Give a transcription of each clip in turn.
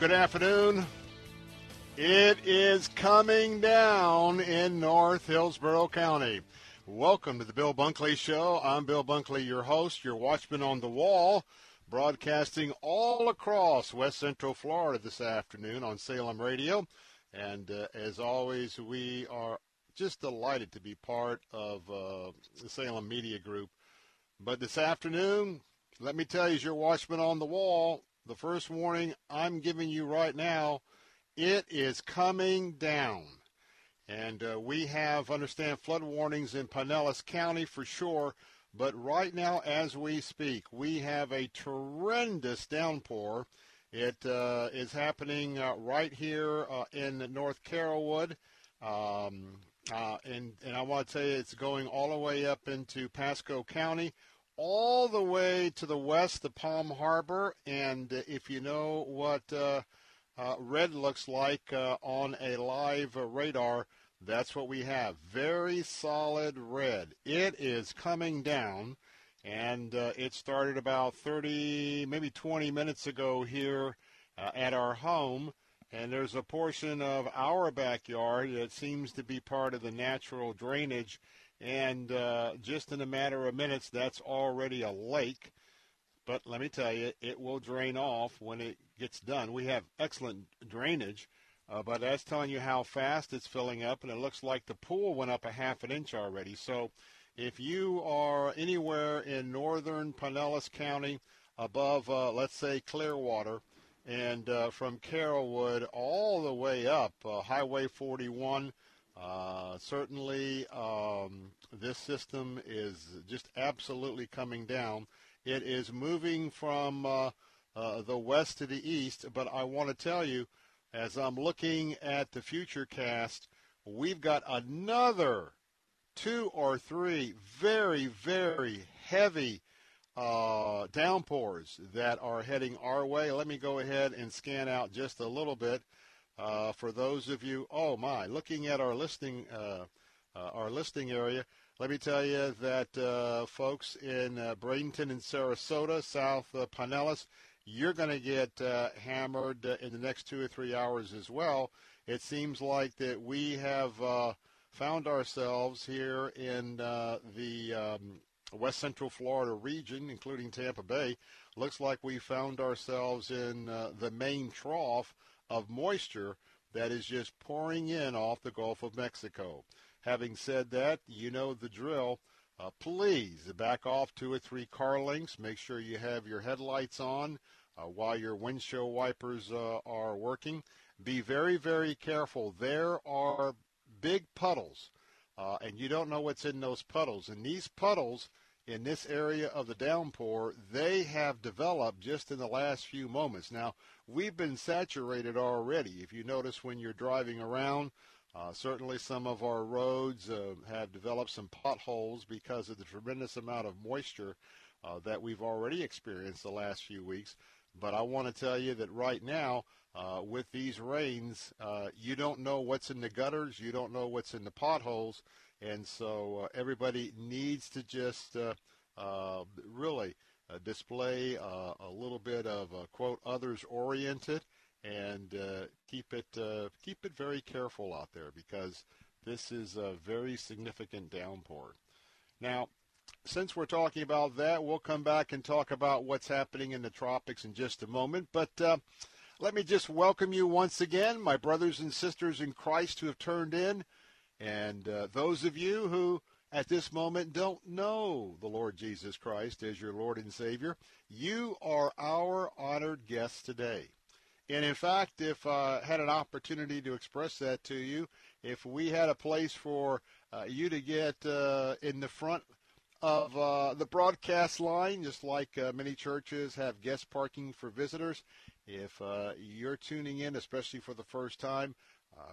Good afternoon. It is coming down in North Hillsborough County. Welcome to the Bill Bunkley Show. I'm Bill Bunkley, your host, your watchman on the wall, broadcasting all across West Central Florida this afternoon on Salem Radio. And uh, as always, we are just delighted to be part of uh, the Salem Media Group. But this afternoon, let me tell you, as your watchman on the wall, the first warning I'm giving you right now, it is coming down. And uh, we have, understand, flood warnings in Pinellas County for sure. But right now, as we speak, we have a tremendous downpour. It uh, is happening uh, right here uh, in North Carrollwood. Um, uh, and, and I want to tell you, it's going all the way up into Pasco County, all the way to the west, the Palm Harbor. And uh, if you know what uh, uh, red looks like on a live radar, that's what we have. Very solid red. It is coming down, and uh, it started about 30, maybe 20 minutes ago here uh, at our home. And there's a portion of our backyard that seems to be part of the natural drainage. And uh, just in a matter of minutes, that's already a lake. But let me tell you, it will drain off when it gets done. We have excellent drainage, uh, but that's telling you how fast it's filling up. And it looks like the pool went up a half an inch already. So if you are anywhere in northern Pinellas County above, uh, let's say, Clearwater, and uh, from Carrollwood all the way up uh, Highway 41. Uh, certainly, um, this system is just absolutely coming down. It is moving from uh, uh, the west to the east, but I want to tell you, as I'm looking at the future cast, we've got another two or three very, very heavy uh, downpours that are heading our way. Let me go ahead and scan out just a little bit uh, for those of you. Oh my! Looking at our listing, uh, uh our listing area. Let me tell you that uh, folks in uh, Bradenton and Sarasota, South Pinellas, you're going to get hammered in the next two or three hours as well. It seems like that we have found ourselves here in the um, West Central Florida region, including Tampa Bay, looks like we found ourselves in uh, the main trough of moisture that is just pouring in off the Gulf of Mexico. Having said that, you know the drill. Uh, please back off two or three car lengths. Make sure you have your headlights on uh, while your windshield wipers uh, are working. Be very, very careful. There are big puddles, uh, and you don't know what's in those puddles. And these puddles in this area of the downpour, they have developed just in the last few moments. Now, we've been saturated already. If you notice when you're driving around, uh, certainly some of our roads uh, have developed some potholes because of the tremendous amount of moisture. uh, that we've already experienced the last few weeks. But I want to tell you that right now, uh, with these rains, uh, you don't know what's in the gutters, you don't know what's in the potholes, and so uh, everybody needs to just really display uh, a little bit of quote others oriented and uh, keep it uh, keep it very careful out there because this is a very significant downpour. Now, since we're talking about that, we'll come back and talk about what's happening in the tropics in just a moment. But uh, let me just welcome you once again, my brothers and sisters in Christ who have turned in, and uh, those of you who at this moment don't know the Lord Jesus Christ as your Lord and Savior. You are our honored guests today. And in fact, if I uh, had an opportunity to express that to you, if we had a place for uh, you to get uh, in the front of uh, the broadcast line, just like uh, many churches have guest parking for visitors, if uh, you're tuning in, especially for the first time,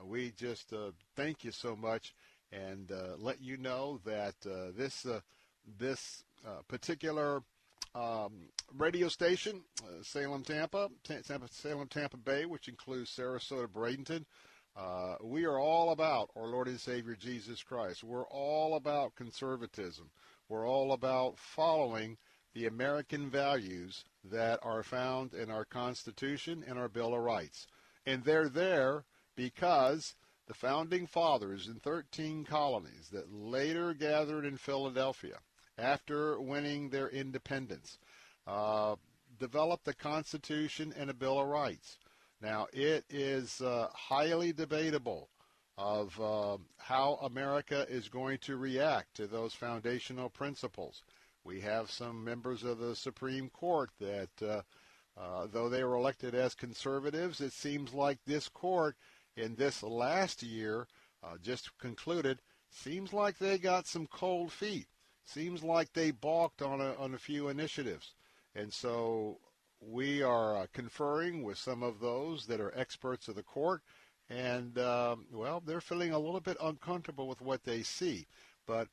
we just thank you so much and let you know that this this particular um, radio station, uh, Salem, Tampa, Tampa, Salem, Tampa Bay, which includes Sarasota, Bradenton. Uh, we are all about our Lord and Savior Jesus Christ. We're all about conservatism. We're all about following the American values that are found in our Constitution and our Bill of Rights. And they're there because the founding fathers in 13 colonies that later gathered in Philadelphia after winning their independence uh, developed a Constitution and a Bill of Rights. Now, it is uh, highly debatable of uh, how America is going to react to those foundational principles. We have some members of the Supreme Court that, uh, uh, though they were elected as conservatives, it seems like this court in this last year, uh, just concluded, seems like they got some cold feet. Seems like they balked on a, on a few initiatives. And so we are uh, conferring with some of those that are experts of the court, and um, well, they're feeling a little bit uncomfortable with what they see. But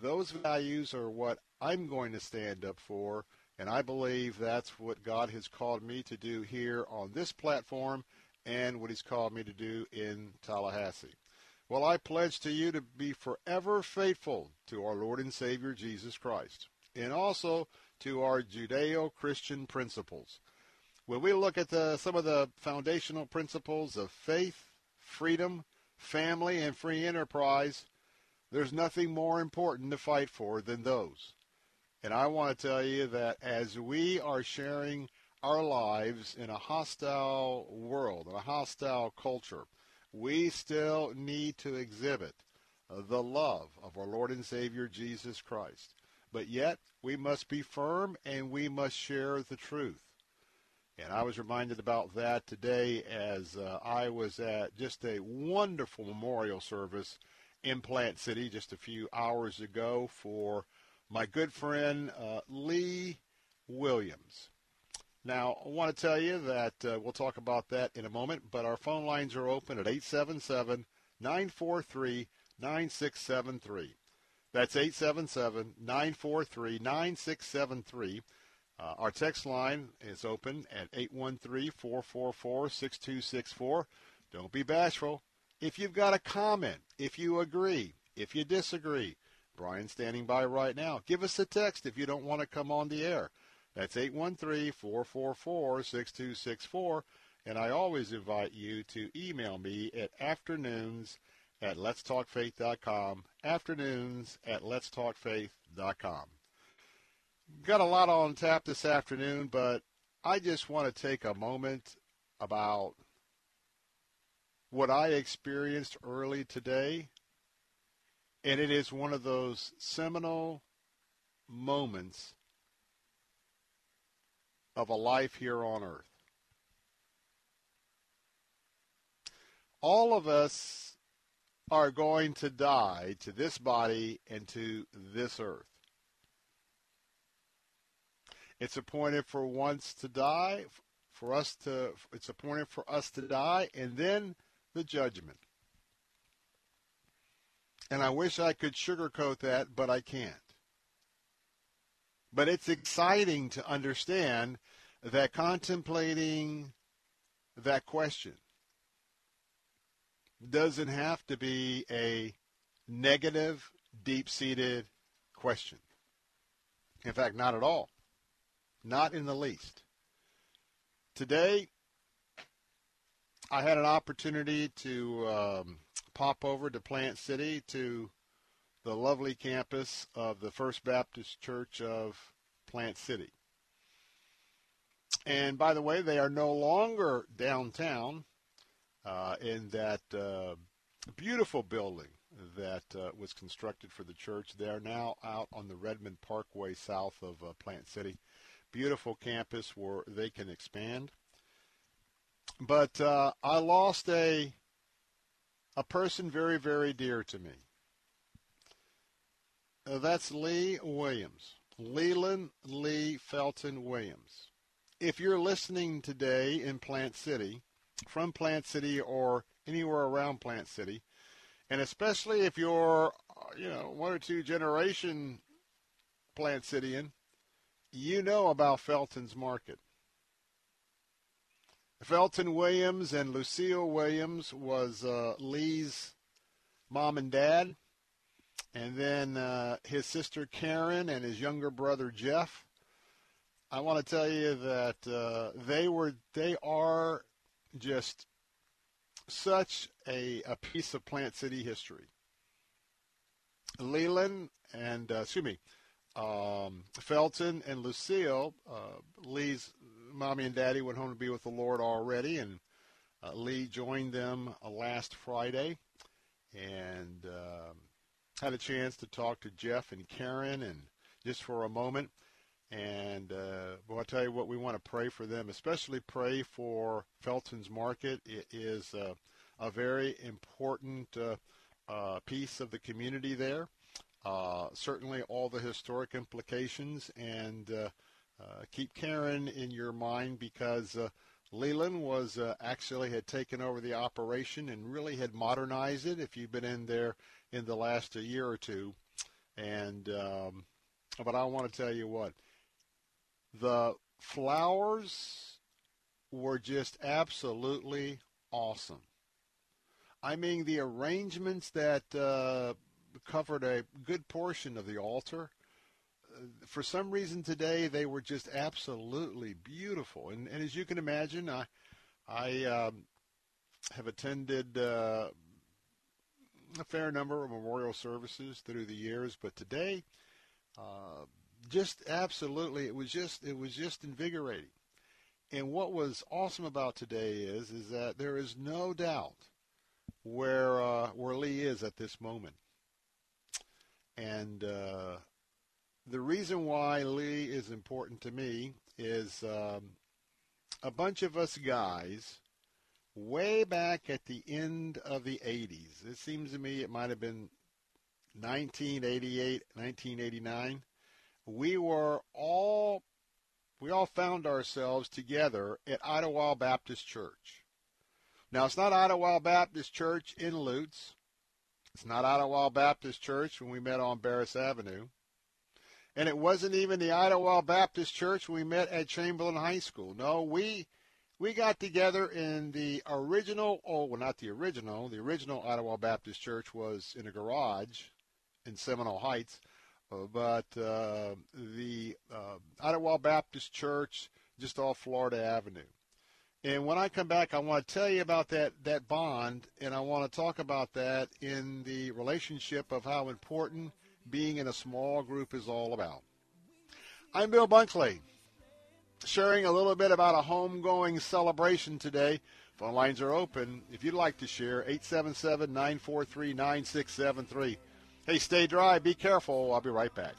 those values are what I'm going to stand up for, and I believe that's what God has called me to do here on this platform and what He's called me to do in Tallahassee. Well, I pledge to you to be forever faithful to our Lord and Savior Jesus Christ, and also to our Judeo-Christian principles. When we look at the, some of the foundational principles of faith, freedom, family, and free enterprise, there's nothing more important to fight for than those. And I want to tell you that as we are sharing our lives in a hostile world, in a hostile culture, we still need to exhibit the love of our Lord and Savior Jesus Christ. But yet, we must be firm and we must share the truth. And I was reminded about that today as uh, I was at just a wonderful memorial service in Plant City just a few hours ago for my good friend uh, Lee Williams. Now, I want to tell you that uh, we'll talk about that in a moment, but our phone lines are open at 877 943 9673. That's 877 943 9673. Uh, our text line is open at 813 444 6264. Don't be bashful. If you've got a comment, if you agree, if you disagree, Brian's standing by right now. Give us a text if you don't want to come on the air. That's 813 444 6264. And I always invite you to email me at afternoons at letstalkfaith.com, afternoons at letstalkfaith.com. Got a lot on tap this afternoon, but I just want to take a moment about what I experienced early today. And it is one of those seminal moments of a life here on earth. All of us are going to die to this body and to this earth. It's appointed for once to die, for us to, it's appointed for us to die, and then the judgment. And I wish I could sugarcoat that, but I can't. But it's exciting to understand that contemplating that question doesn't have to be a negative, deep-seated question. In fact, not at all. Not in the least. Today, I had an opportunity to um, pop over to Plant City to the lovely campus of the First Baptist Church of Plant City. And by the way, they are no longer downtown uh, in that uh, beautiful building that uh, was constructed for the church. They are now out on the Redman Parkway south of uh, Plant City. Beautiful campus where they can expand. But uh, I lost a a person very, very dear to me. Uh, that's Lee Williams, Leland Lee Felton Williams. If you're listening today in Plant City, from Plant City or anywhere around Plant City, and especially if you're, uh, you know, one or two generation Plant Cityan, you know about Felton's Market. Felton Williams and Lucille Williams was uh, Lee's mom and dad, and then uh, his sister Karen and his younger brother Jeff. I want to tell you that uh, they were they are just such a, a piece of Plant City history. Leland and uh, excuse me, um, Felton and Lucille, uh, Lee's mommy and daddy went home to be with the Lord already, and uh, Lee joined them uh, last Friday, and um, had a chance to talk to Jeff and Karen, and just for a moment. And uh, well, I'll tell you what, we want to pray for them, especially pray for Felton's Market. It is uh, a very important uh, uh, piece of the community there. Uh, certainly, all the historic implications, and uh, keep Karen in your mind because Leland was actually had taken over the operation and really had modernized it. If you've been in there in the last year or two, and um, but I want to tell you what the flowers were just absolutely awesome. I mean, the arrangements that uh, covered a good portion of the altar for some reason today they were just absolutely beautiful. And, and as you can imagine, I I um, have attended uh, a fair number of memorial services through the years, but today, uh, just absolutely, it was just it was just invigorating. And what was awesome about today is is that there is no doubt where uh, where Lee is at this moment, and uh, the reason why Lee is important to me is um, a bunch of us guys way back at the end of the 80s. It seems to me it might have been 1988, 1989. We were all we all found ourselves together at Idlewild Baptist Church. Now it's not Idlewild Baptist Church in Lutz. It's not Idlewild Baptist Church when we met on Barris Avenue. And it wasn't even the Idlewild Baptist Church we met at Chamberlain High School. No, we we got together in the original, oh, well, not the original. The original Idlewild Baptist Church was in a garage in Seminole Heights, uh, but uh, the uh, Idlewild Baptist Church just off Florida Avenue. And when I come back, I want to tell you about that, that bond, and I want to talk about that in the relationship of how important – being in a small group is all about. I'm Bill Bunkley, sharing a little bit about a homegoing celebration today. Phone lines are open. If you'd like to share, 877 943 9673. Hey, stay dry. Be careful. I'll be right back.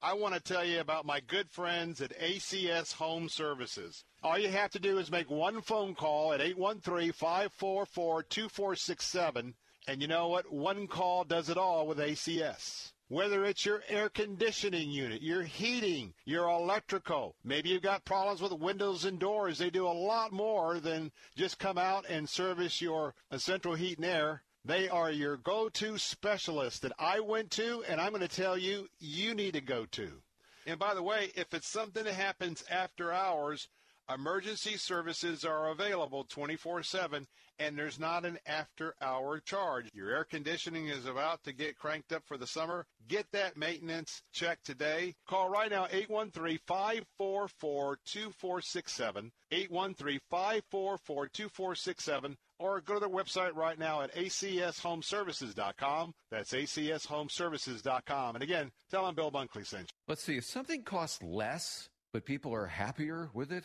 I want to tell you about my good friends at ACS Home Services. All you have to do is make one phone call at 813-544-2467. And you know what? One call does it all with ACS. Whether it's your air conditioning unit, your heating, your electrical, maybe you've got problems with windows and doors. They do a lot more than just come out and service your uh, central heat and air. They are your go-to specialist that I went to, and I'm going to tell you, you need to go to. And by the way, if it's something that happens after hours, emergency services are available 24-7, and there's not an after-hour charge. Your air conditioning is about to get cranked up for the summer. Get that maintenance check today. Call right now, 813-544-2467, 813-544-2467, or go to their website right now at acshomeservices.com. That's acshomeservices.com. And again, tell them Bill Bunkley sent you. Let's see, if something costs less, but people are happier with it,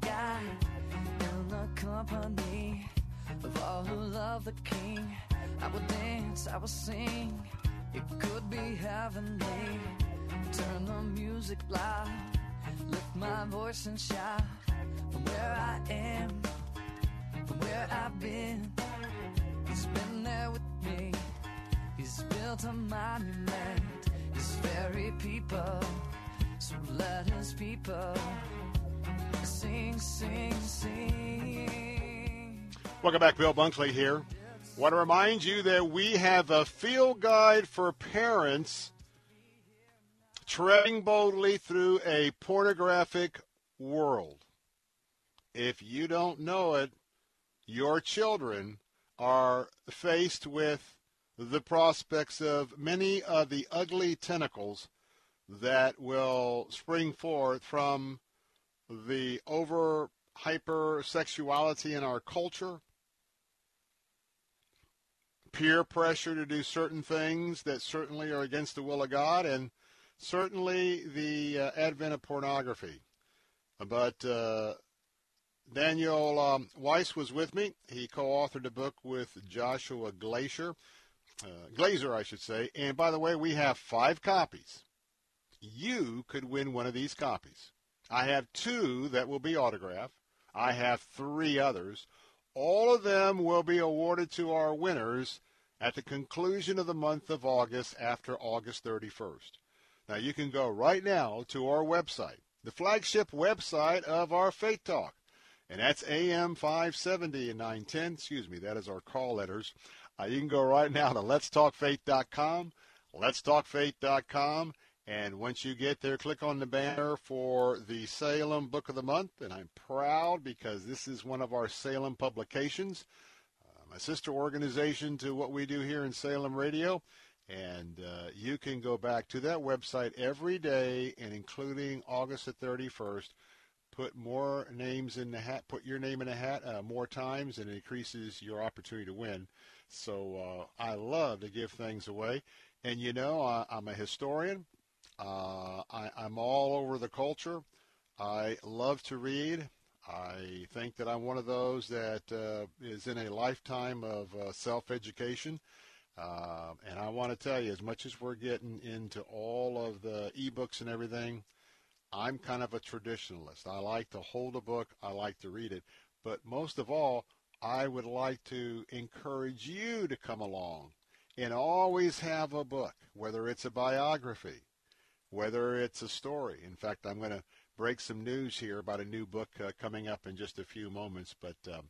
God. In the company of all who love the King, I will dance, I will sing. It could be heavenly. Turn the music loud, lift my voice and shout. From where I am, from where I've been, He's been there with me. He's built a monument. His very people. So let his people sing, sing, sing. Welcome back, Bill Bunkley here. Want to remind you that we have a field guide for parents treading boldly through a pornographic world. If you don't know it, your children are faced with the prospects of many of the ugly tentacles that will spring forth from the over hypersexuality in our culture, peer pressure to do certain things that certainly are against the will of God, and certainly the uh, advent of pornography. But uh, Daniel um, Weiss was with me. He co-authored a book with Joshua Glacier, uh, Glaser, I should say. And by the way, we have five copies. You could win one of these copies. I have two that will be autographed. I have three others. All of them will be awarded to our winners at the conclusion of the month of August after August 31st. Now you can go right now to our website, the flagship website of our Faith Talk, and that's AM 570 and 910. Excuse me, that is our call letters. Uh, you can go right now to letstalkfaith.com, letstalkfaith.com, and once you get there, click on the banner for the Salem Book of the Month. And I'm proud because this is one of our Salem publications, uh, my sister organization to what we do here in Salem Radio. And uh, you can go back to that website every day, and including August the 31st, put more names in the hat, put your name in the hat uh, more times, and it increases your opportunity to win. So uh, I love to give things away. And you know, I, I'm a historian. Uh, I, I'm all over the culture. I love to read. I think that I'm one of those that uh, is in a lifetime of uh, self-education. Uh, and I want to tell you, as much as we're getting into all of the ebooks and everything, I'm kind of a traditionalist. I like to hold a book. I like to read it. But most of all, I would like to encourage you to come along and always have a book, whether it's a biography, whether it's a story. In fact, I'm going to break some news here about a new book uh, coming up in just a few moments, but um,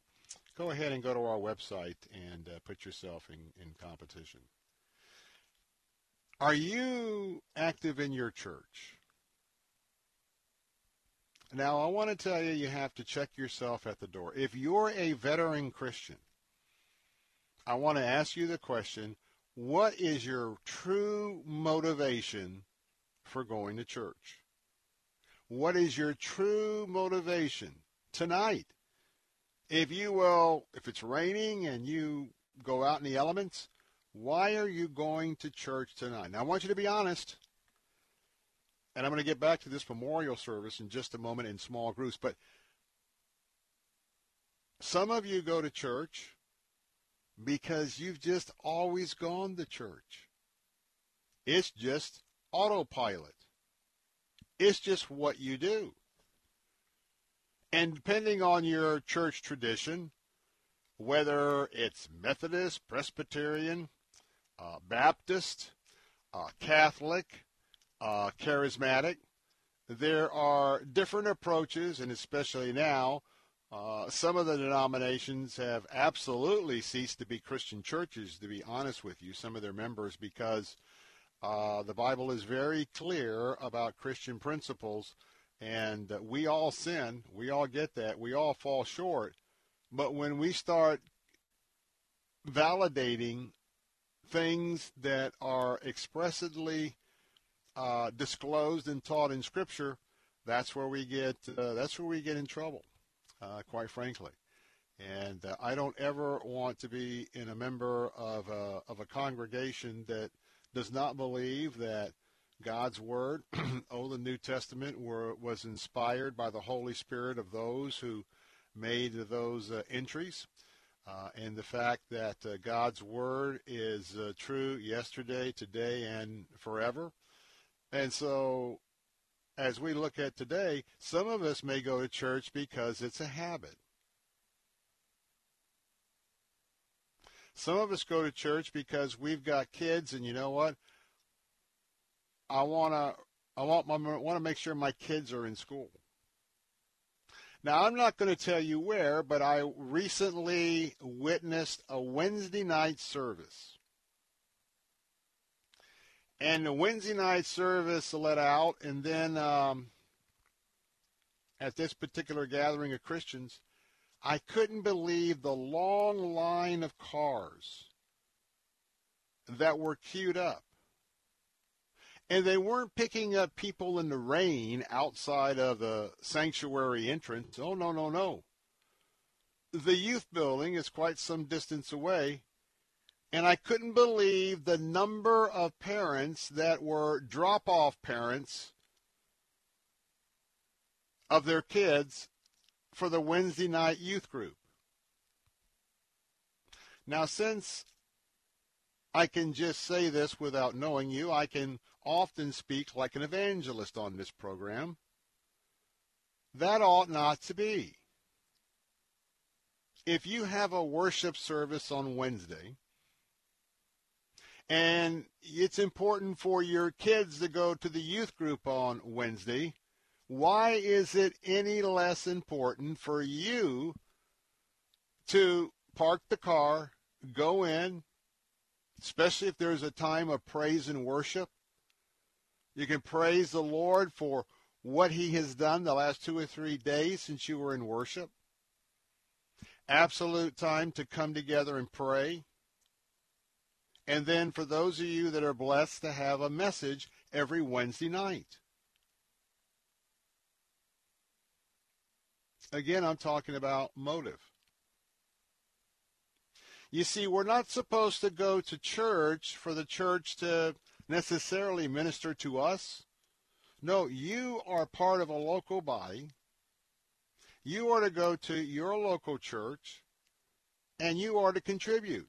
go ahead and go to our website and uh, put yourself in, in competition. Are you active in your church? Now, I want to tell you, you have to check yourself at the door. If you're a veteran Christian, I want to ask you the question what is your true motivation for going to church? What is your true motivation tonight? If you will, if it's raining and you go out in the elements, why are you going to church tonight? Now, I want you to be honest. And I'm going to get back to this memorial service in just a moment in small groups. But some of you go to church because you've just always gone to church. It's just autopilot. It's just what you do. And depending on your church tradition, whether it's Methodist, Presbyterian, uh, Baptist, uh, Catholic, uh, Charismatic, there are different approaches, and especially now, uh, some of the denominations have absolutely ceased to be Christian churches, to be honest with you, some of their members, because uh, the Bible is very clear about Christian principles, and we all sin. We all get that. We all fall short. But when we start validating things that are expressly uh, disclosed and taught in Scripture, that's where we get uh, that's where we get in trouble, uh, quite frankly. And uh, I don't ever want to be in a member of a, of a congregation that does not believe that God's Word, Old and New Testament, were, was inspired by the Holy Spirit of those who made those uh, entries. Uh, and the fact that uh, God's Word is uh, true yesterday, today, and forever. And so, as we look at today, some of us may go to church because it's a habit. Some of us go to church because we've got kids, and you know what? I want to, I want, my, want to make sure my kids are in school. Now, I'm not going to tell you where, but I recently witnessed a Wednesday night service. And the Wednesday night service let out, and then um, at this particular gathering of Christians, I couldn't believe the long line of cars that were queued up. And they weren't picking up people in the rain outside of the sanctuary entrance. Oh, no, no, no. The youth building is quite some distance away. And I couldn't believe the number of parents that were drop off parents of their kids for the Wednesday night youth group. Now, since I can just say this without knowing you, I can often speak like an evangelist on this program. That ought not to be. If you have a worship service on Wednesday, and it's important for your kids to go to the youth group on Wednesday, why is it any less important for you to park the car, go in, especially if there's a time of praise and worship? You can praise the Lord for what he has done the last two or three days since you were in worship. Absolute time to come together and pray. And then for those of you that are blessed to have a message every Wednesday night. Again, I'm talking about motive. You see, we're not supposed to go to church for the church to necessarily minister to us. No, you are part of a local body. You are to go to your local church and you are to contribute.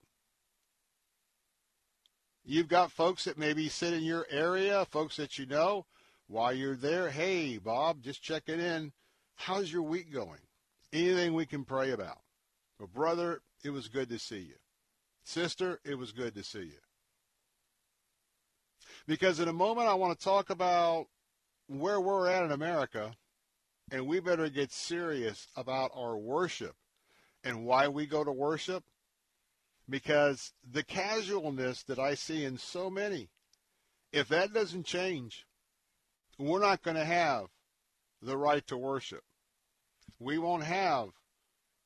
You've got folks that maybe sit in your area, folks that you know. While you're there, hey, Bob, just checking in. How's your week going? Anything we can pray about? Well, brother, it was good to see you. Sister, it was good to see you. Because in a moment, I want to talk about where we're at in America, and we better get serious about our worship and why we go to worship. Because the casualness that I see in so many, if that doesn't change, we're not going to have the right to worship. We won't have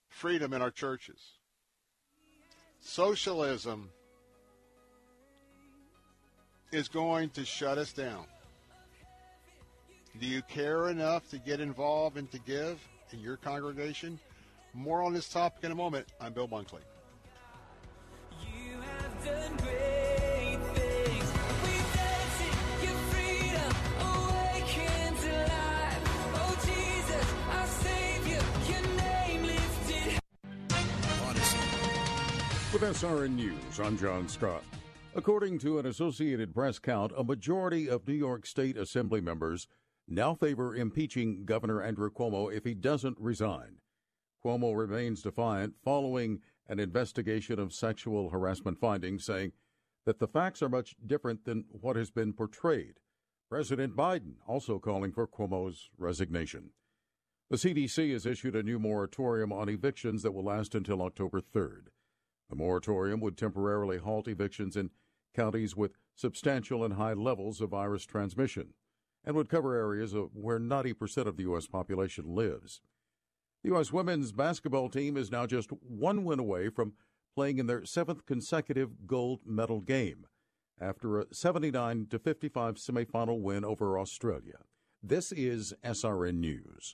freedom in our churches. Socialism is going to shut us down. Do you care enough to get involved and to give in your congregation? More on this topic in a moment. I'm Bill Bunkley. With SRN News, I'm John Scott. According to an Associated Press count, a majority of New York State Assembly members now favor impeaching Governor Andrew Cuomo if he doesn't resign. Cuomo remains defiant following an investigation of sexual harassment findings, saying that the facts are much different than what has been portrayed. President Biden also calling for Cuomo's resignation. The CDC has issued a new moratorium on evictions that will last until October 3rd. The moratorium would temporarily halt evictions in counties with substantial and high levels of virus transmission and would cover areas where 90% of the U.S. population lives. The U.S. women's basketball team is now just one win away from playing in their seventh consecutive gold medal game after a 79 55 semifinal win over Australia. This is SRN News.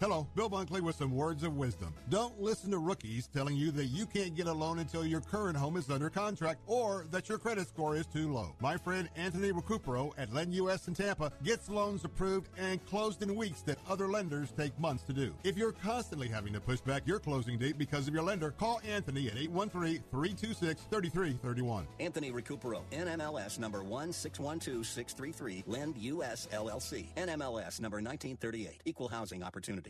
Hello, Bill Bunkley with some words of wisdom. Don't listen to rookies telling you that you can't get a loan until your current home is under contract or that your credit score is too low. My friend Anthony Recupero at Lend US in Tampa gets loans approved and closed in weeks that other lenders take months to do. If you're constantly having to push back your closing date because of your lender, call Anthony at 813-326-3331. Anthony Recupero, NMLS number 1612633, Lend US LLC, NMLS number 1938, Equal Housing Opportunity.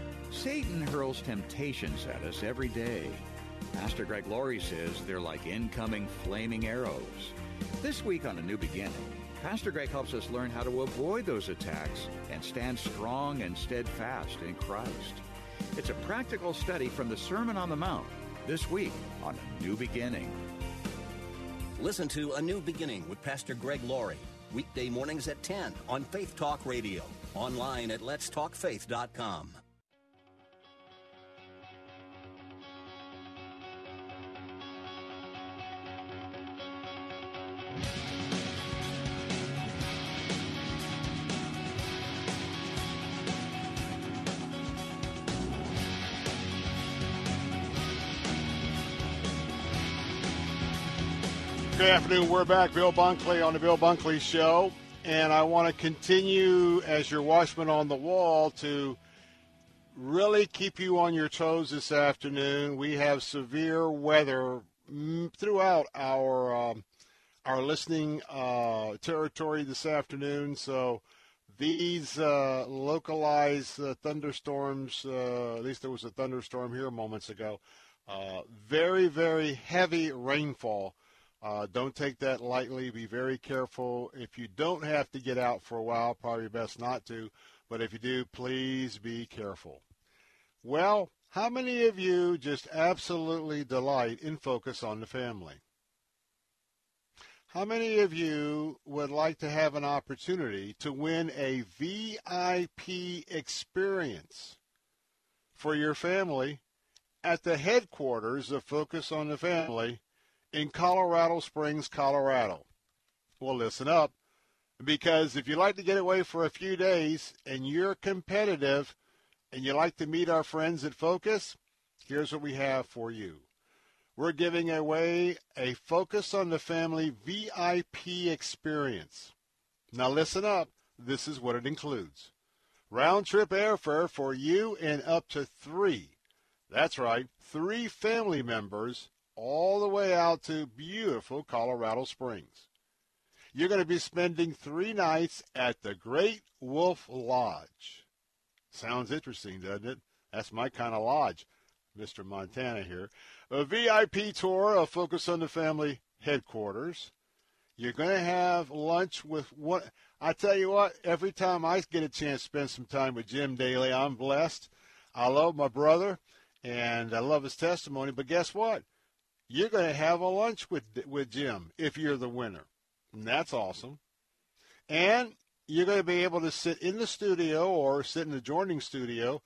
Satan hurls temptations at us every day. Pastor Greg Laurie says they're like incoming flaming arrows. This week on A New Beginning, Pastor Greg helps us learn how to avoid those attacks and stand strong and steadfast in Christ. It's a practical study from the Sermon on the Mount this week on A New Beginning. Listen to A New Beginning with Pastor Greg Laurie, weekday mornings at 10 on Faith Talk Radio, online at letstalkfaith.com. Good afternoon. We're back. Bill Bunkley on the Bill Bunkley Show. And I want to continue as your watchman on the wall to really keep you on your toes this afternoon. We have severe weather throughout our um, our listening uh, territory this afternoon. So these uh, localized uh, thunderstorms, uh, at least there was a thunderstorm here moments ago, uh, very, very heavy rainfall. Uh, don't take that lightly. Be very careful. If you don't have to get out for a while, probably best not to. But if you do, please be careful. Well, how many of you just absolutely delight in Focus on the Family? How many of you would like to have an opportunity to win a VIP experience for your family at the headquarters of Focus on the Family in Colorado Springs, Colorado? Well, listen up, because if you like to get away for a few days and you're competitive and you like to meet our friends at Focus, here's what we have for you. We're giving away a Focus on the Family VIP experience. Now listen up. This is what it includes. Round trip airfare for you and up to three. That's right, three family members all the way out to beautiful Colorado Springs. You're going to be spending three nights at the Great Wolf Lodge. Sounds interesting, doesn't it? That's my kind of lodge, Mr. Montana here. A VIP tour of Focus on the Family headquarters. You're going to have lunch with what I tell you what, every time I get a chance to spend some time with Jim Daly, I'm blessed. I love my brother and I love his testimony, but guess what? You're going to have a lunch with with Jim if you're the winner. And that's awesome. And you're going to be able to sit in the studio or sit in the joining studio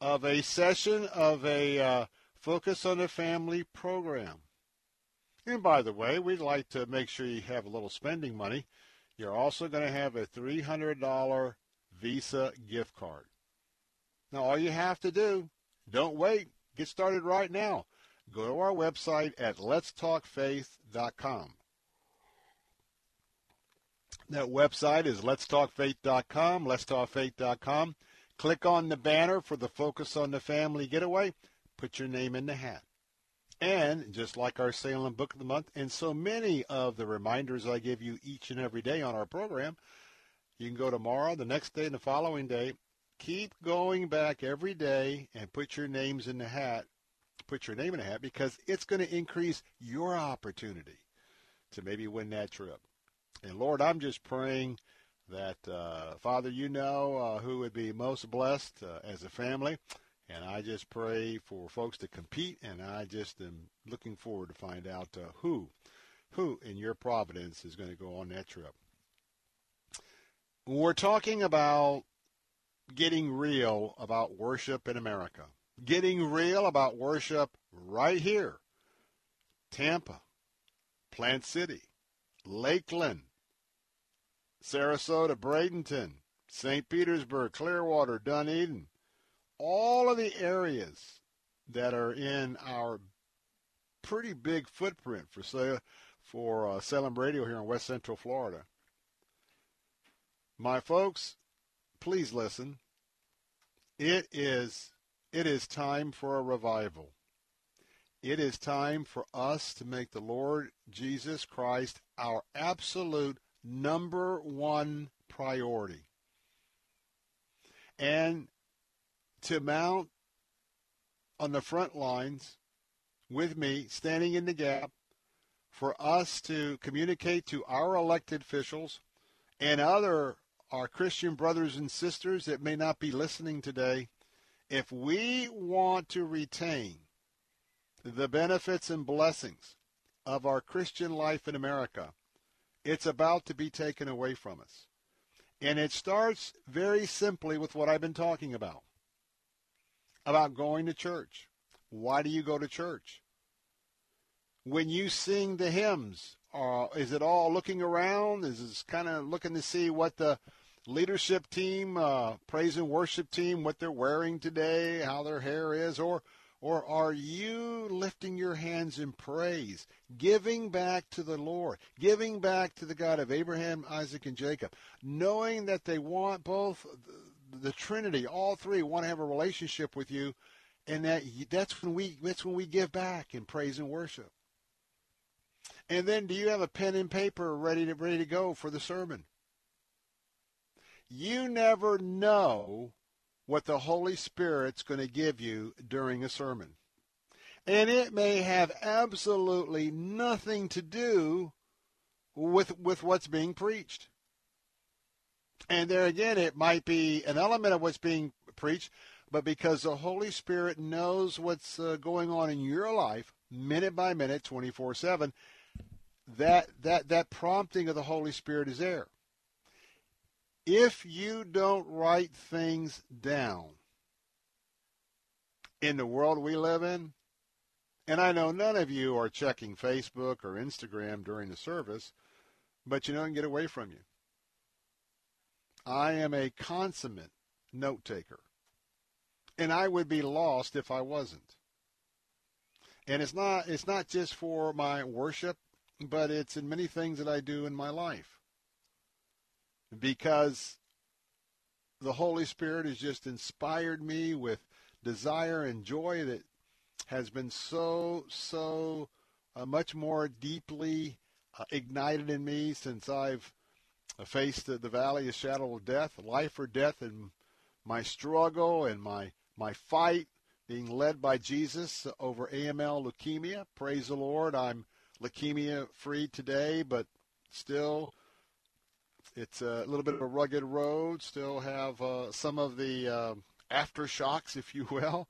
of a session of a uh, Focus on the Family program. And by the way, we'd like to make sure you have a little spending money. You're also going to have a $300 Visa gift card. Now, all you have to do, don't wait, get started right now. Go to our website at letstalkfaith.com. That website is letstalkfaith.com, letstalkfaith.com. Click on the banner for the Focus on the Family Getaway. Put your name in the hat. And just like our Salem Book of the Month and so many of the reminders I give you each and every day on our program, you can go tomorrow, the next day, and the following day. Keep going back every day and put your names in the hat. Put your name in the hat because it's going to increase your opportunity to maybe win that trip. And Lord, I'm just praying that, uh, Father, you know uh, who would be most blessed uh, as a family. And I just pray for folks to compete, and I just am looking forward to find out uh, who, who in your providence is going to go on that trip. We're talking about getting real about worship in America, getting real about worship right here, Tampa, Plant City, Lakeland, Sarasota, Bradenton, St. Petersburg, Clearwater, Dunedin, all of the areas that are in our pretty big footprint for say, for uh, Salem Radio here in West Central Florida. My folks, please listen. It is it is time for a revival. It is time for us to make the Lord Jesus Christ our absolute number one priority. And to mount on the front lines with me, standing in the gap, for us to communicate to our elected officials and other our Christian brothers and sisters that may not be listening today, if we want to retain the benefits and blessings of our Christian life in America, it's about to be taken away from us. And it starts very simply with what I've been talking about about going to church. Why do you go to church? When you sing the hymns, uh, is it all looking around? Is it kind of looking to see what the leadership team, uh, praise and worship team, what they're wearing today, how their hair is, or Or are you lifting your hands in praise, giving back to the Lord, giving back to the God of Abraham, Isaac, and Jacob, knowing that they want both the Trinity, all three want to have a relationship with you, and that that's when we that's when we give back in praise and worship. And then, do you have a pen and paper ready to ready to go for the sermon? You never know what the Holy Spirit's going to give you during a sermon. And it may have absolutely nothing to do with with what's being preached. And there again, it might be an element of what's being preached, but because the Holy Spirit knows what's uh, going on in your life, minute by minute, 24 7, that, that, that prompting of the Holy Spirit is there. If you don't write things down in the world we live in, and I know none of you are checking Facebook or Instagram during the service, but you know, it can get away from you. I am a consummate note taker. And I would be lost if I wasn't. And it's not it's not just for my worship, but it's in many things that I do in my life. Because the Holy Spirit has just inspired me with desire and joy that has been so so uh, much more deeply uh, ignited in me since I've I faced the, the valley of shadow of death, life or death, and my struggle and my my fight being led by Jesus over AML leukemia. Praise the Lord, I'm leukemia free today, but still it's a little bit of a rugged road. Still have uh, some of the uh, aftershocks, if you will.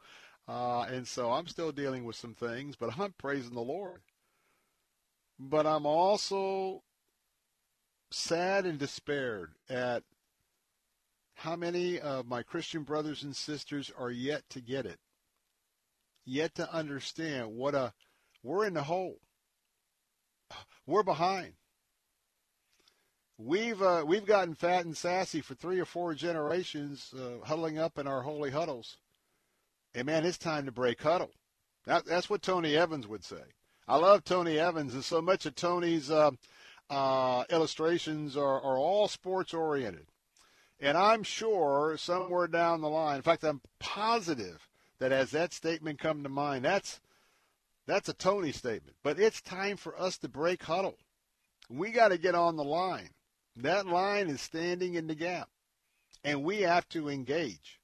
Uh, and so I'm still dealing with some things, but I'm praising the Lord. But I'm also sad and despaired at how many of my Christian brothers and sisters are yet to get it, yet to understand what a we're in the hole. We're behind. We've uh, we've gotten fat and sassy for three or four generations, uh, huddling up in our holy huddles. And man, it's time to break huddle. That, that's what Tony Evans would say. I love Tony Evans, and so much of Tony's uh, uh, illustrations are, are all sports oriented. And I'm sure somewhere down the line, in fact, I'm positive that as that statement come to mind, that's that's a Tony statement. But it's time for us to break huddle. We got to get on the line. That line is standing in the gap, and we have to engage.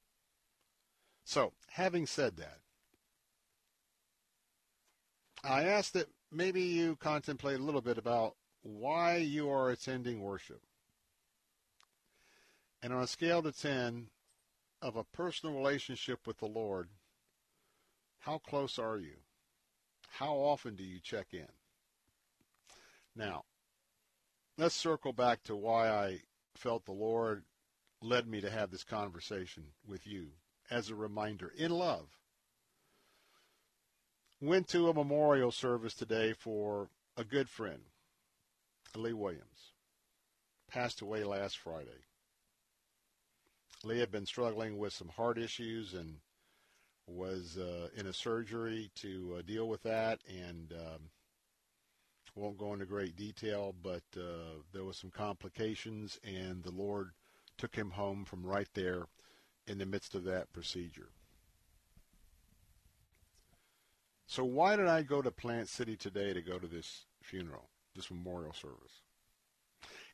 So, having said that, I ask that maybe you contemplate a little bit about why you are attending worship. And on a scale to 10 of a personal relationship with the Lord, how close are you? How often do you check in? Now, let's circle back to why I felt the Lord led me to have this conversation with you as a reminder in love. Went to a memorial service today for a good friend, Lee Williams, passed away last Friday. Lee had been struggling with some heart issues and was uh, in a surgery to uh, deal with that, and um, won't go into great detail, but uh, there was some complications, and the Lord took him home from right there in the midst of that procedure. So why did I go to Plant City today to go to this funeral? This memorial service.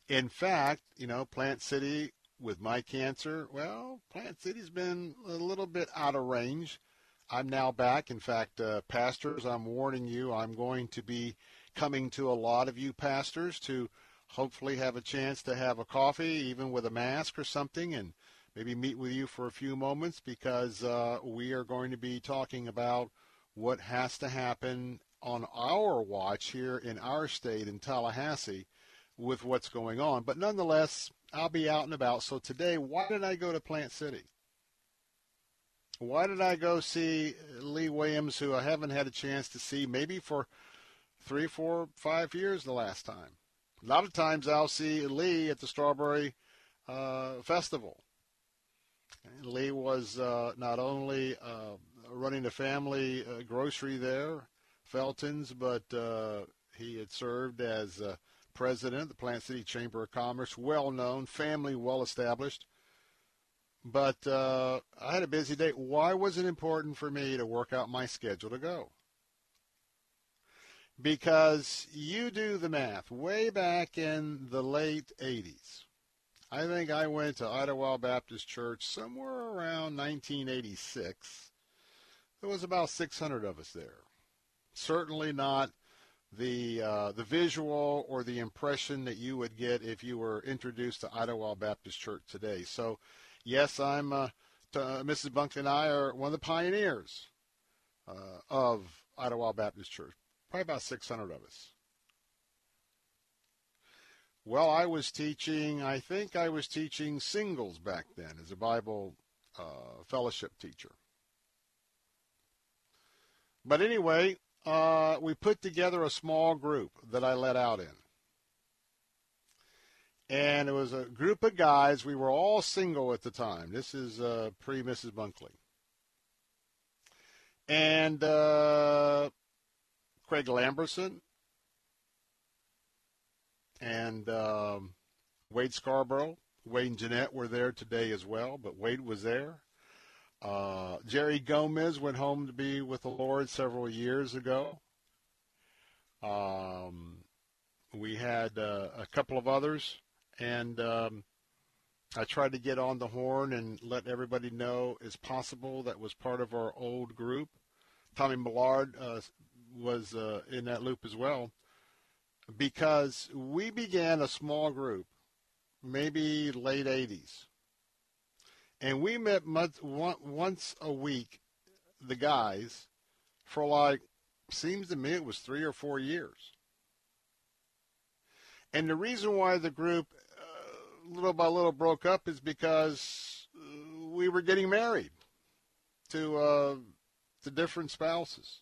In fact, you know, Plant City with my cancer, well, Plant City's been a little bit out of range. I'm now back. In fact, uh, pastors, I'm warning you, I'm going to be coming to a lot of you pastors to hopefully have a chance to have a coffee, even with a mask or something, and maybe meet with you for a few moments because uh, we are going to be talking about what has to happen on our watch here in our state in Tallahassee with what's going on. But nonetheless, I'll be out and about. So today, why did I go to Plant City? Why did I go see Lee Williams, who I haven't had a chance to see maybe for three, four, five years the last time? A lot of times I'll see Lee at the Strawberry uh, Festival. Lee was uh, not only uh, running a family uh, grocery there, Felton's, but uh, he had served as uh, president of the Plant City Chamber of Commerce, well known, family well established. But uh, I had a busy day. Why was it important for me to work out my schedule to go? Because you do the math. Way back in the late 80s, I think I went to Idlewild Baptist Church somewhere around 1986. There was about 600 of us there. Certainly not the uh, the visual or the impression that you would get if you were introduced to Idlewild Baptist Church today. So, yes, I'm uh, to, uh, Mrs. Bunkley and I are one of the pioneers uh, of Idlewild Baptist Church. Probably about 600 of us. Well, I was teaching. I think I was teaching singles back then as a Bible uh, fellowship teacher. But anyway, uh, we put together a small group that I let out in. And it was a group of guys. We were all single at the time. This is uh, pre Mrs. Bunkley. And uh, Craig Lamberson and um, Wade Scarborough. Wade and Jeanette were there today as well, but Wade was there. Uh, Jerry Gomez went home to be with the Lord several years ago. Um, we had uh, a couple of others, and um, I tried to get on the horn and let everybody know as possible that was part of our old group. Tommy Millard uh, was uh, in that loop as well, because we began a small group, maybe late 80s and we met once a week, the guys, for like, seems to me it was three or four years. And the reason why the group, uh, little by little, broke up is because uh, we were getting married to uh, to different spouses.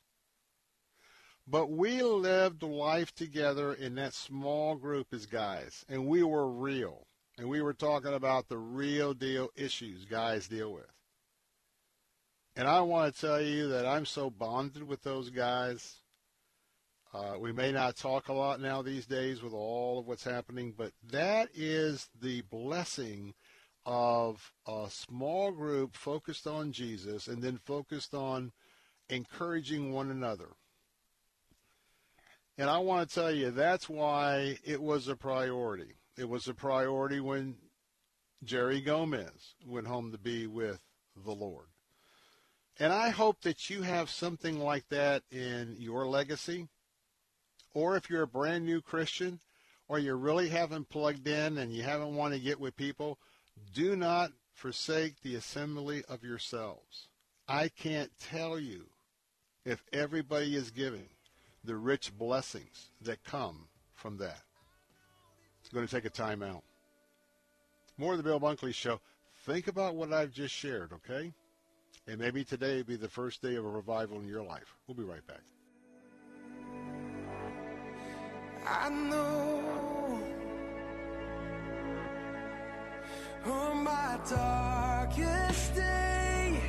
But we lived life together in that small group as guys, and we were real and we were talking about the real deal issues guys deal with. And I want to tell you that I'm so bonded with those guys. Uh, we may not talk a lot now these days with all of what's happening, but that is the blessing of a small group focused on Jesus and then focused on encouraging one another. And I want to tell you that's why it was a priority. It was a priority when Jerry Gomez went home to be with the Lord. And I hope that you have something like that in your legacy. Or if you're a brand new Christian or you really haven't plugged in and you haven't want to get with people, do not forsake the assembly of yourselves. I can't tell you if everybody is giving the rich blessings that come from that going to take a timeout. More of the Bill Bunkley Show. Think about what I've just shared, okay? And maybe today will be the first day of a revival in your life. We'll be right back. I know on my darkest day.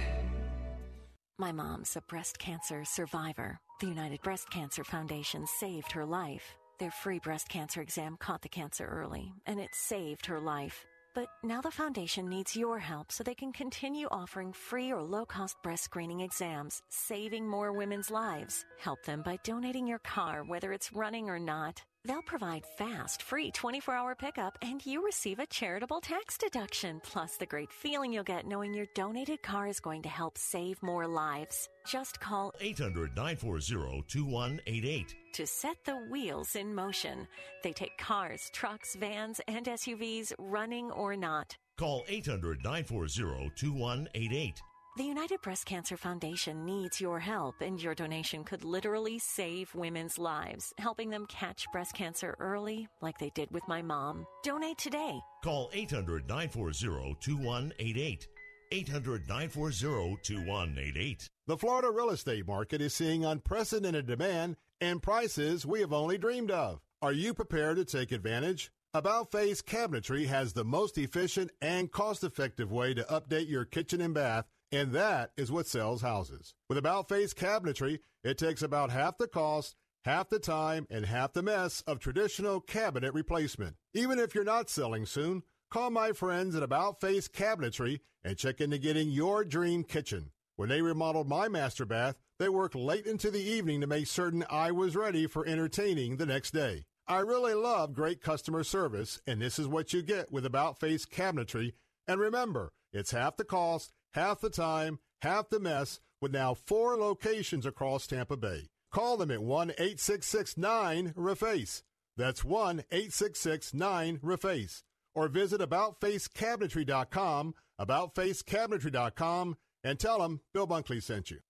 My mom's a breast cancer survivor. The United Breast Cancer Foundation saved her life. Their free breast cancer exam caught the cancer early, and it saved her life. But now the foundation needs your help so they can continue offering free or low cost breast screening exams, saving more women's lives. Help them by donating your car, whether it's running or not. They'll provide fast, free 24 hour pickup and you receive a charitable tax deduction, plus the great feeling you'll get knowing your donated car is going to help save more lives. Just call 800 940 2188 to set the wheels in motion. They take cars, trucks, vans, and SUVs, running or not. Call 800 940 2188. The United Breast Cancer Foundation needs your help, and your donation could literally save women's lives, helping them catch breast cancer early, like they did with my mom. Donate today. Call 800 940 2188. 800 940 2188. The Florida real estate market is seeing unprecedented demand and prices we have only dreamed of. Are you prepared to take advantage? About Face Cabinetry has the most efficient and cost effective way to update your kitchen and bath And that is what sells houses. With About Face Cabinetry, it takes about half the cost, half the time, and half the mess of traditional cabinet replacement. Even if you're not selling soon, call my friends at About Face Cabinetry and check into getting your dream kitchen. When they remodeled my master bath, they worked late into the evening to make certain I was ready for entertaining the next day. I really love great customer service, and this is what you get with About Face Cabinetry. And remember, it's half the cost, half the time, half the mess, with now four locations across Tampa Bay. Call them at 1 866 9 REFACE. That's 1 866 9 REFACE. Or visit AboutFaceCabinetry.com, AboutFaceCabinetry.com, and tell them Bill Bunkley sent you.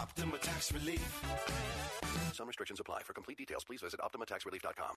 Optima Tax Relief. Some restrictions apply. For complete details, please visit OptimaTaxRelief.com.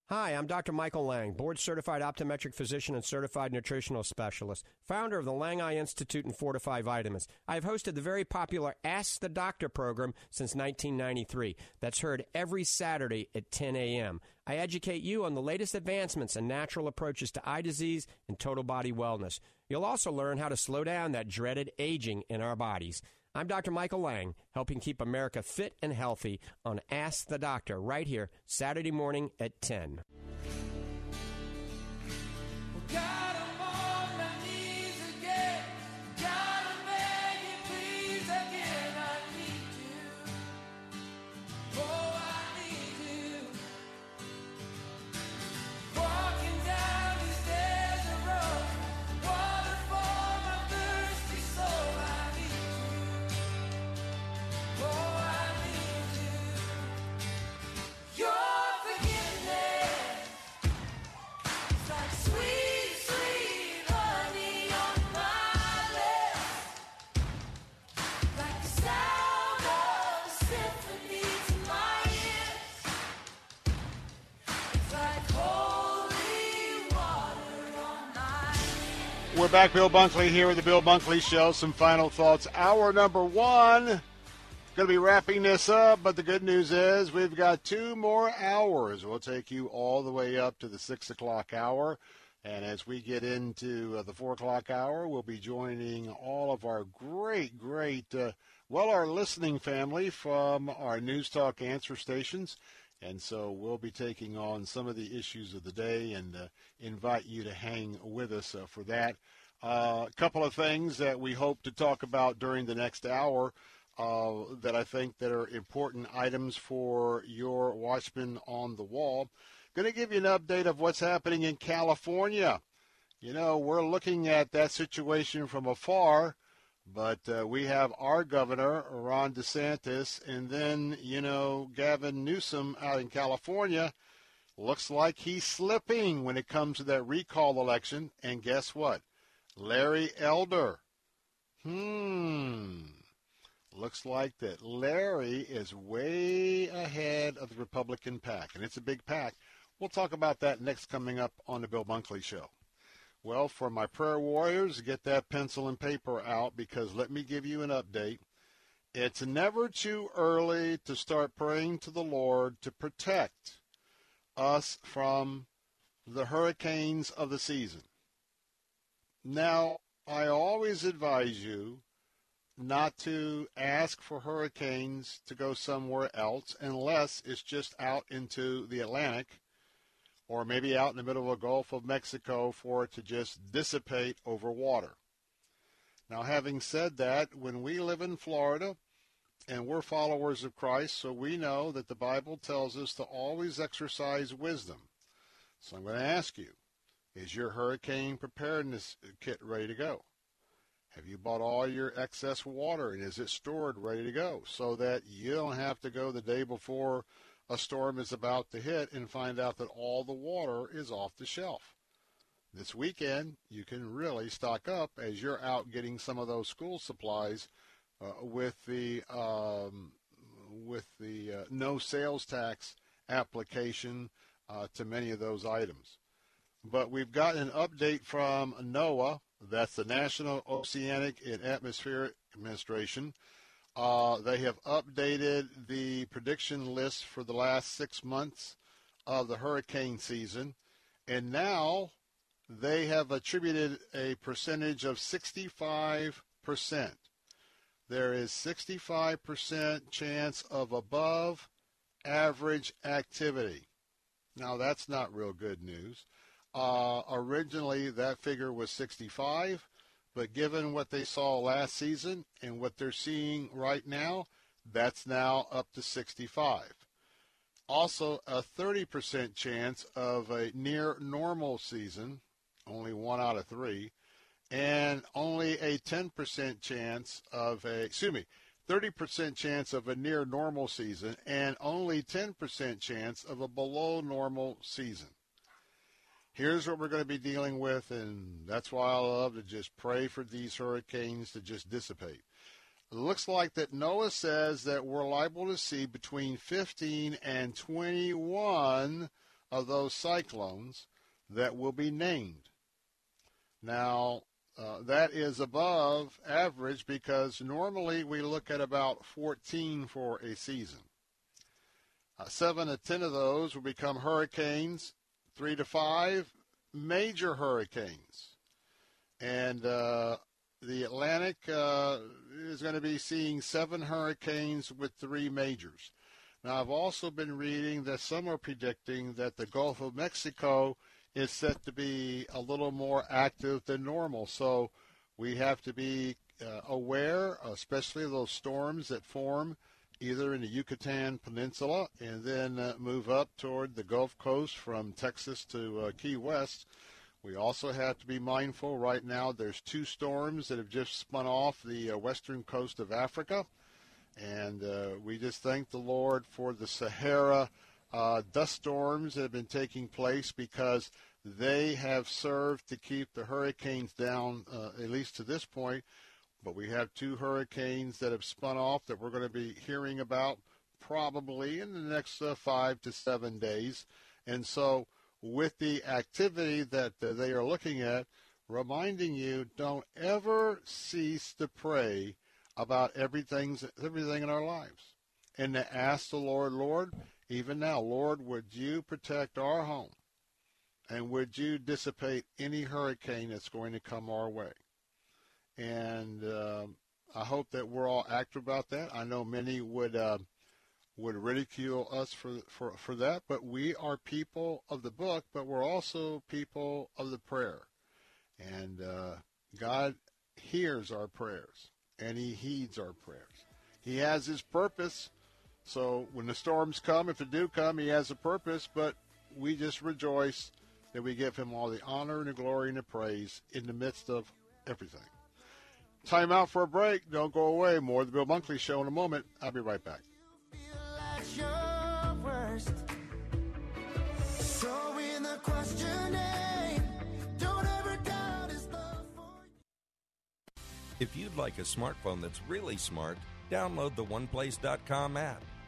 Hi, I'm Dr. Michael Lang, board certified optometric physician and certified nutritional specialist, founder of the Lang Eye Institute and Fortify Vitamins. I've hosted the very popular Ask the Doctor program since 1993. That's heard every Saturday at 10 a.m. I educate you on the latest advancements and natural approaches to eye disease and total body wellness. You'll also learn how to slow down that dreaded aging in our bodies. I'm Dr. Michael Lang, helping keep America fit and healthy on Ask the Doctor right here, Saturday morning at 10. We're back, Bill Bunkley here with the Bill Bunkley Show. Some final thoughts. Hour number one. Going to be wrapping this up, but the good news is we've got two more hours. We'll take you all the way up to the six o'clock hour. And as we get into uh, the four o'clock hour, we'll be joining all of our great, great, uh, well, our listening family from our News Talk answer stations. And so we'll be taking on some of the issues of the day and uh, invite you to hang with us uh, for that. Uh, a couple of things that we hope to talk about during the next hour uh, that I think that are important items for your watchman on the wall. Going to give you an update of what's happening in California. You know, we're looking at that situation from afar but uh, we have our governor, Ron DeSantis, and then, you know, Gavin Newsom out in California. Looks like he's slipping when it comes to that recall election. And guess what? Larry Elder. Hmm. Looks like that Larry is way ahead of the Republican pack, and it's a big pack. We'll talk about that next coming up on the Bill Bunkley Show. Well, for my prayer warriors, get that pencil and paper out because let me give you an update. It's never too early to start praying to the Lord to protect us from the hurricanes of the season. Now, I always advise you not to ask for hurricanes to go somewhere else unless it's just out into the Atlantic or maybe out in the middle of the Gulf of Mexico for it to just dissipate over water. Now, having said that, when we live in Florida and we're followers of Christ, so we know that the Bible tells us to always exercise wisdom. So I'm going to ask you, is your hurricane preparedness kit ready to go? Have you bought all your excess water and is it stored ready to go so that you don't have to go the day before a storm is about to hit and find out that all the water is off the shelf? This weekend, you can really stock up as you're out getting some of those school supplies uh, with the um, with the uh, no sales tax application uh, to many of those items. But we've got an update from NOAA, that's the National Oceanic and Atmospheric Administration. Uh, they have updated the prediction list for the last six months of the hurricane season, and now they have attributed a percentage of 65%. There is 65% chance of above average activity. Now, that's not real good news. Uh, originally, that figure was 65, but given what they saw last season and what they're seeing right now, that's now up to 65. Also, a 30% chance of a near normal season, only one out of three, and only a 10% chance of a, excuse me, 30% chance of a near normal season, and only 10% chance of a below normal season here's what we're going to be dealing with, and that's why I love to just pray for these hurricanes to just dissipate. It looks like that NOAA says that we're liable to see between 15 and 21 of those cyclones that will be named. Now, uh, that is above average because normally we look at about 14 for a season. Uh, seven to 10 of those will become hurricanes three to five major hurricanes. And uh, the Atlantic uh, is going to be seeing seven hurricanes with three majors. Now, I've also been reading that some are predicting that the Gulf of Mexico is set to be a little more active than normal. So we have to be uh, aware, especially those storms that form either in the Yucatan Peninsula and then uh, move up toward the Gulf Coast from Texas to uh, Key West. We also have to be mindful right now there's two storms that have just spun off the uh, western coast of Africa. And uh, we just thank the Lord for the Sahara uh, dust storms that have been taking place because they have served to keep the hurricanes down, uh, at least to this point, but we have two hurricanes that have spun off that we're going to be hearing about probably in the next uh, five to seven days. And so, with the activity that uh, they are looking at, reminding you don't ever cease to pray about everything, everything in our lives. And to ask the Lord, Lord, even now, Lord, would you protect our home? And would you dissipate any hurricane that's going to come our way? And uh, I hope that we're all active about that. I know many would uh, would ridicule us for for for that, but we are people of the book, but we're also people of the prayer, and uh, God hears our prayers and He heeds our prayers. He has His purpose. So when the storms come, if they do come, He has a purpose, but we just rejoice that we give Him all the honor and the glory and the praise in the midst of everything. Time out for a break. Don't go away. More of the Bill Bunkley Show in a moment. I'll be right back. If you'd like a smartphone that's really smart, download the OnePlace.com app.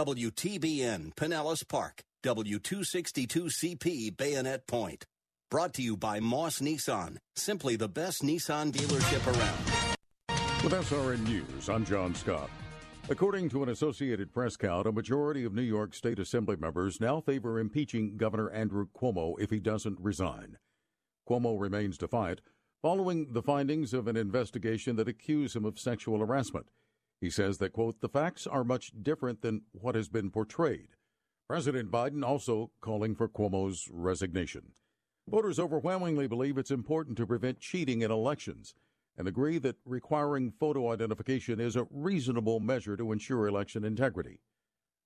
WTBN Pinellas Park, W262CP Bayonet Point. Brought to you by Moss Nissan, simply the best Nissan dealership around. With SRN News, I'm John Scott. According to an Associated Press count, a majority of New York State Assembly members now favor impeaching Governor Andrew Cuomo if he doesn't resign. Cuomo remains defiant following the findings of an investigation that accused him of sexual harassment. He says that, quote, the facts are much different than what has been portrayed. President Biden also calling for Cuomo's resignation. Voters overwhelmingly believe it's important to prevent cheating in elections and agree that requiring photo identification is a reasonable measure to ensure election integrity.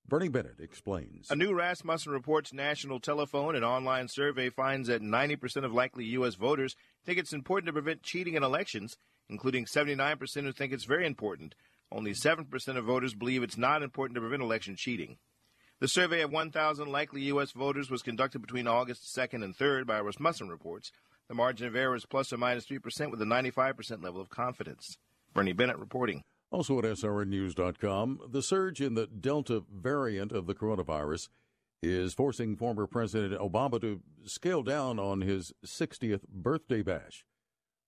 Bernie Bennett explains. A new Rasmussen Reports national telephone and online survey finds that 90% of likely U.S. voters think it's important to prevent cheating in elections, including 79% who think it's very important. Only 7% of voters believe it's not important to prevent election cheating. The survey of 1,000 likely U.S. voters was conducted between August 2nd and 3rd by Rasmussen Reports. The margin of error is plus or minus 3% with a 95% level of confidence. Bernie Bennett reporting. Also at SRNnews.com, the surge in the Delta variant of the coronavirus is forcing former President Obama to scale down on his 60th birthday bash.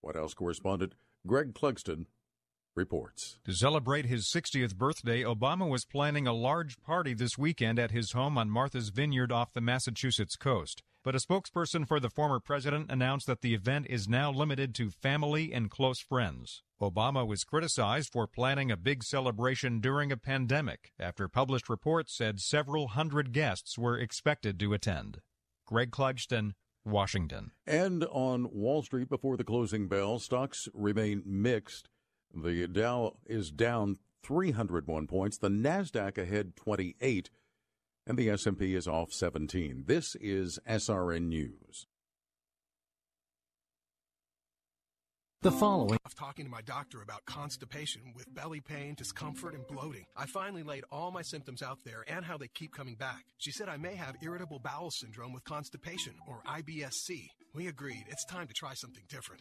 White House correspondent Greg Clugston reports. To celebrate his 60th birthday, Obama was planning a large party this weekend at his home on Martha's Vineyard off the Massachusetts coast. But a spokesperson for the former president announced that the event is now limited to family and close friends. Obama was criticized for planning a big celebration during a pandemic after published reports said several hundred guests were expected to attend. Greg Clugston, Washington. And on Wall Street before the closing bell, stocks remain mixed. The Dow is down 301 points, the Nasdaq ahead 28, and the S&P is off 17. This is SRN News. The following. Of talking to my doctor about constipation with belly pain, discomfort, and bloating. I finally laid all my symptoms out there and how they keep coming back. She said I may have irritable bowel syndrome with constipation, or IBSC. We agreed it's time to try something different.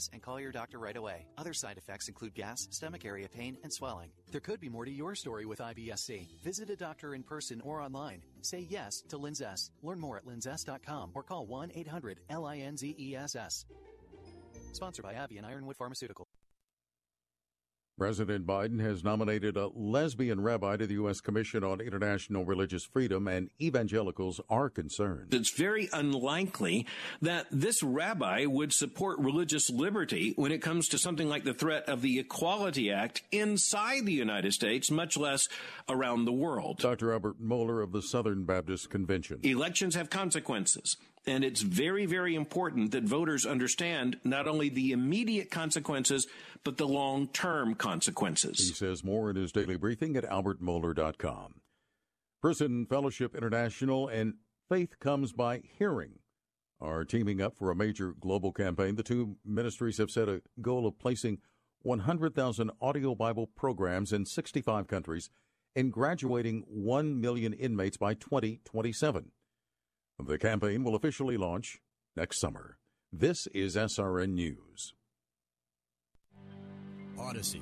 and call your doctor right away. Other side effects include gas, stomach area pain, and swelling. There could be more to your story with IBS-C. Visit a doctor in person or online. Say yes to Linzess. Learn more at linzess.com or call 1-800-LINZESS. Sponsored by AbbVie and Ironwood Pharmaceutical. President Biden has nominated a lesbian rabbi to the U.S. Commission on International Religious Freedom, and evangelicals are concerned. It's very unlikely that this rabbi would support religious liberty when it comes to something like the threat of the Equality Act inside the United States, much less around the world. Dr. Albert Mohler of the Southern Baptist Convention. Elections have consequences. And it's very, very important that voters understand not only the immediate consequences, but the long term consequences. He says more in his daily briefing at albertmohler.com. Prison Fellowship International and Faith Comes by Hearing are teaming up for a major global campaign. The two ministries have set a goal of placing 100,000 audio Bible programs in 65 countries and graduating 1 million inmates by 2027. The campaign will officially launch next summer. This is SRN News. Odyssey.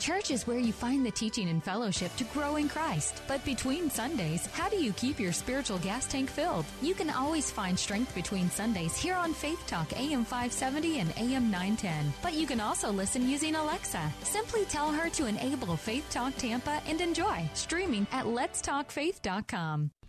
Church is where you find the teaching and fellowship to grow in Christ. But between Sundays, how do you keep your spiritual gas tank filled? You can always find strength between Sundays here on Faith Talk AM 570 and AM 910. But you can also listen using Alexa. Simply tell her to enable Faith Talk Tampa and enjoy streaming at letstalkfaith.com.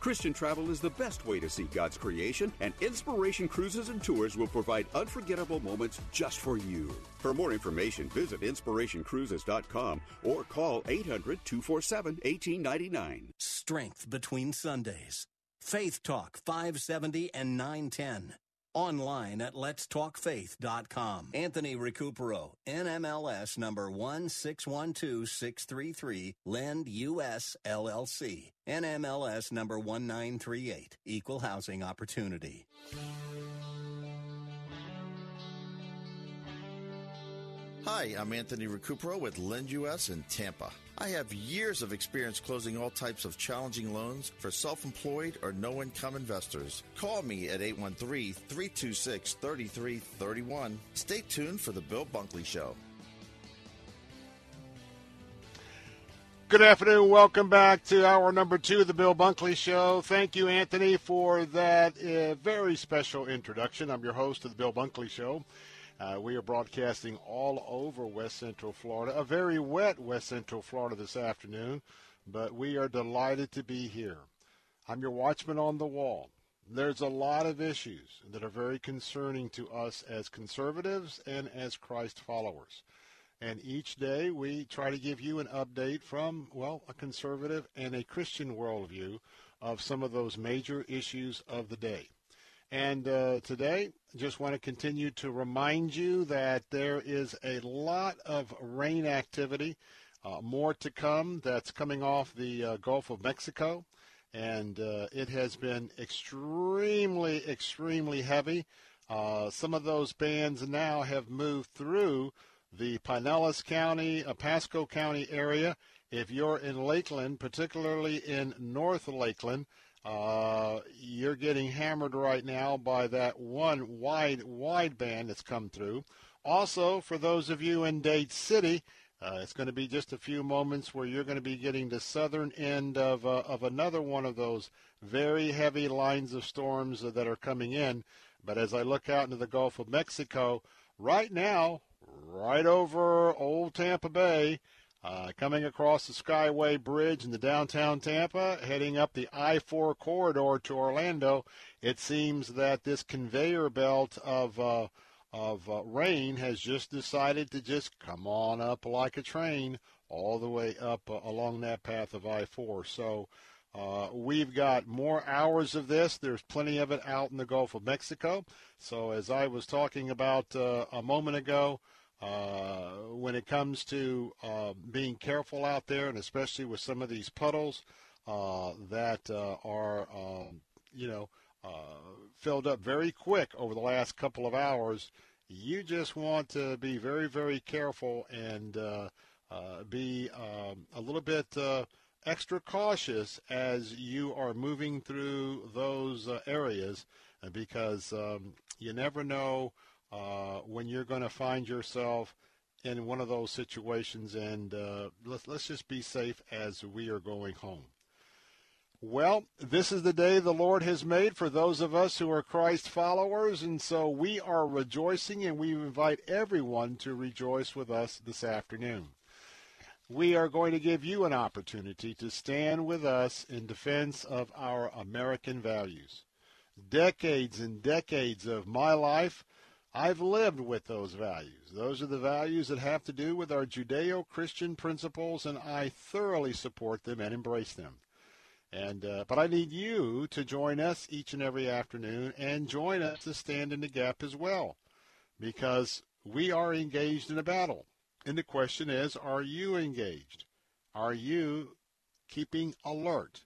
Christian travel is the best way to see God's creation, and Inspiration Cruises and Tours will provide unforgettable moments just for you. For more information, visit inspirationcruises.com or call 800 247 1899. Strength between Sundays. Faith Talk 570 and 910. Online at letstalkfaith.com. Anthony Recupero, NMLS number 1612633, LendUS LLC. NMLS number 1938, Equal Housing Opportunity. Hi, I'm Anthony Recupero with LendUS in Tampa. I have years of experience closing all types of challenging loans for self employed or no income investors. Call me at 813 326 3331. Stay tuned for The Bill Bunkley Show. Good afternoon. Welcome back to hour number two of the Bill Bunkley Show. Thank you, Anthony, for that uh, very special introduction. I'm your host of the Bill Bunkley Show. Uh, we are broadcasting all over West Central Florida, a very wet West Central Florida this afternoon, but we are delighted to be here. I'm your watchman on the wall. There's a lot of issues that are very concerning to us as conservatives and as Christ followers. And each day we try to give you an update from, well, a conservative and a Christian worldview of some of those major issues of the day. And uh, today, just want to continue to remind you that there is a lot of rain activity, uh, more to come that's coming off the uh, Gulf of Mexico. And uh, it has been extremely, extremely heavy. Uh, some of those bands now have moved through the Pinellas County, uh, Pasco County area. If you're in Lakeland, particularly in North Lakeland, uh, you're getting hammered right now by that one wide wide band that's come through. Also, for those of you in Dade City, uh, it's going to be just a few moments where you're going to be getting the southern end of uh, of another one of those very heavy lines of storms that are coming in. But as I look out into the Gulf of Mexico, right now, right over Old Tampa Bay, uh, coming across the Skyway Bridge in the downtown Tampa, heading up the I 4 corridor to Orlando, it seems that this conveyor belt of, uh, of uh, rain has just decided to just come on up like a train all the way up uh, along that path of I 4. So uh, we've got more hours of this. There's plenty of it out in the Gulf of Mexico. So as I was talking about uh, a moment ago, uh, when it comes to uh, being careful out there, and especially with some of these puddles uh, that uh, are, um, you know, uh, filled up very quick over the last couple of hours, you just want to be very, very careful and uh, be um, a little bit extra cautious as you are moving through those areas because um, you never know uh, when you're going to find yourself in one of those situations, and uh, let's let's just be safe as we are going home. Well, this is the day the Lord has made for those of us who are Christ followers, and so we are rejoicing, and we invite everyone to rejoice with us this afternoon. We are going to give you an opportunity to stand with us in defense of our American values. Decades and decades of my life I've lived with those values. Those are the values that have to do with our Judeo Christian principles, and I thoroughly support them and embrace them. And uh, but I need you to join us each and every afternoon and join us to stand in the gap as well, because we are engaged in a battle. And the question is, are you engaged? Are you keeping alert?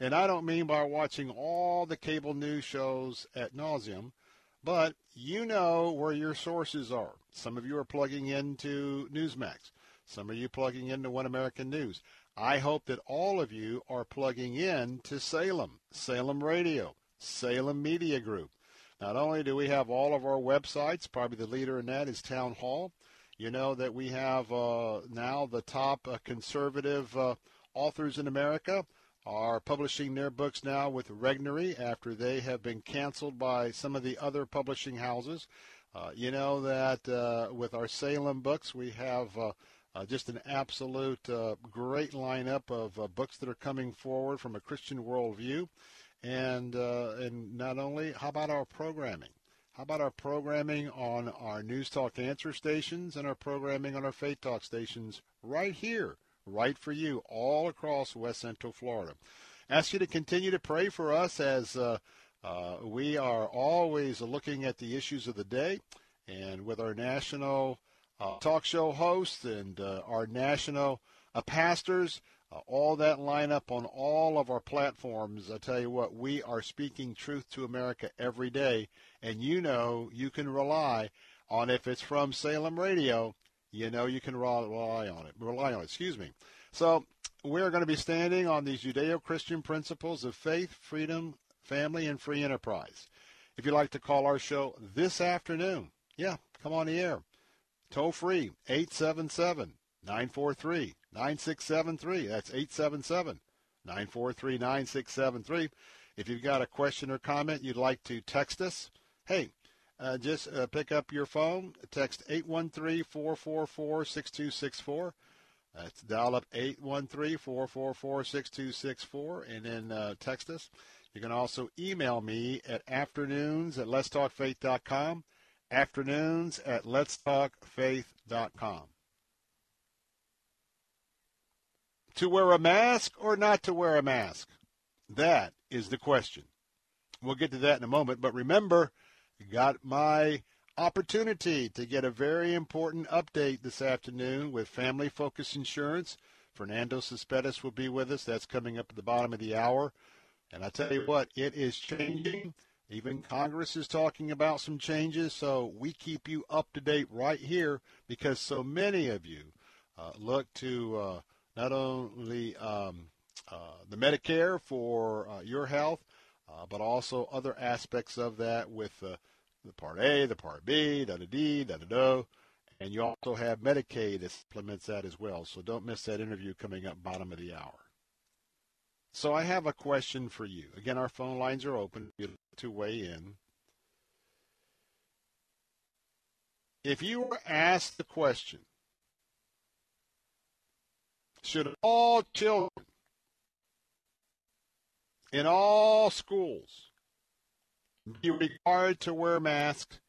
And I don't mean by watching all the cable news shows at nauseum, but you know where your sources are. Some of you are plugging into Newsmax. Some of you plugging into One American News. I hope that all of you are plugging in to Salem, Salem Radio, Salem Media Group. Not only do we have all of our websites, probably the leader in that is Town Hall. You know that we have uh, now the top uh, conservative uh, authors in America are publishing their books now with Regnery after they have been canceled by some of the other publishing houses. Uh, you know that uh, with our Salem books, we have uh, uh just an absolute uh, great lineup of uh, books that are coming forward from a Christian worldview. And, and not only, how about our programming? How about our programming on our News Talk Answer stations and our programming on our Faith Talk stations right here right for you all across West Central Florida. Ask you to continue to pray for us as uh, uh, we are always looking at the issues of the day and with our national uh, talk show hosts and uh, our national uh, pastors. Uh, all that line up on all of our platforms. I tell you what, we are speaking truth to America every day, and you know you can rely on if it's from Salem Radio you know you can rely on it. Rely on it. Excuse me. So we are going to be standing on these Judeo-Christian principles of faith, freedom, family, and free enterprise. If you'd like to call our show this afternoon, yeah, come on the air. Toll free, 877 943 9673. That's 877 943 9673. If you've got a question or comment you'd like to text us, hey, uh, just uh, pick up your phone, text 813-444-6264. That's dial up 813-444-6264 and then uh, text us. You can also email me at afternoons at letstalkfaith.com, afternoons at letstalkfaith.com. To wear a mask or not to wear a mask? That is the question. We'll get to that in a moment, but remember, got my opportunity to get a very important update this afternoon with Family Focus Insurance. Fernando Cespedes will be with us. That's coming up at the bottom of the hour. And I tell you what, it is changing. Even Congress is talking about some changes, so we keep you up to date right here because so many of you uh, look to uh, not only um, uh, the Medicare for uh, your health, uh, but also other aspects of that with uh, the Part A, the Part B, da da da da da. And you also have Medicaid that supplements that as well. So don't miss that interview coming up bottom of the hour. So I have a question for you. Again, our phone lines are open to weigh in. If you were asked the question, should all children in all schools be required to wear masks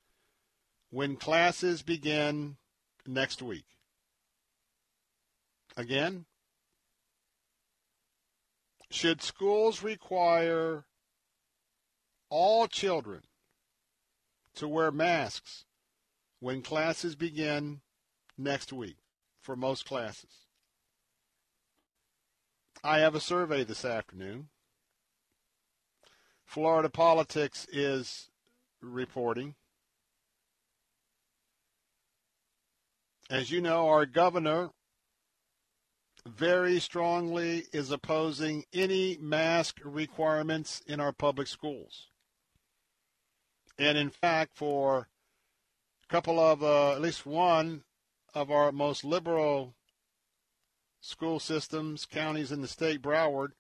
when classes begin next week. Again, should schools require all children to wear masks when classes begin next week for most classes? I have a survey this afternoon Florida Politics is reporting. As you know, our governor very strongly is opposing any mask requirements in our public schools. And in fact, for a couple of, uh, at least one of our most liberal school systems, counties in the state, Broward,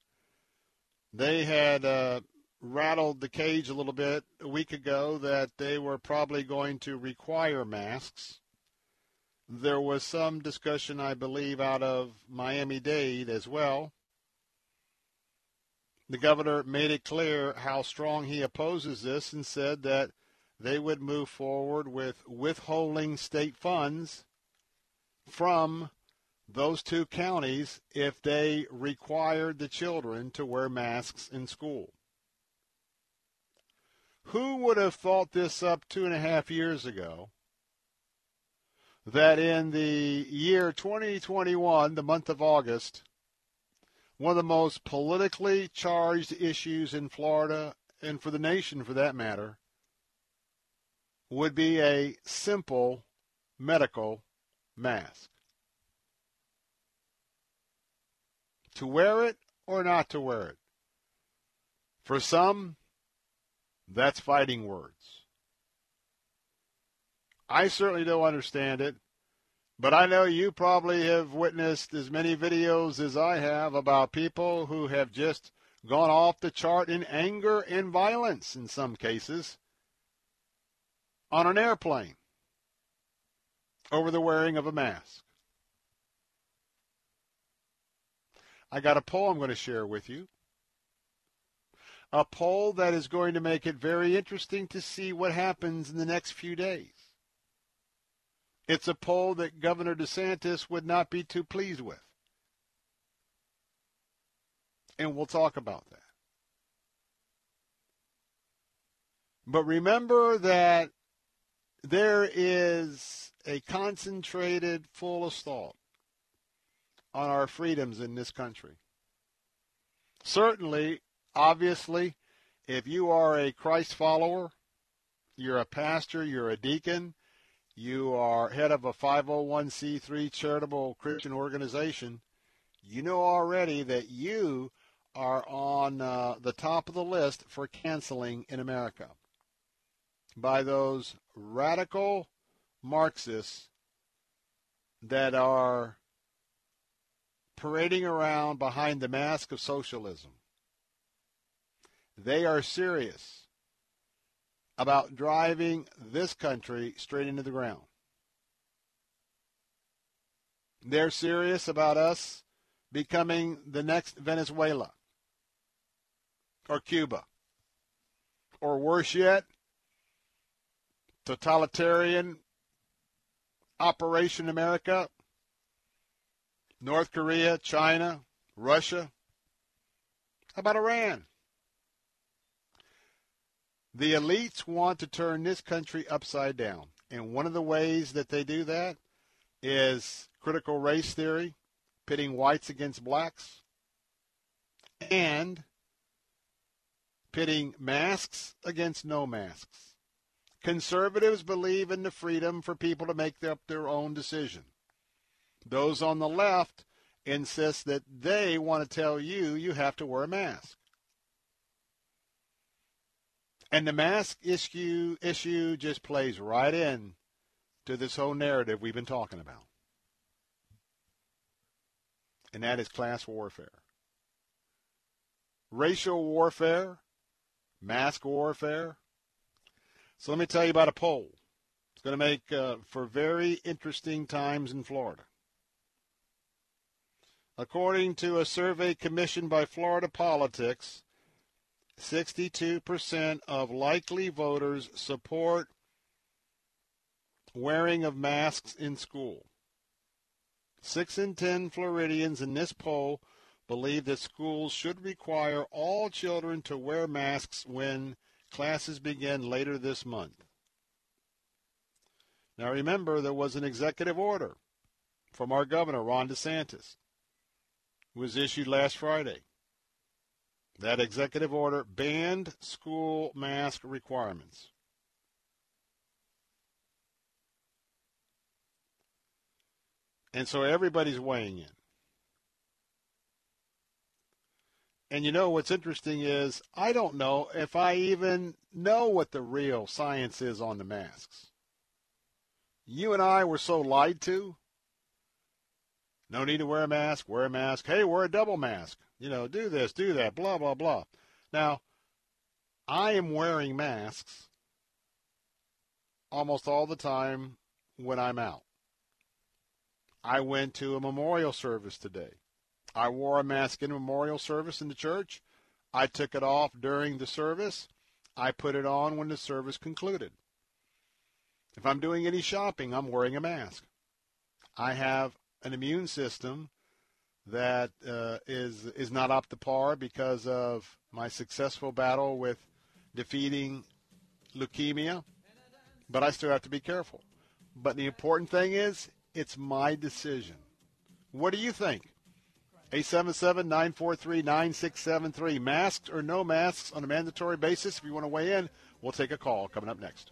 they had uh, rattled the cage a little bit a week ago that they were probably going to require masks. There was some discussion, I believe, out of Miami Dade as well. The governor made it clear how strong he opposes this and said that they would move forward with withholding state funds from those two counties if they required the children to wear masks in school. Who would have thought this up two and a half years ago? That in the year 2021, the month of August, one of the most politically charged issues in Florida and for the nation for that matter would be a simple medical mask. To wear it or not to wear it. For some, that's fighting words. I certainly don't understand it, but I know you probably have witnessed as many videos as I have about people who have just gone off the chart in anger and violence in some cases on an airplane over the wearing of a mask. I got a poll I'm going to share with you. A poll that is going to make it very interesting to see what happens in the next few days. It's a poll that Governor DeSantis would not be too pleased with. And we'll talk about that. But remember that there is a concentrated full assault on our freedoms in this country. Certainly, obviously, if you are a Christ follower, you're a pastor, you're a deacon, you are head of a 501c3 charitable Christian organization, you know already that you are on uh, the top of the list for canceling in America by those radical Marxists that are parading around behind the mask of socialism. They are serious about driving this country straight into the ground. They're serious about us becoming the next Venezuela or Cuba or worse yet, totalitarian Operation America, North Korea, China, Russia. How about Iran? The elites want to turn this country upside down. And one of the ways that they do that is critical race theory, pitting whites against blacks, and pitting masks against no masks. Conservatives believe in the freedom for people to make up their own decision. Those on the left insist that they want to tell you you have to wear a mask. And the mask issue issue just plays right in to this whole narrative we've been talking about. And that is class warfare. Racial warfare, mask warfare, so let me tell you about a poll. It's going to make uh, for very interesting times in Florida. According to a survey commissioned by Florida Politics, 62% of likely voters support wearing of masks in school. Six in ten Floridians in this poll believe that schools should require all children to wear masks when Classes begin later this month. Now remember, there was an executive order from our governor, Ron DeSantis, was issued last Friday. That executive order banned school mask requirements. And so everybody's weighing in. And you know what's interesting is I don't know if I even know what the real science is on the masks. You and I were so lied to. No need to wear a mask, wear a mask. Hey, wear a double mask. You know, do this, do that, blah, blah, blah. Now, I am wearing masks almost all the time when I'm out. I went to a memorial service today. I wore a mask in a memorial service in the church. I took it off during the service. I put it on when the service concluded. If I'm doing any shopping, I'm wearing a mask. I have an immune system that uh, is is not up to par because of my successful battle with defeating leukemia, but I still have to be careful. But the important thing is, it's my decision. What do you think? 877 943 9673. Masks or no masks on a mandatory basis. If you want to weigh in, we'll take a call coming up next.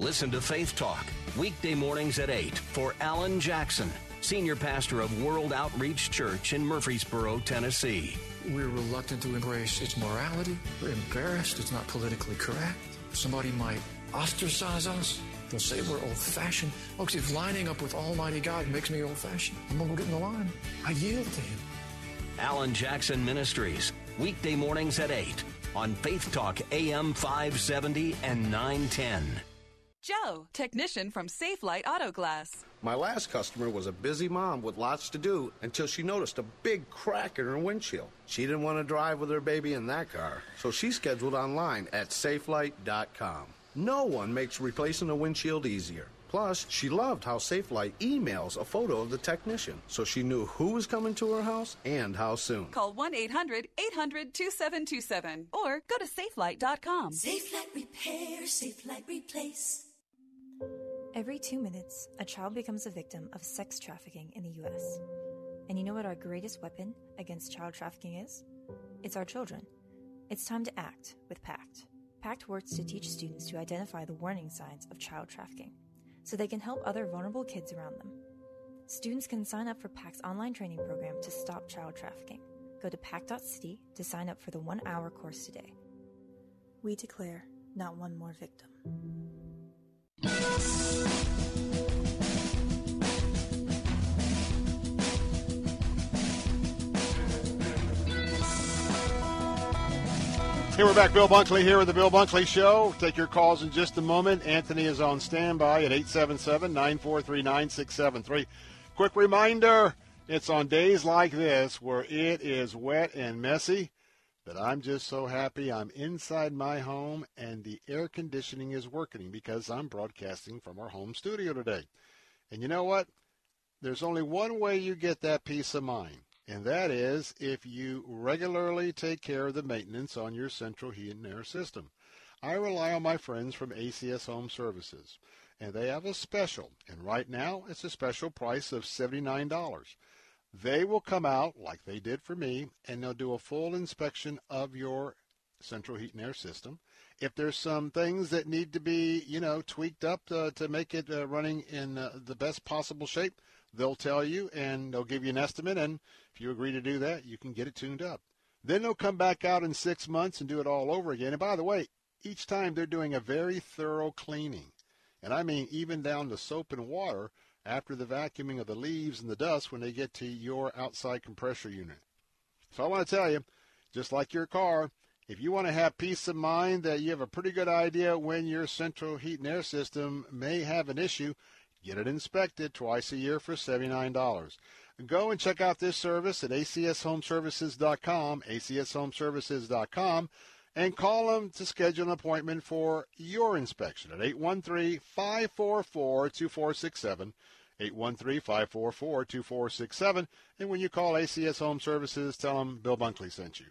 Listen to Faith Talk, weekday mornings at 8 for Alan Jackson, Senior Pastor of World Outreach Church in Murfreesboro, Tennessee. We're reluctant to embrace its morality. We're embarrassed. It's not politically correct. Somebody might ostracize us. They'll say we're old fashioned. Oh, if lining up with Almighty God makes me old fashioned, I'm going to get in the line. I yield to Him. Alan Jackson Ministries, weekday mornings at 8 on Faith Talk AM 570 and 910. Joe, technician from Safelite Auto Glass. My last customer was a busy mom with lots to do until she noticed a big crack in her windshield. She didn't want to drive with her baby in that car, so she scheduled online at safelite.com. No one makes replacing a windshield easier. Plus, she loved how Safelite emails a photo of the technician, so she knew who was coming to her house and how soon. Call 1 800 800 2727 or go to safelite.com. Safelite Repair, Safelite Replace. Every two minutes, a child becomes a victim of sex trafficking in the U.S. And you know what our greatest weapon against child trafficking is? It's our children. It's time to act with PACT. PACT works to teach students to identify the warning signs of child trafficking so they can help other vulnerable kids around them. Students can sign up for PACT's online training program to stop child trafficking. Go to pact.city to sign up for the one hour course today. We declare not one more victim. Hey, we're back. Bill Bunkley here with the Bill Bunkley Show. Take your calls in just a moment. Anthony is on standby at 877 943 9673. Quick reminder it's on days like this where it is wet and messy that I'm just so happy I'm inside my home and the air conditioning is working because I'm broadcasting from our home studio today. And you know what? There's only one way you get that peace of mind and that is if you regularly take care of the maintenance on your central heat and air system. I rely on my friends from ACS Home Services, and they have a special, and right now it's a special price of $79. They will come out, like they did for me, and they'll do a full inspection of your central heat and air system. If there's some things that need to be, you know, tweaked up to, make it uh, running in uh, the best possible shape, they'll tell you and they'll give you an estimate. And if you agree to do that, you can get it tuned up. Then they'll come back out in six months and do it all over again. And by the way, each time they're doing a very thorough cleaning. And I mean, even down to soap and water after the vacuuming of the leaves and the dust when they get to your outside compressor unit. So I want to tell you, just like your car, if you want to have peace of mind that you have a pretty good idea when your central heat and air system may have an issue, get it inspected twice a year for $79. Go and check out this service at acshomeservices.com, acshomeservices.com, and call them to schedule an appointment for your inspection at 813-544-2467, 813-544-2467. And when you call ACS Home Services, tell them Bill Bunkley sent you.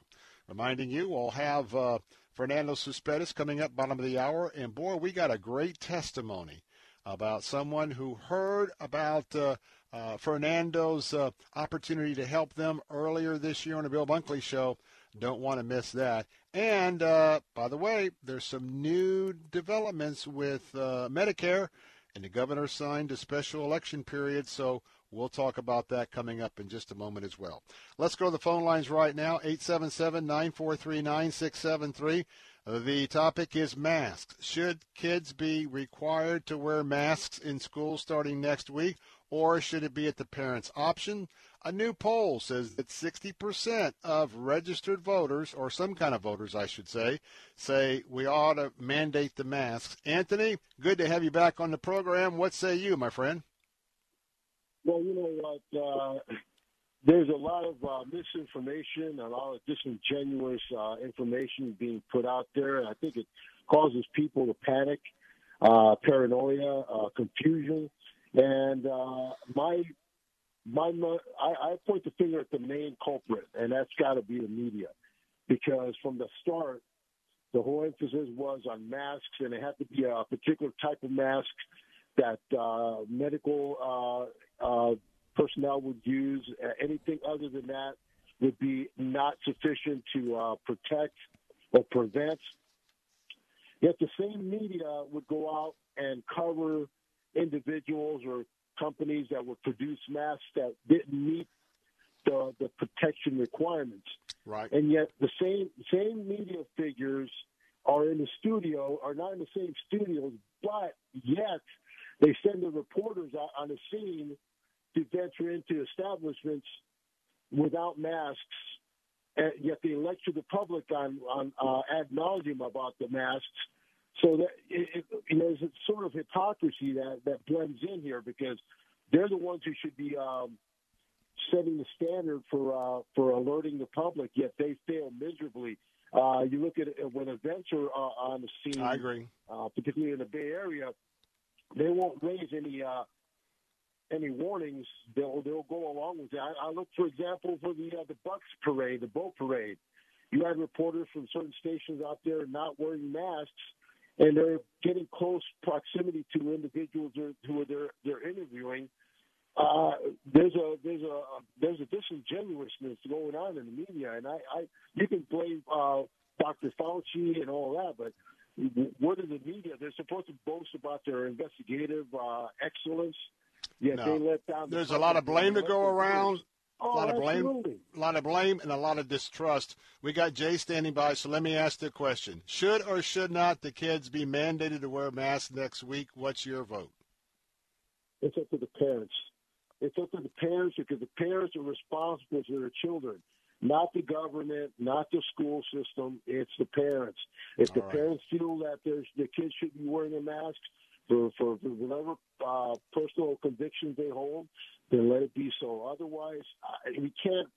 Reminding you, we'll have uh, Fernando Cespedes coming up bottom of the hour. And boy, we got a great testimony about someone who heard about uh, uh, Fernando's uh, opportunity to help them earlier this year on the Bill Bunkley Show. Don't want to miss that. And uh, by the way, there's some new developments with uh, Medicare, and the governor signed a special election period, so we'll talk about that coming up in just a moment as well. Let's go to the phone lines right now 877 943 9673. The topic is masks. Should kids be required to wear masks in school starting next week, or should it be at the parents' option? A new poll says that 60% of registered voters, or some kind of voters, I should say, say we ought to mandate the masks. Anthony, good to have you back on the program. What say you, my friend? Well, you know what? Uh, there's a lot of uh, misinformation, a lot of disingenuous uh, information being put out there. I think it causes people to panic, uh, paranoia, uh, confusion, and uh, my my I, I point the finger at the main culprit, and that's got to be the media, because from the start, the whole emphasis was on masks, and it had to be a particular type of mask that uh, medical uh, uh, personnel would use. Anything other than that would be not sufficient to uh, protect or prevent. Yet the same media would go out and cover individuals or companies that would produce masks that didn't meet the, the protection requirements. Right. And yet the same same media figures are in the studio, are not in the same studios, but yet they send the reporters out on the scene to venture into establishments without masks, and yet they lecture the public on on uh, ad nauseum about the masks. So that it, it, you know, there's a sort of hypocrisy that that blends in here because they're the ones who should be um, setting the standard for uh, for alerting the public, yet they fail miserably. Uh, you look at it, when events are uh, on the scene. I agree. Uh, particularly in the Bay Area, they won't raise any uh, any warnings. They'll they'll go along with it. I, I look, for example, for the uh, the Bucs parade, the boat parade. You had reporters from certain stations out there not wearing masks, and they're getting close proximity to individuals who they're they're interviewing. Uh, there's a there's a there's a disingenuousness going on in the media, and I, I you can blame uh, Dr. Fauci and all that, but what is the media? They're supposed to boast about their investigative uh, excellence, yet No. they let down. the There's a lot of blame to go around. Lose. a Oh, lot of blame, absolutely. a lot of blame, and a lot of distrust. We got Jay standing by, so let me ask the question: Should or should not the kids be mandated to wear masks next week? What's your vote? It's up to the parents. It's up to the parents because the parents are responsible for their children, not the government, not the school system. It's the parents. If the All right. parents feel that there's the kids should be wearing a mask for for, whatever uh, personal convictions they hold, then let it be so. Otherwise, uh, we can't.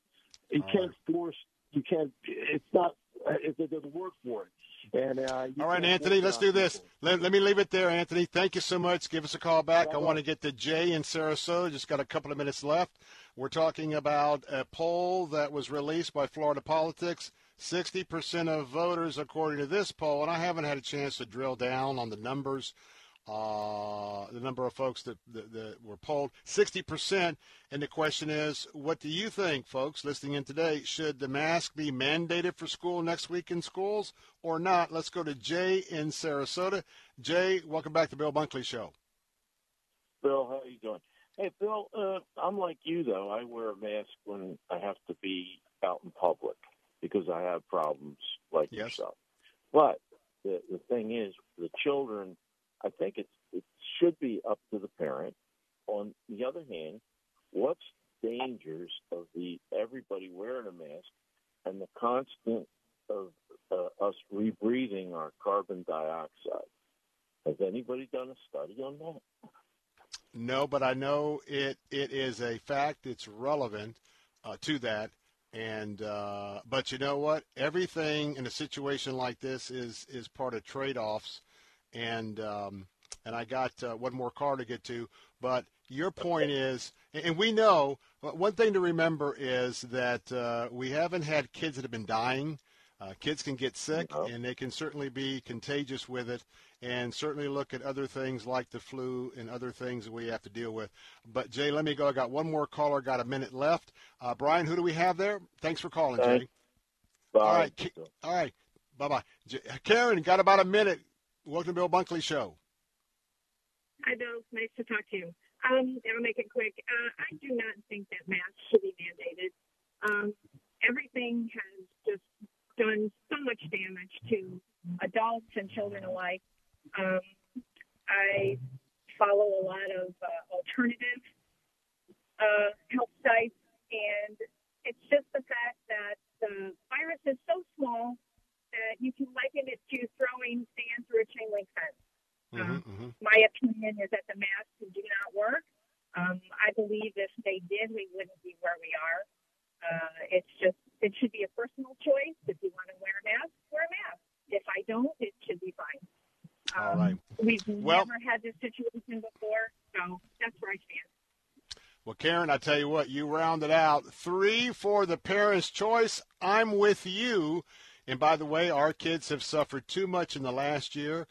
You All can't force. You can't. It's not. It, it doesn't work for it. And uh, All right, Anthony, let's do this. Let, let me leave it there, Anthony. Thank you so much. Give us a call back. I want to get to Jay in Sarasota. Just got a couple of minutes left. We're talking about a poll that was released by Florida Politics. 60% of voters, according to this poll, and I haven't had a chance to drill down on the numbers, uh, the number of folks that, that, that were polled, 60%. And the question is, what do you think, folks, listening in today? Should the mask be mandated for school next week in schools or not? Let's go to Jay in Sarasota. Jay, welcome back to Bill Bunkley Show. Bill, how are you doing? Hey, Bill, uh, I'm like you though. I wear a mask when I have to be out in public because I have problems like Yes. yourself. But the the thing is, the children, I think it it should be up to the parent. On the other hand, what's dangers of the everybody wearing a mask and the constant of uh, us rebreathing our carbon dioxide? Has anybody done a study on that? No, but I know it. It is a fact. It's relevant uh, to that. And uh, but you know what? Everything in a situation like this is is part of trade-offs. And um, and I got uh, one more car to get to. But your point is, and we know one thing to remember is that uh, we haven't had kids that have been dying. Uh, kids can get sick, and they can certainly be contagious with it, and certainly look at other things like the flu and other things that we have to deal with. But Jay, let me go. I got one more caller. Got a minute left. Uh, Brian, who do we have there? Thanks for calling, Jay. Bye. All right. All right. Bye bye. Karen, got about a minute. Welcome to Bill Bunkley Show. Hi, Bill. Nice to talk to you. Um, I'll make it quick. Uh, I do not think that masks should be mandated. Um, everything has just done so much damage to adults and children alike. Um, I follow a lot of uh, alternative uh, health sites, and it's just the fact that the virus is so small that you can liken it to throwing sand through a chain link fence. Um, My opinion is that the masks do not work. Um, I believe believe if they did, we wouldn't be where we are. Uh, it's just, it should be a personal choice. If you want to wear a mask, wear a mask. If I don't, it should be fine. Um, All right. We've Well- never had this situation before, so that's where I stand. Well, Karen, I tell you what, you rounded out three for the parents' choice. I'm with you. And by the way, our kids have suffered too much in the last year.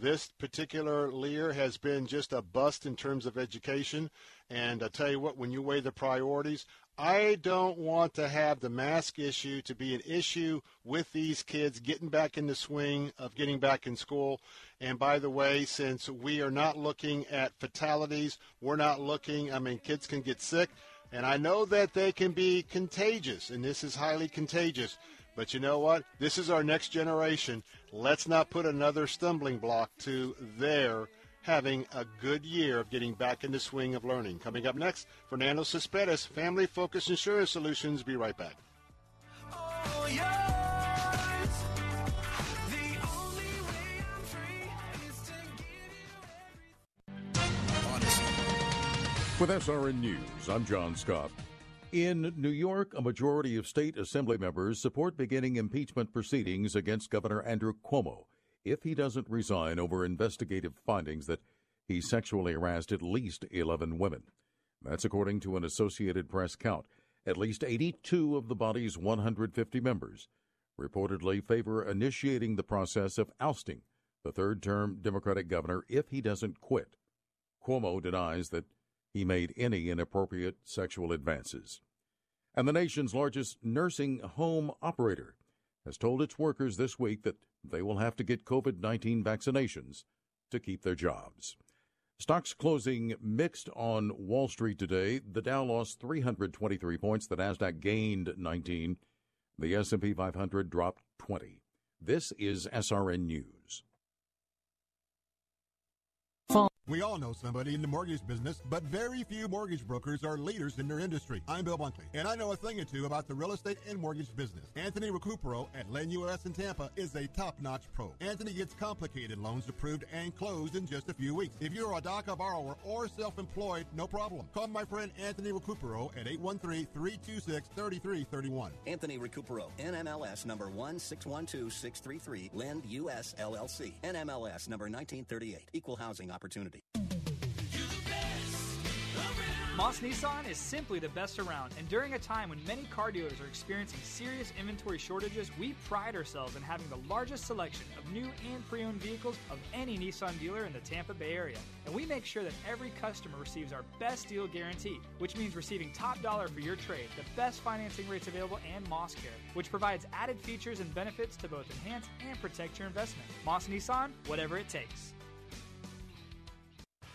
This particular year has been just a bust in terms of education. And I tell you what, when you weigh the priorities, I don't want to have the mask issue to be an issue with these kids getting back in the swing of getting back in school. And by the way, since we are not looking at fatalities, we're not looking, I mean, kids can get sick. And I know that they can be contagious, and this is highly contagious. But you know what? This is our next generation. Let's not put another stumbling block to their having a good year of getting back in the swing of learning. Coming up next, Fernando Cespedes, Family Focus Insurance Solutions. Be right back. With SRN News, I'm John Scott. In New York, a majority of state assembly members support beginning impeachment proceedings against Governor Andrew Cuomo if he doesn't resign over investigative findings that he sexually harassed at least 11 women. That's according to an Associated Press count. At least 82 of the body's 150 members reportedly favor initiating the process of ousting the third term Democratic governor if he doesn't quit. Cuomo denies that he made any inappropriate sexual advances. And the nation's largest nursing home operator has told its workers this week that they will have to get COVID 19 vaccinations to keep their jobs. Stocks closing mixed on Wall Street today. The Dow lost 323 points, the Nasdaq gained 19, the S&P 500 dropped 20. This is SRN News. We all know somebody in the mortgage business, but very few mortgage brokers are leaders in their industry. I'm Bill Bunkley, and I know a thing or two about the real estate and mortgage business. Anthony Recupero at LendUS in Tampa is a top-notch pro. Anthony gets complicated loans approved and closed in just a few weeks. If you're a DACA borrower or self-employed, no problem. Call my friend Anthony Recupero at 813-326-3331. Anthony Recupero, NMLS number 1612633, LendUS LLC, NMLS number 1938, Equal Housing Opportunity. Moss Nissan is simply the best around, and during a time when many car dealers are experiencing serious inventory shortages, we pride ourselves in having the largest selection of new and pre owned vehicles of any Nissan dealer in the Tampa Bay area. And we make sure that every customer receives our best deal guarantee, which means receiving top dollar for your trade, the best financing rates available, and Moss Care, which provides added features and benefits to both enhance and protect your investment. Moss Nissan, whatever it takes.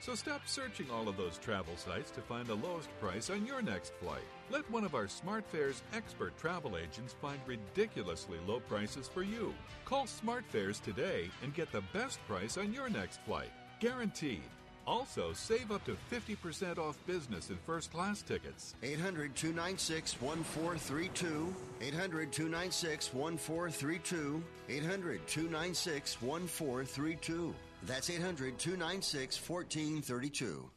So stop searching all of those travel sites to find the lowest price on your next flight. Let one of our SmartFares expert travel agents find ridiculously low prices for you. Call SmartFares today and get the best price on your next flight. Guaranteed. Also, save up to 50% off business and first class tickets. 800 296 1432. 800 296 1432. 800 296 1432. That's 800 296 1432.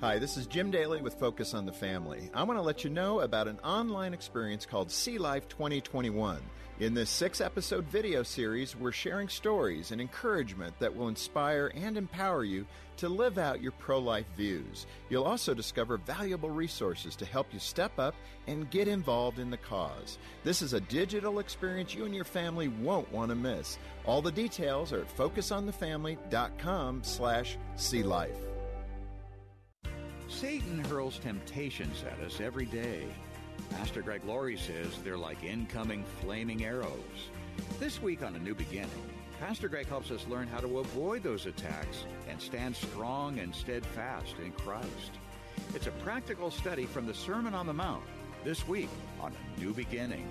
Hi, this is Jim Daly with Focus on the Family. I want to let you know about an online experience called See Life 2021. In this six episode video series, we're sharing stories and encouragement that will inspire and empower you to live out your pro life views. You'll also discover valuable resources to help you step up and get involved in the cause. This is a digital experience you and your family won't want to miss. All the details are at focusonthefamily.com slash see life. Satan hurls temptations at us every day. Pastor Greg Laurie says they're like incoming flaming arrows. This week on A New Beginning, Pastor Greg helps us learn how to avoid those attacks and stand strong and steadfast in Christ. It's a practical study from the Sermon on the Mount this week on A New Beginning.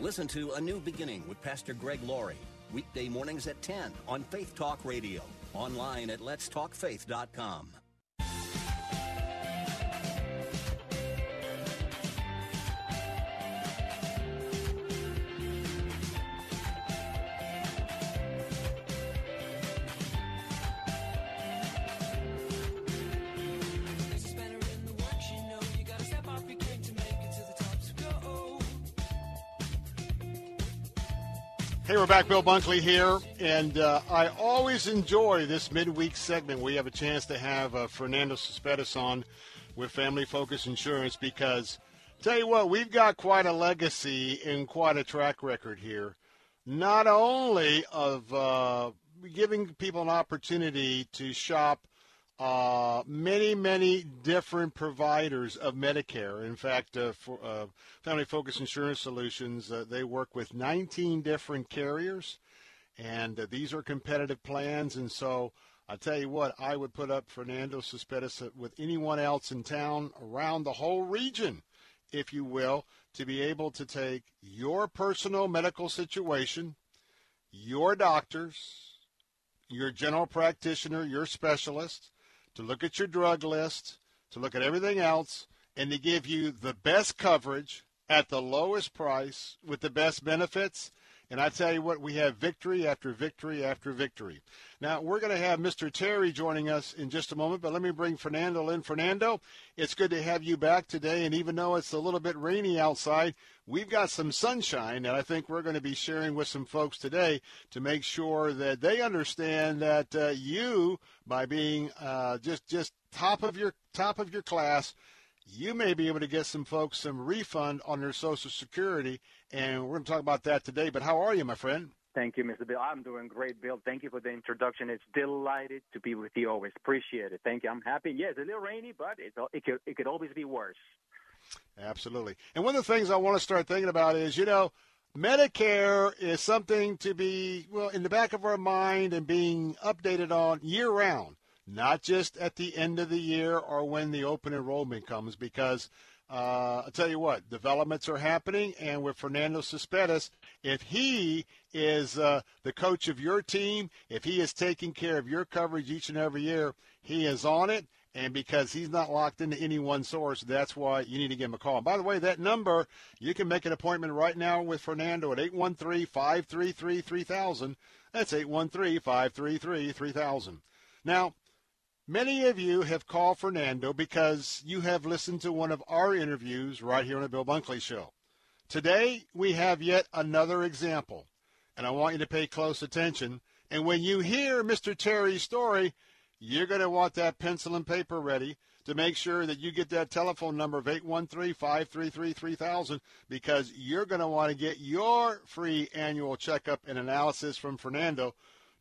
Listen to A New Beginning with Pastor Greg Laurie, weekday mornings at 10 on Faith Talk Radio, online at letstalkfaith.com. Hey, we're back. Bill Bunkley here, and uh, I always enjoy this midweek segment. We have a chance to have uh, Fernando Cespedes on with Family Focus Insurance because, tell you what, we've got quite a legacy and quite a track record here. Not only of uh, giving people an opportunity to shop uh, many, many different providers of Medicare. In fact, uh, for uh, Family Focus Insurance Solutions, uh, they work with 19 different carriers, and uh, these are competitive plans. And so, I tell you what, I would put up Fernando Cespedes with anyone else in town around the whole region, if you will, to be able to take your personal medical situation, your doctors, your general practitioner, your specialist to look at your drug list, to look at everything else, and to give you the best coverage at the lowest price with the best benefits. And I tell you what, we have victory after victory after victory. Now, we're going to have Mr. Terry joining us in just a moment, but let me bring Fernando in. Fernando, it's good to have you back today. And even though it's a little bit rainy outside, we've got some sunshine that I think we're going to be sharing with some folks today to make sure that they understand that uh, you, by being uh, just just top of your top of your class, you may be able to get some folks some refund on their Social Security, and we're going to talk about that today. But how are you, my friend? Thank you, Mr. Bill. I'm doing great, Bill. Thank you for the introduction. It's delighted to be with you always. Appreciate it. Thank you. I'm happy. Yes, a little rainy, but it, it, could, it could always be worse. Absolutely. And one of the things I want to start thinking about is, you know, Medicare is something to be, well, in the back of our mind and being updated on year round, not just at the end of the year or when the open enrollment comes, because uh, I'll tell you what, developments are happening, and with Fernando Cespedes, if he is uh, the coach of your team, if he is taking care of your coverage each and every year, he is on it. And because he's not locked into any one source, that's why you need to give him a call. And by the way, that number, you can make an appointment right now with Fernando at 813 533 3000. That's 813 533 3000. Now, Many of you have called Fernando because you have listened to one of our interviews right here on the Bill Bunkley Show. Today, we have yet another example, and I want you to pay close attention. And when you hear Mr. Terry's story, you're going to want that pencil and paper ready to make sure that you get that telephone number of 813-533-3000 because you're going to want to get your free annual checkup and analysis from Fernando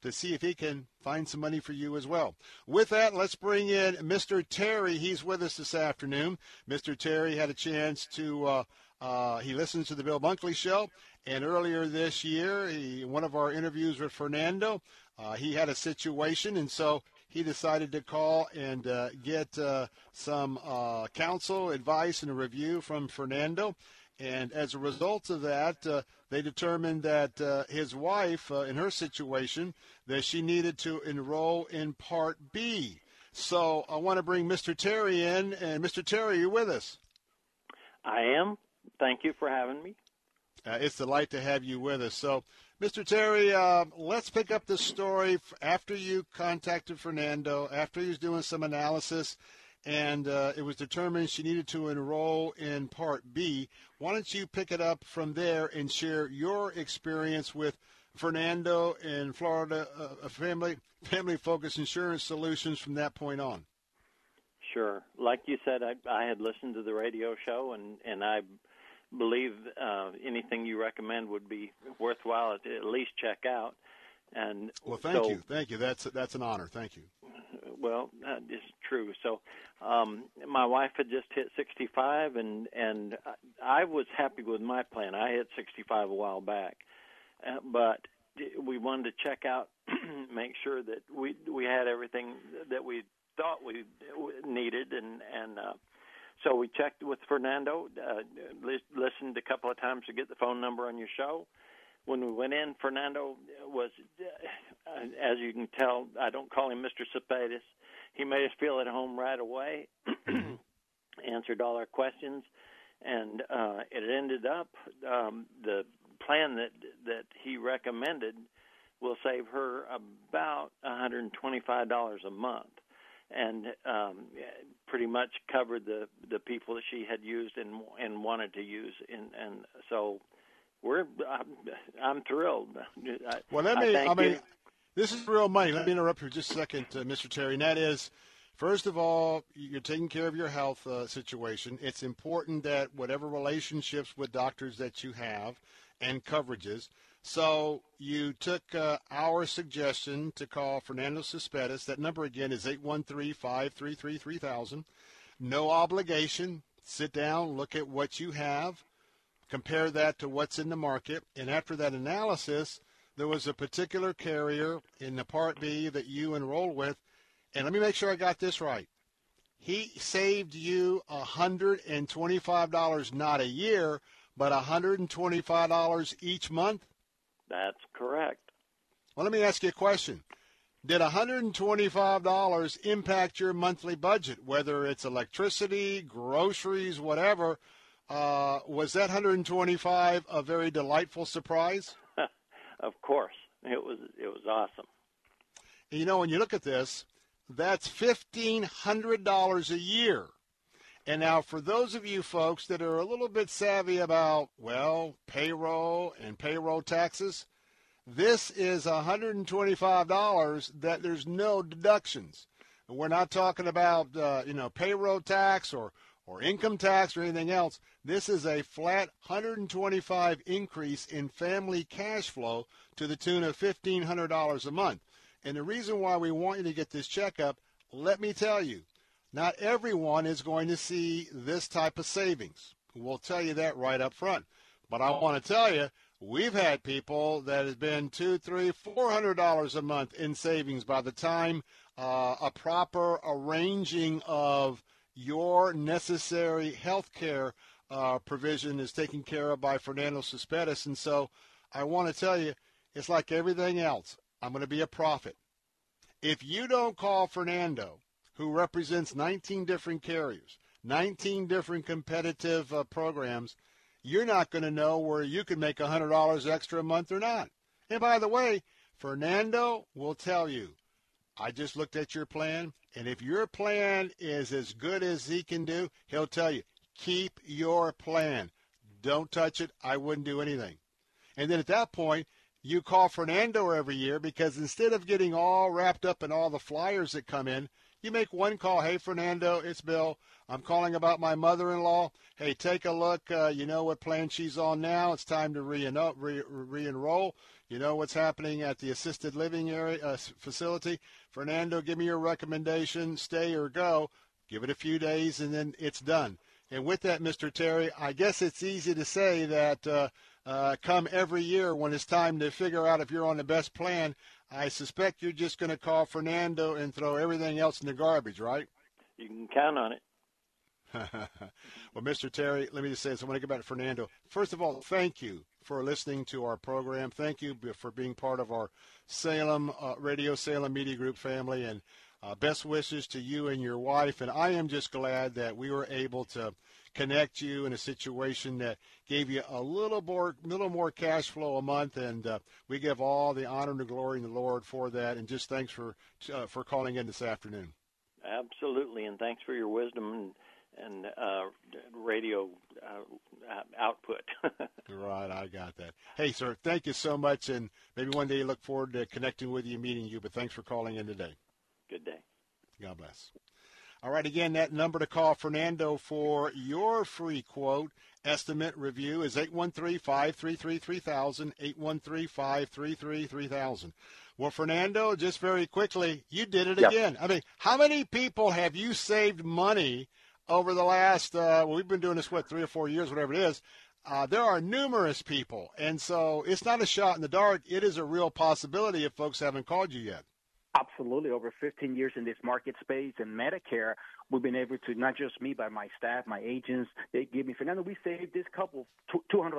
to see if he can find some money for you as well. With that, let's bring in Mr. Terry. He's with us this afternoon. Mr. Terry had a chance to, uh, uh, he listens to the Bill Bunkley Show. And earlier this year, he, one of our interviews with Fernando, uh, he had a situation, and so he decided to call and uh, get uh, some uh, counsel, advice, and a review from Fernando. And as a result of that, uh, they determined that uh, his wife, uh, in her situation, that she needed to enroll in Part B. So I want to bring Mr. Terry in. And Mr. Terry, you with us? I am. Thank you for having me. Uh, it's a delight to have you with us. So, Mr. Terry, uh, let's pick up the story after you contacted Fernando, after he was doing some analysis, and uh, it was determined she needed to enroll in Part B. Why don't you pick it up from there and share your experience with Fernando and Florida uh, Family Family Focus Insurance Solutions from that point on? Sure. Like you said, I, I had listened to the radio show, and and I believe uh, anything you recommend would be worthwhile to at least check out. And well, thank so, you, thank you. That's that's an honor. Thank you. Well, that is true. So, um, my wife had just hit 65, and and I was happy with my plan. I hit 65 a while back, uh, but we wanted to check out, make sure that we we had everything that we thought we needed, and and uh, so we checked with Fernando, uh, listened a couple of times to get the phone number on your show. When we went in, Fernando was, uh, as you can tell, I don't call him Mr. Cespedes. He made us feel at home right away, answered all our questions, and uh, it ended up um, the plan that that he recommended will save her about $125 a month and um, pretty much covered the the people that she had used and and wanted to use and and so we're I'm, I'm thrilled. Well, let me. I, I mean, you. this is real money. Let me interrupt you just a second, uh, Mr. Terry. And that is, first of all, you're taking care of your health uh, situation. It's important that whatever relationships with doctors that you have and coverages. So you took uh, our suggestion to call Fernando Cespedes. That number again is 813-533-3000. No obligation. Sit down, look at what you have, compare that to what's in the market, and after that analysis, there was a particular carrier in the Part B that you enrolled with, and let me make sure I got this right. He saved you $125 not a year, but $125 each month? That's correct. Well, let me ask you a question. Did $125 impact your monthly budget, whether it's electricity, groceries, whatever? Uh, was that 125 a very delightful surprise? of course, it was. It was awesome. You know, when you look at this, that's $1,500 a year. And now, for those of you folks that are a little bit savvy about, well, payroll and payroll taxes, this is $125 that there's no deductions. We're not talking about, uh, you know, payroll tax or, or income tax or anything else. This is a flat 125 increase in family cash flow to the tune of $1,500 a month. And the reason why we want you to get this checkup, let me tell you, not everyone is going to see this type of savings. We'll tell you that right up front. But I want to tell you, we've had people that has been two, three, four hundred dollars a month in savings by the time uh, a proper arranging of your necessary health care uh, provision is taken care of by Fernando Cespedes. And so I want to tell you, it's like everything else. I'm going to be a prophet. If you don't call Fernando who represents 19 different carriers, 19 different competitive uh, programs, you're not going to know where you can make $100 extra a month or not. And by the way, Fernando will tell you, I just looked at your plan, and if your plan is as good as he can do, he'll tell you, keep your plan. Don't touch it. I wouldn't do anything. And then at that point, you call Fernando every year because instead of getting all wrapped up in all the flyers that come in, you make one call. Hey, Fernando, it's Bill. I'm calling about my mother-in-law. Hey, take a look. Uh, you know what plan she's on now. It's time to re-enroll. Re- you know what's happening at the assisted living area uh, facility. Fernando, give me your recommendation. Stay or go. Give it a few days, and then it's done. And with that, Mr. Terry, I guess it's easy to say that uh, uh, come every year when it's time to figure out if you're on the best plan, I suspect you're just going to call Fernando and throw everything else in the garbage, right? You can count on it. Well, Mr. Terry, let me just say this. I want to get back to Fernando. First of all, thank you for listening to our program. Thank you for being part of our Salem uh, Radio Salem Media Group family, and uh, best wishes to you and your wife. And I am just glad that we were able to connect you in a situation that gave you a little more, little more cash flow a month, and uh, we give all the honor and the glory in the Lord for that. And just thanks for uh, for calling in this afternoon. Absolutely, and thanks for your wisdom and and uh, radio uh, output. right, I got that. Hey, sir, thank you so much, and maybe one day you look forward to connecting with you, meeting you. But thanks for calling in today. Good day. God bless. All right, again, that number to call Fernando for your free quote estimate review is 813-533-3000, 813-533-3000. Well, Fernando, just very quickly, you did it yep. again. I mean, how many people have you saved money over the last, uh, well, we've been doing this, what, three or four years, whatever it is. Uh, there are numerous people. And so it's not a shot in the dark. It is a real possibility if folks haven't called you yet. Absolutely. Over 15 years in this market space and Medicare, we've been able to, not just me, but my staff, my agents, they give me, Fernando, we saved this couple $200,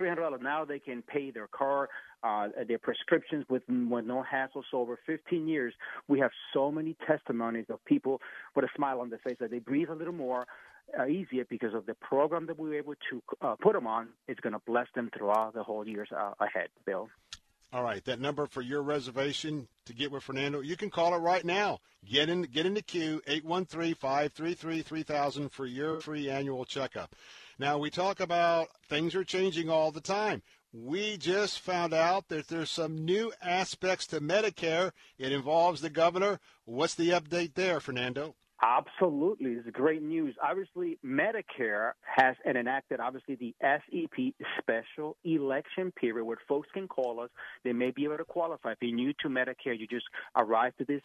$300. Now they can pay their car, uh, their prescriptions with, with no hassle. So over 15 years, we have so many testimonies of people with a smile on their face that they breathe a little more. Uh, easier because of the program that we were able to uh, put them on. It's going to bless them throughout the whole years uh, ahead, Bill. All right, that number for your reservation to get with Fernando, you can call it right now. Get in get in the queue 813-533-3000 for your free annual checkup. Now, we talk about things are changing all the time. We just found out that there's some new aspects to Medicare. It involves the governor. What's the update there, Fernando? Absolutely. It's great news. Obviously, Medicare has enacted, obviously, the SEP special election period where folks can call us. They may be able to qualify. If you're new to Medicare, you just arrived to this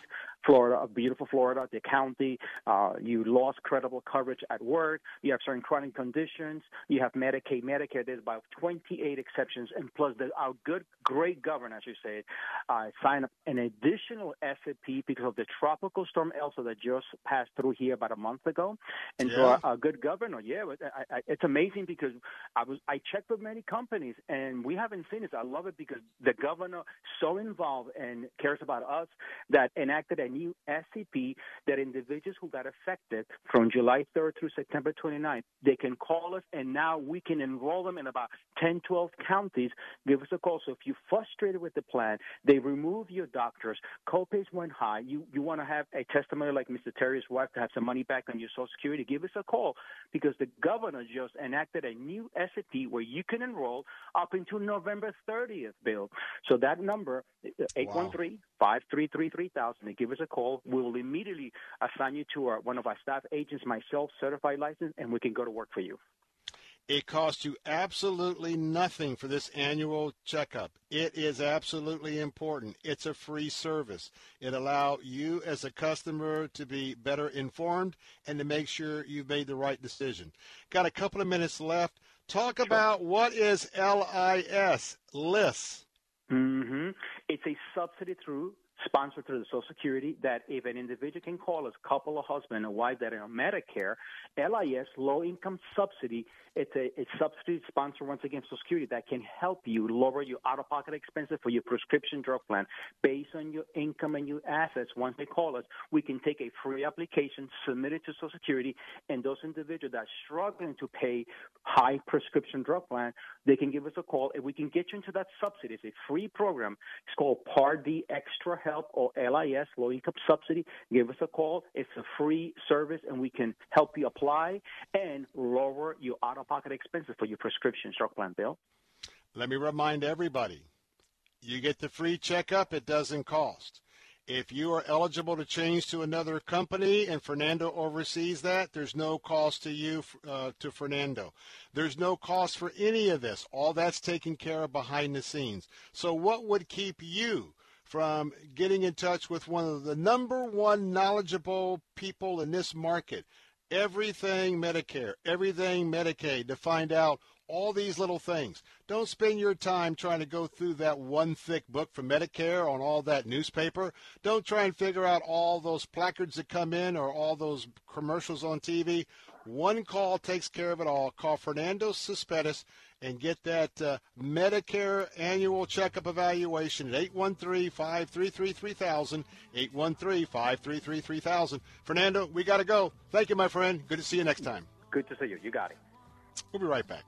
Florida, beautiful Florida, the county, uh, you lost credible coverage at work, you have certain chronic conditions, you have Medicaid, Medicare. There's about 28 exceptions, and plus, the, our good, great governor, as you say, uh, signed up an additional SEP because of the tropical storm Elsa that just passed passed through here about a month ago, and yeah. so a, a, good governor. Yeah, I, I, it's amazing because I was I checked with many companies and we haven't seen this. I love it because the governor so involved and cares about us that enacted a new SEP that individuals who got affected from July 3rd through September 29th they can call us and now we can enroll them in about 10, 12 counties. Give us a call. So if you're frustrated with the plan, they remove your doctors. Copays went high. You you want to have a testimony like Mr. Terry's wife to have some money back on your Social Security, give us a call because the governor just enacted a new SEP where you can enroll up until November 30th, Bill. So that number, uh, 813 533 3000, give us a call. We will immediately assign you to our, one of our staff agents, myself, certified license, and we can go to work for you. It costs you absolutely nothing for this annual checkup. It is absolutely important. It's a free service. It allows you as a customer to be better informed and to make sure you've made the right decision. Got a couple of minutes left. Talk sure. about what is LIS, LIS. Mm-hmm. It's a subsidy through sponsored through the Social Security that if an individual can call us, couple, a husband and wife that are on Medicare, LIS, low income subsidy, it's a, a subsidy sponsor once again Social Security that can help you lower your out of pocket expenses for your prescription drug plan based on your income and your assets. Once they call us, we can take a free application, submit it to Social Security, and those individuals that are struggling to pay high prescription drug plan, they can give us a call and we can get you into that subsidy. It's a free program. It's called Part D Extra Help or LIS, Low Income Subsidy. Give us a call. It's a free service and we can help you apply and lower your out of pocket expenses for your prescription drug plan bill. Let me remind everybody you get the free checkup, it doesn't cost. If you are eligible to change to another company and Fernando oversees that, there's no cost to you, uh, to Fernando. There's no cost for any of this. All that's taken care of behind the scenes. So, what would keep you from getting in touch with one of the number one knowledgeable people in this market? everything Medicare, everything Medicaid to find out all these little things. Don't spend your time trying to go through that one thick book from Medicare on all that newspaper. Don't try and figure out all those placards that come in or all those commercials on TV. One call takes care of it all. Call Fernando Cespedes and get that uh, Medicare annual checkup evaluation at 813-533-3000, 813-533-3000. Fernando, we got to go. Thank you, my friend. Good to see you next time. Good to see you. You got it. We'll be right back.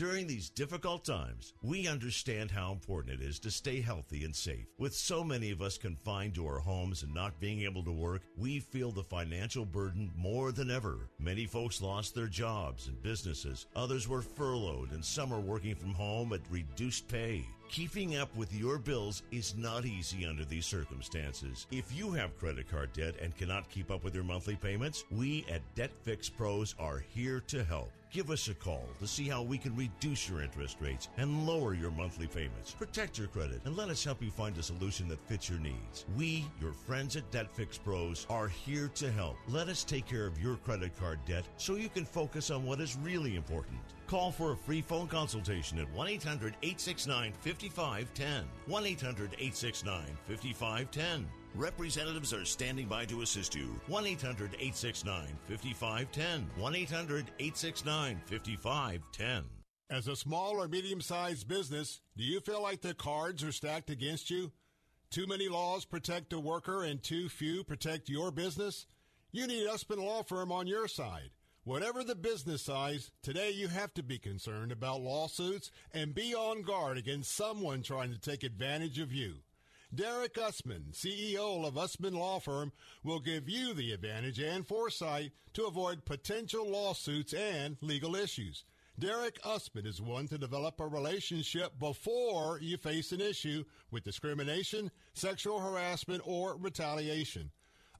During these difficult times, we understand how important it is to stay healthy and safe. With so many of us confined to our homes and not being able to work, we feel the financial burden more than ever. Many folks lost their jobs and businesses. Others were furloughed and some are working from home at reduced pay. Keeping up with your bills is not easy under these circumstances. If you have credit card debt and cannot keep up with your monthly payments, we at Debt Fix Pros are here to help. Give us a call to see how we can reduce your interest rates and lower your monthly payments. Protect your credit and let us help you find a solution that fits your needs. We, your friends at Debt Fix Pros, are here to help. Let us take care of your credit card debt so you can focus on what is really important. Call for a free phone consultation at 1 800 869 5510. 1 800 869 5510. Representatives are standing by to assist you. 1 800 869 5510. 1 800 869 5510. As a small or medium sized business, do you feel like the cards are stacked against you? Too many laws protect the worker and too few protect your business? You need Usman Law Firm on your side. Whatever the business size, today you have to be concerned about lawsuits and be on guard against someone trying to take advantage of you. Derek Usman, CEO of Usman Law Firm, will give you the advantage and foresight to avoid potential lawsuits and legal issues. Derek Usman is one to develop a relationship before you face an issue with discrimination, sexual harassment, or retaliation.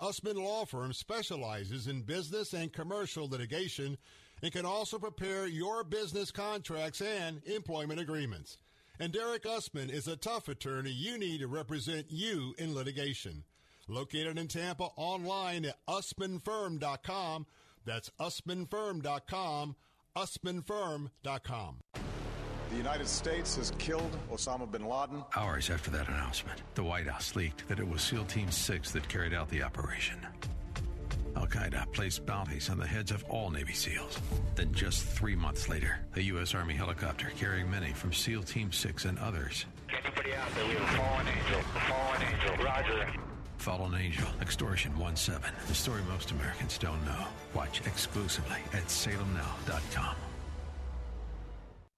Usman Law Firm specializes in business and commercial litigation and can also prepare your business contracts and employment agreements. And Derek Usman is a tough attorney you need to represent you in litigation. Located in Tampa, online at usmanfirm.com. That's usmanfirm.com, usmanfirm.com. The United States has killed Osama bin Laden. Hours after that announcement, the White House leaked that it was SEAL Team 6 that carried out the operation. Al Qaeda placed bounties on the heads of all Navy SEALs. Then, just three months later, a U.S. Army helicopter carrying many from SEAL Team 6 and others. Anybody out there? We have a fallen angel. A fallen angel. Roger. Fallen Angel, Extortion 1 7. The story most Americans don't know. Watch exclusively at salemnow.com.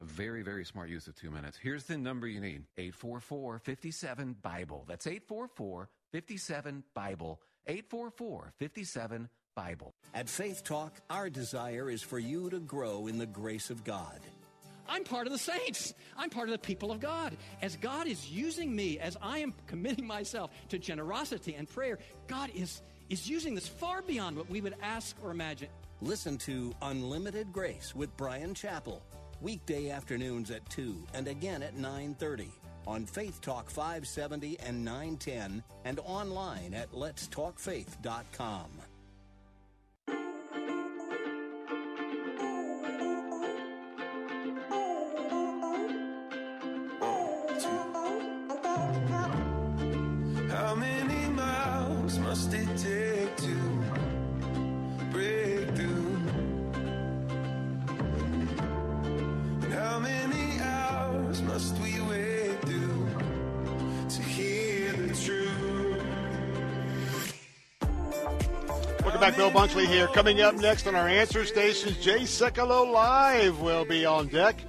A very, very smart use of two minutes. Here's the number you need 844 57 Bible. That's 844 57 Bible. 844 57 Bible. At Faith Talk, our desire is for you to grow in the grace of God. I'm part of the saints. I'm part of the people of God. As God is using me, as I am committing myself to generosity and prayer, God is, is using this far beyond what we would ask or imagine. Listen to Unlimited Grace with Bryan Chapell, weekday afternoons at 2 and again at 9:30 on Faith Talk 570 and 910 and online at letstalkfaith.com. Bill Bunkley here. Coming up next on our answer stations, Jay Sekulow Live will be on deck,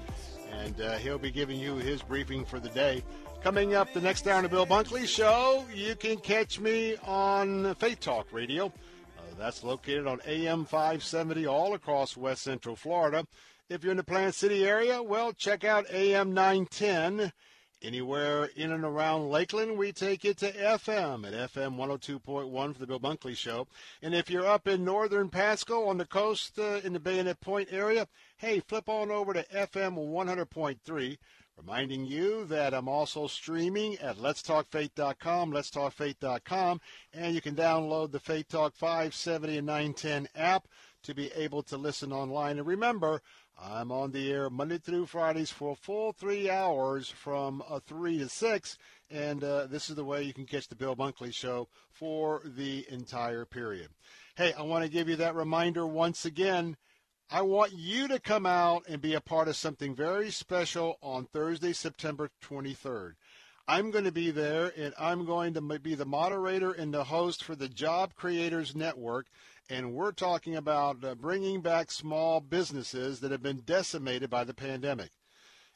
and uh, he'll be giving you his briefing for the day. Coming up the next hour on the Bill Bunkley Show, you can catch me on Faith Talk Radio. Uh, that's located on AM 570 all across West Central Florida. If you're in the Plant City area, well, check out AM 910. Anywhere in and around Lakeland, we take it to FM at FM 102.1 for the Bill Bunkley Show. And if you're up in northern Pasco on the coast uh, in the Bayonet Point area, hey, flip on over to FM 100.3. Reminding you that I'm also streaming at letstalkfaith.com, letstalkfaith.com, and you can download the Faith Talk 570 and 910 app to be able to listen online. And remember, I'm on the air Monday through Fridays for a full three hours from uh, 3 to 6. And uh, this is the way you can catch the Bill Bunkley Show for the entire period. Hey, I want to give you that reminder once again. I want you to come out and be a part of something very special on Thursday, September 23rd. I'm going to be there, and I'm going to be the moderator and the host for the Job Creators Network. And we're talking about uh, bringing back small businesses that have been decimated by the pandemic.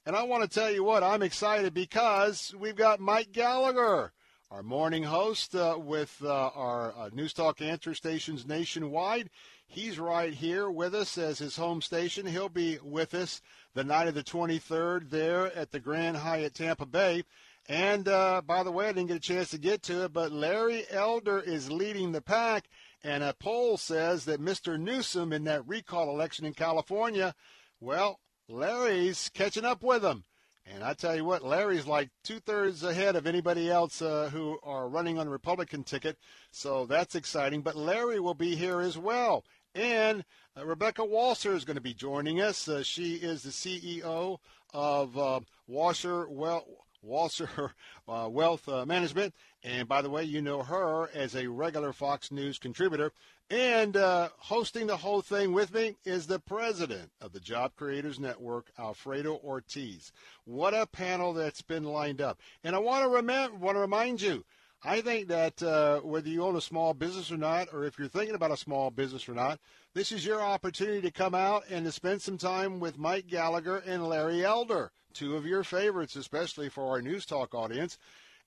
And I want to tell you what, I'm excited because we've got Mike Gallagher, our morning host uh, with uh, our uh, News Talk answer stations nationwide. He's right here with us as his home station. He'll be with us the night of the 23rd there at the Grand Hyatt Tampa Bay. And uh, by the way, I didn't get a chance to get to it, but Larry Elder is leading the pack. And a poll says that Mr. Newsom in that recall election in California, well, Larry's catching up with him. And I tell you what, Larry's like two thirds ahead of anybody else uh, who are running on the Republican ticket. So that's exciting. But Larry will be here as well. And uh, Rebecca Walser is going to be joining us. Uh, she is the CEO of uh, Washer Walser uh, Wealth uh, Management. And by the way, you know her as a regular Fox News contributor. And uh, hosting the whole thing with me is the president of the Job Creators Network, Alfredo Ortiz. What a panel that's been lined up. And I want to, rem- want to remind you, I think that uh, whether you own a small business or not, or if you're thinking about a small business or not, this is your opportunity to come out and to spend some time with Mike Gallagher and Larry Elder two of your favorites, especially for our News Talk audience.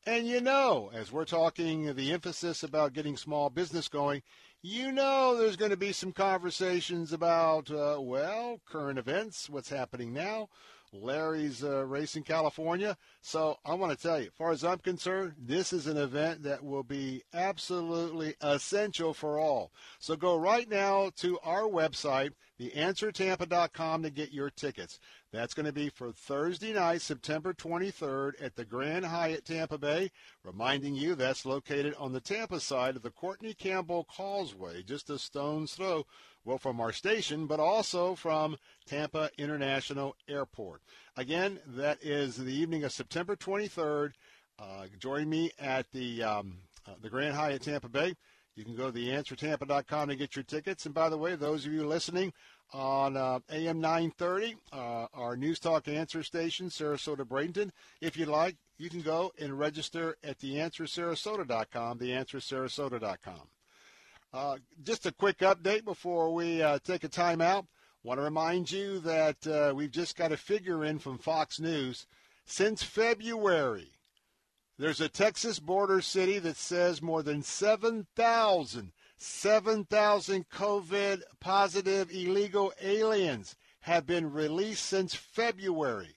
And you know, as we're talking the emphasis about getting small business going, you know there's going to be some conversations about, uh, well, current events, what's happening now. Larry's uh, race in California. So I want to tell you, as far as I'm concerned, this is an event that will be absolutely essential for all. So go right now to our website, theanswertampa.com, to get your tickets. That's going to be for Thursday night, September 23rd at the Grand Hyatt Tampa Bay. Reminding you that's located on the Tampa side of the Courtney Campbell Causeway, just a stone's throw, well, from our station, but also from Tampa International Airport. Again, that is the evening of September 23rd. Uh, join me at the um, uh, the Grand Hyatt Tampa Bay. You can go to theanswertampa.com to get your tickets. And by the way, those of you listening on uh, AM 930, uh, our News Talk answer station, Sarasota Bradenton. If you'd like, you can go and register at theanswersarasota.com, theanswersarasota.com. Uh, just a quick update before we uh, take a time out. Want to remind you that uh, we've just got a figure in from Fox News. Since February, there's a Texas border city that says more than 7,000 7,000 COVID positive illegal aliens have been released since February.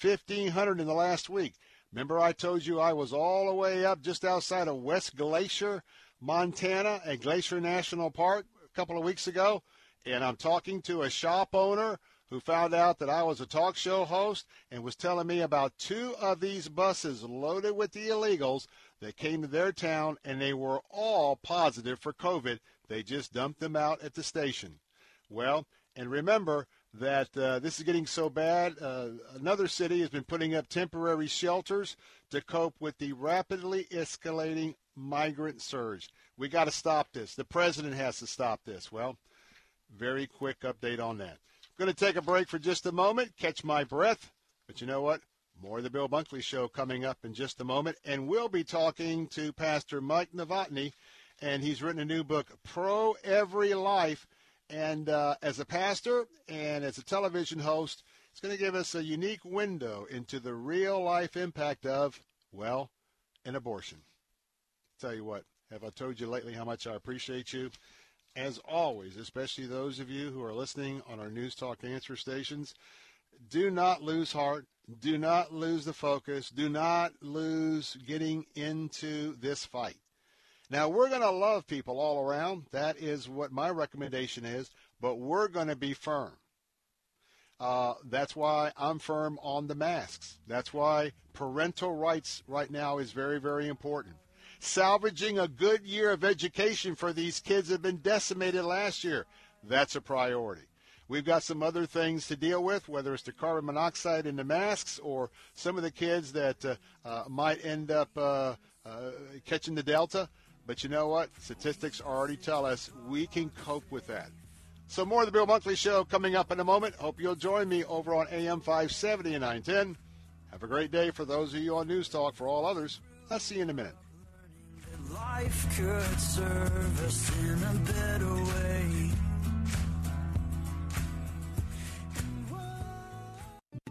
1,500 in the last week. Remember, I told you I was all the way up just outside of West Glacier, Montana, at Glacier National Park a couple of weeks ago, and I'm talking to a shop owner who found out that I was a talk show host and was telling me about two of these buses loaded with the illegals that came to their town and they were all positive for COVID. They just dumped them out at the station. Well, and remember that uh, this is getting so bad. Uh, another city has been putting up temporary shelters to cope with the rapidly escalating migrant surge. We got to stop this. The president has to stop this. Well, very quick update on that. Going to take a break for just a moment, catch my breath. But you know what? More of the Bill Bunkley Show coming up in just a moment. And we'll be talking to Pastor Mike Novotny, and he's written a new book, Pro Every Life. And uh, as a pastor and as a television host, it's going to give us a unique window into the real life impact of, well, an abortion. Tell you what, have I told you lately how much I appreciate you? As always, especially those of you who are listening on our News Talk answer stations, do not lose heart. Do not lose the focus. Do not lose getting into this fight. Now, we're going to love people all around. That is what my recommendation is, but we're going to be firm. Uh, that's why I'm firm on the masks. That's why parental rights right now is very, very important. Salvaging a good year of education for these kids that have been decimated last year. that's a priority. We've got some other things to deal with, whether it's the carbon monoxide in the masks or some of the kids that uh, uh, might end up uh, uh, catching the Delta. But you know what? Statistics already tell us we can cope with that. So more of the Bill Bunkley Show coming up in a moment. Hope you'll join me over on AM 570 and 910. Have a great day for those of you on News Talk. For all others, I'll see you in a minute. Life could serve us in a better way.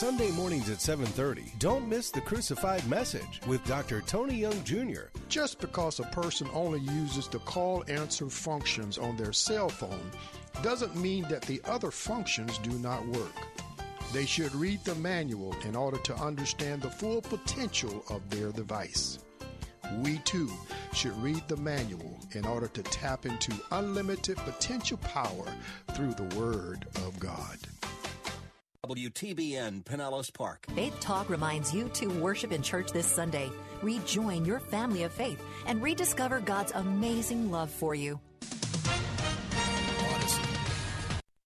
Sunday mornings at 7:30. Don't miss the crucified message with Dr. Tony Young Jr. Just because a person only uses the call answer functions on their cell phone doesn't mean that the other functions do not work. They should read the manual in order to understand the full potential of their device. We too should read the manual in order to tap into unlimited potential power through the Word of God. WTBN Pinellas Park. Faith Talk reminds you to worship in church this Sunday. Rejoin your family of faith and rediscover God's amazing love for you.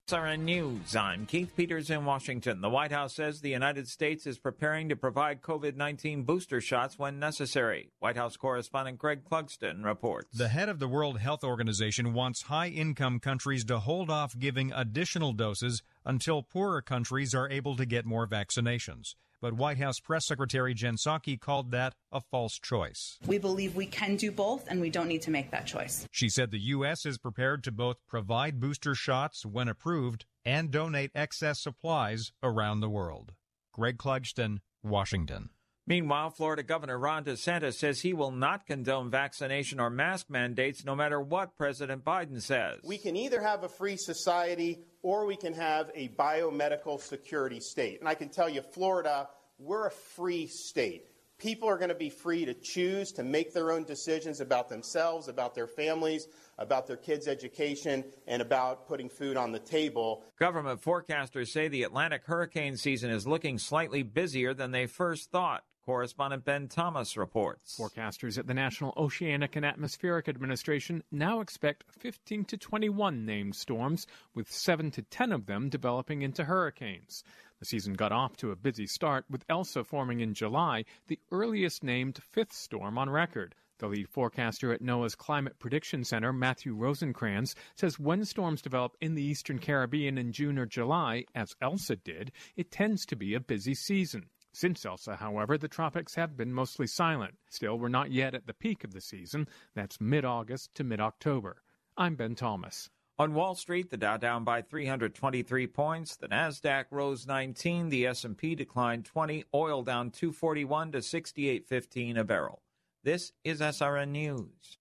SRN News. I'm Keith Peters in Washington. The White House says the United States is preparing to provide COVID 19 booster shots when necessary. White House correspondent Greg Clugston reports. The head of the World Health Organization wants high income countries to hold off giving additional doses until poorer countries are able to get more vaccinations but White House Press Secretary Jen Psaki called that a false choice. We believe we can do both, and we don't need to make that choice. She said the U.S. is prepared to both provide booster shots when approved and donate excess supplies around the world. Greg Clugston, Washington. Meanwhile, Florida Governor Ron DeSantis says he will not condone vaccination or mask mandates no matter what President Biden says. We can either have a free society or we can have a biomedical security state. And I can tell you, Florida, we're a free state. People are going to be free to choose to make their own decisions about themselves, about their families, about their kids' education, and about putting food on the table. Government forecasters say the Atlantic hurricane season is looking slightly busier than they first thought. Correspondent Ben Thomas reports. Forecasters at the National Oceanic and Atmospheric Administration now expect 15 to 21 named storms, with 7 to 10 of them developing into hurricanes. The season got off to a busy start, with Elsa forming in July, the earliest named fifth storm on record. The lead forecaster at NOAA's Climate Prediction Center, Matthew Rosencrans, says when storms develop in the eastern Caribbean in June or July, as Elsa did, it tends to be a busy season. Since Elsa, however, the tropics have been mostly silent. Still, we're not yet at the peak of the season. That's mid August to mid October. I'm Ben Thomas. On Wall Street, the Dow down by 323 points, the Nasdaq rose 19, the S&P declined 20, oil down 241 to 68.15 a barrel. This is SRN News.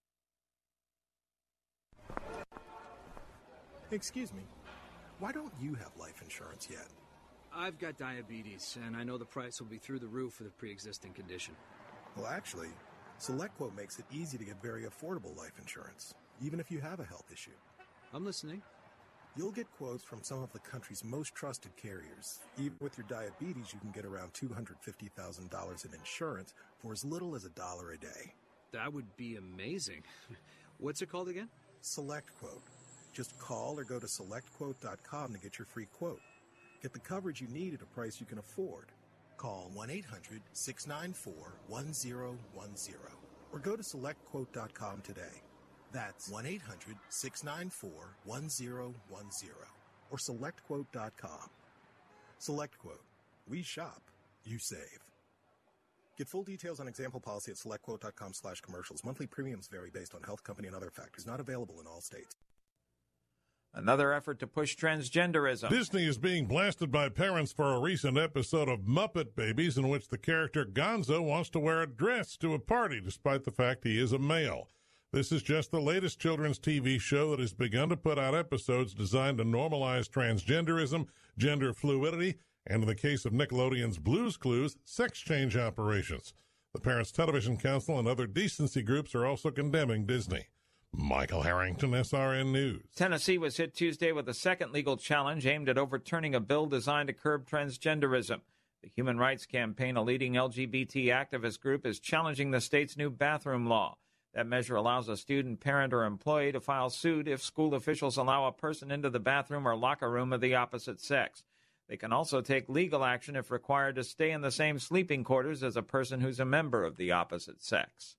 Excuse me. Why don't you have life insurance yet? I've got diabetes, and I know the price will be through the roof for the pre existing condition. Well, actually, SelectQuote makes it easy to get very affordable life insurance, even if you have a health issue. I'm listening. You'll get quotes from some of the country's most trusted carriers. Even with your diabetes, you can get around $250,000 in insurance for as little as a dollar a day. That would be amazing. What's it called again? SelectQuote. Just call or go to selectquote.com to get your free quote. Get the coverage you need at a price you can afford. Call 1 800 694 1010 or go to selectquote.com today. That's 1 800 694 1010 or selectquote.com. SelectQuote. We shop, you save. Get full details on example policy at selectquote.com slash commercials. Monthly premiums vary based on health company and other factors. Not available in all states. Another effort to push transgenderism. Disney is being blasted by parents for a recent episode of Muppet Babies in which the character Gonzo wants to wear a dress to a party despite the fact he is a male. This is just the latest children's TV show that has begun to put out episodes designed to normalize transgenderism, gender fluidity, and in the case of Nickelodeon's Blues Clues, sex change operations. The Parents Television Council and other decency groups are also condemning Disney. Michael Harrington, SRN News. Tennessee was hit Tuesday with a second legal challenge aimed at overturning a bill designed to curb transgenderism. The Human Rights Campaign, a leading LGBT activist group, is challenging the state's new bathroom law. That measure allows a student, parent, or employee to file suit if school officials allow a person into the bathroom or locker room of the opposite sex. They can also take legal action if required to stay in the same sleeping quarters as a person who's a member of the opposite sex.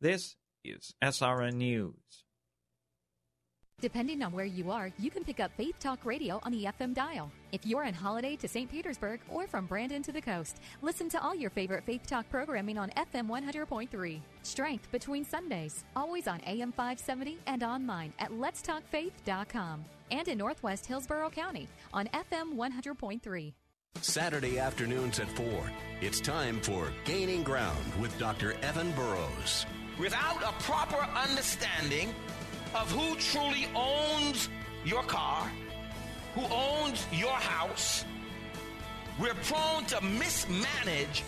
This is SRN News. Depending on where you are, you can pick up Faith Talk Radio on the FM dial. If you're on holiday to St. Petersburg or from Brandon to the coast, listen to all your favorite Faith Talk programming on FM 100.3. Strength between Sundays, always on AM 570 and online at letstalkfaith.com. And in Northwest Hillsborough County on FM 100.3. Saturday afternoons at 4. It's time for Gaining Ground with Dr. Evan Burrows. Without a proper understanding of who truly owns your car, who owns your house, we're prone to mismanage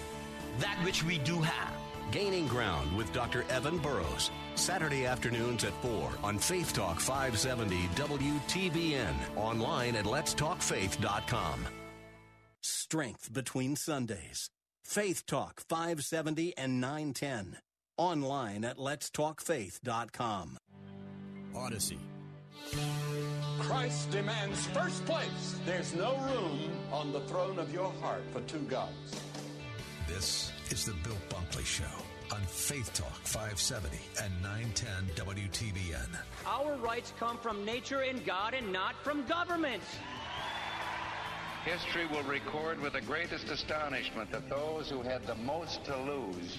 that which we do have. Gaining Ground with Dr. Evan Burrows. Saturday afternoons at 4 on Faith Talk 570 WTBN. Online at letstalkfaith.com. Strength between Sundays. Faith Talk 570 and 910. Online at letstalkfaith.com. Odyssey. Christ demands first place. There's no room on the throne of your heart for two gods. This is the Bill Bunkley Show on Faith Talk 570 and 910 WTBN. Our rights come from nature and God and not from government. History will record with the greatest astonishment that those who had the most to lose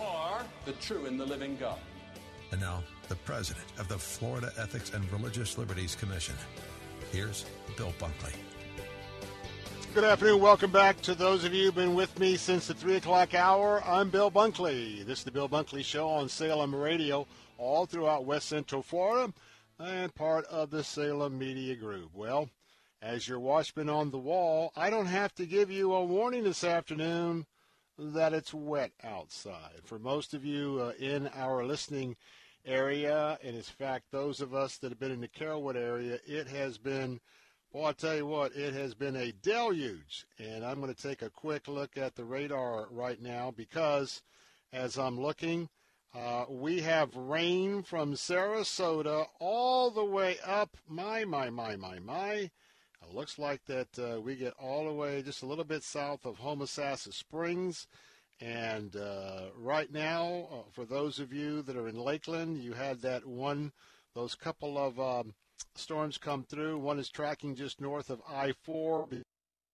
or the true and the living God. And now, the president of the Florida Ethics and Religious Liberties Commission. Here's Bill Bunkley. Good afternoon. Welcome back to those of you who've been with me since the 3 o'clock hour. I'm Bill Bunkley. This is the Bill Bunkley Show on Salem Radio, all throughout West Central Florida, and part of the Salem Media Group. Well, as your watchman on the wall, I don't have to give you a warning this afternoon that it's wet outside. For most of you uh, in our listening area, and in fact, those of us that have been in the Carrollwood area, it has been, well, I'll tell you what, it has been a deluge. And I'm going to take a quick look at the radar right now because as I'm looking, uh, we have rain from Sarasota all the way up. My, my, my, my, my. Looks like that uh, we get all the way just a little bit south of Homosassa Springs. And uh, right now, uh, for those of you that are in Lakeland, you had that one, those couple of um, storms come through. One is tracking just north of I-4,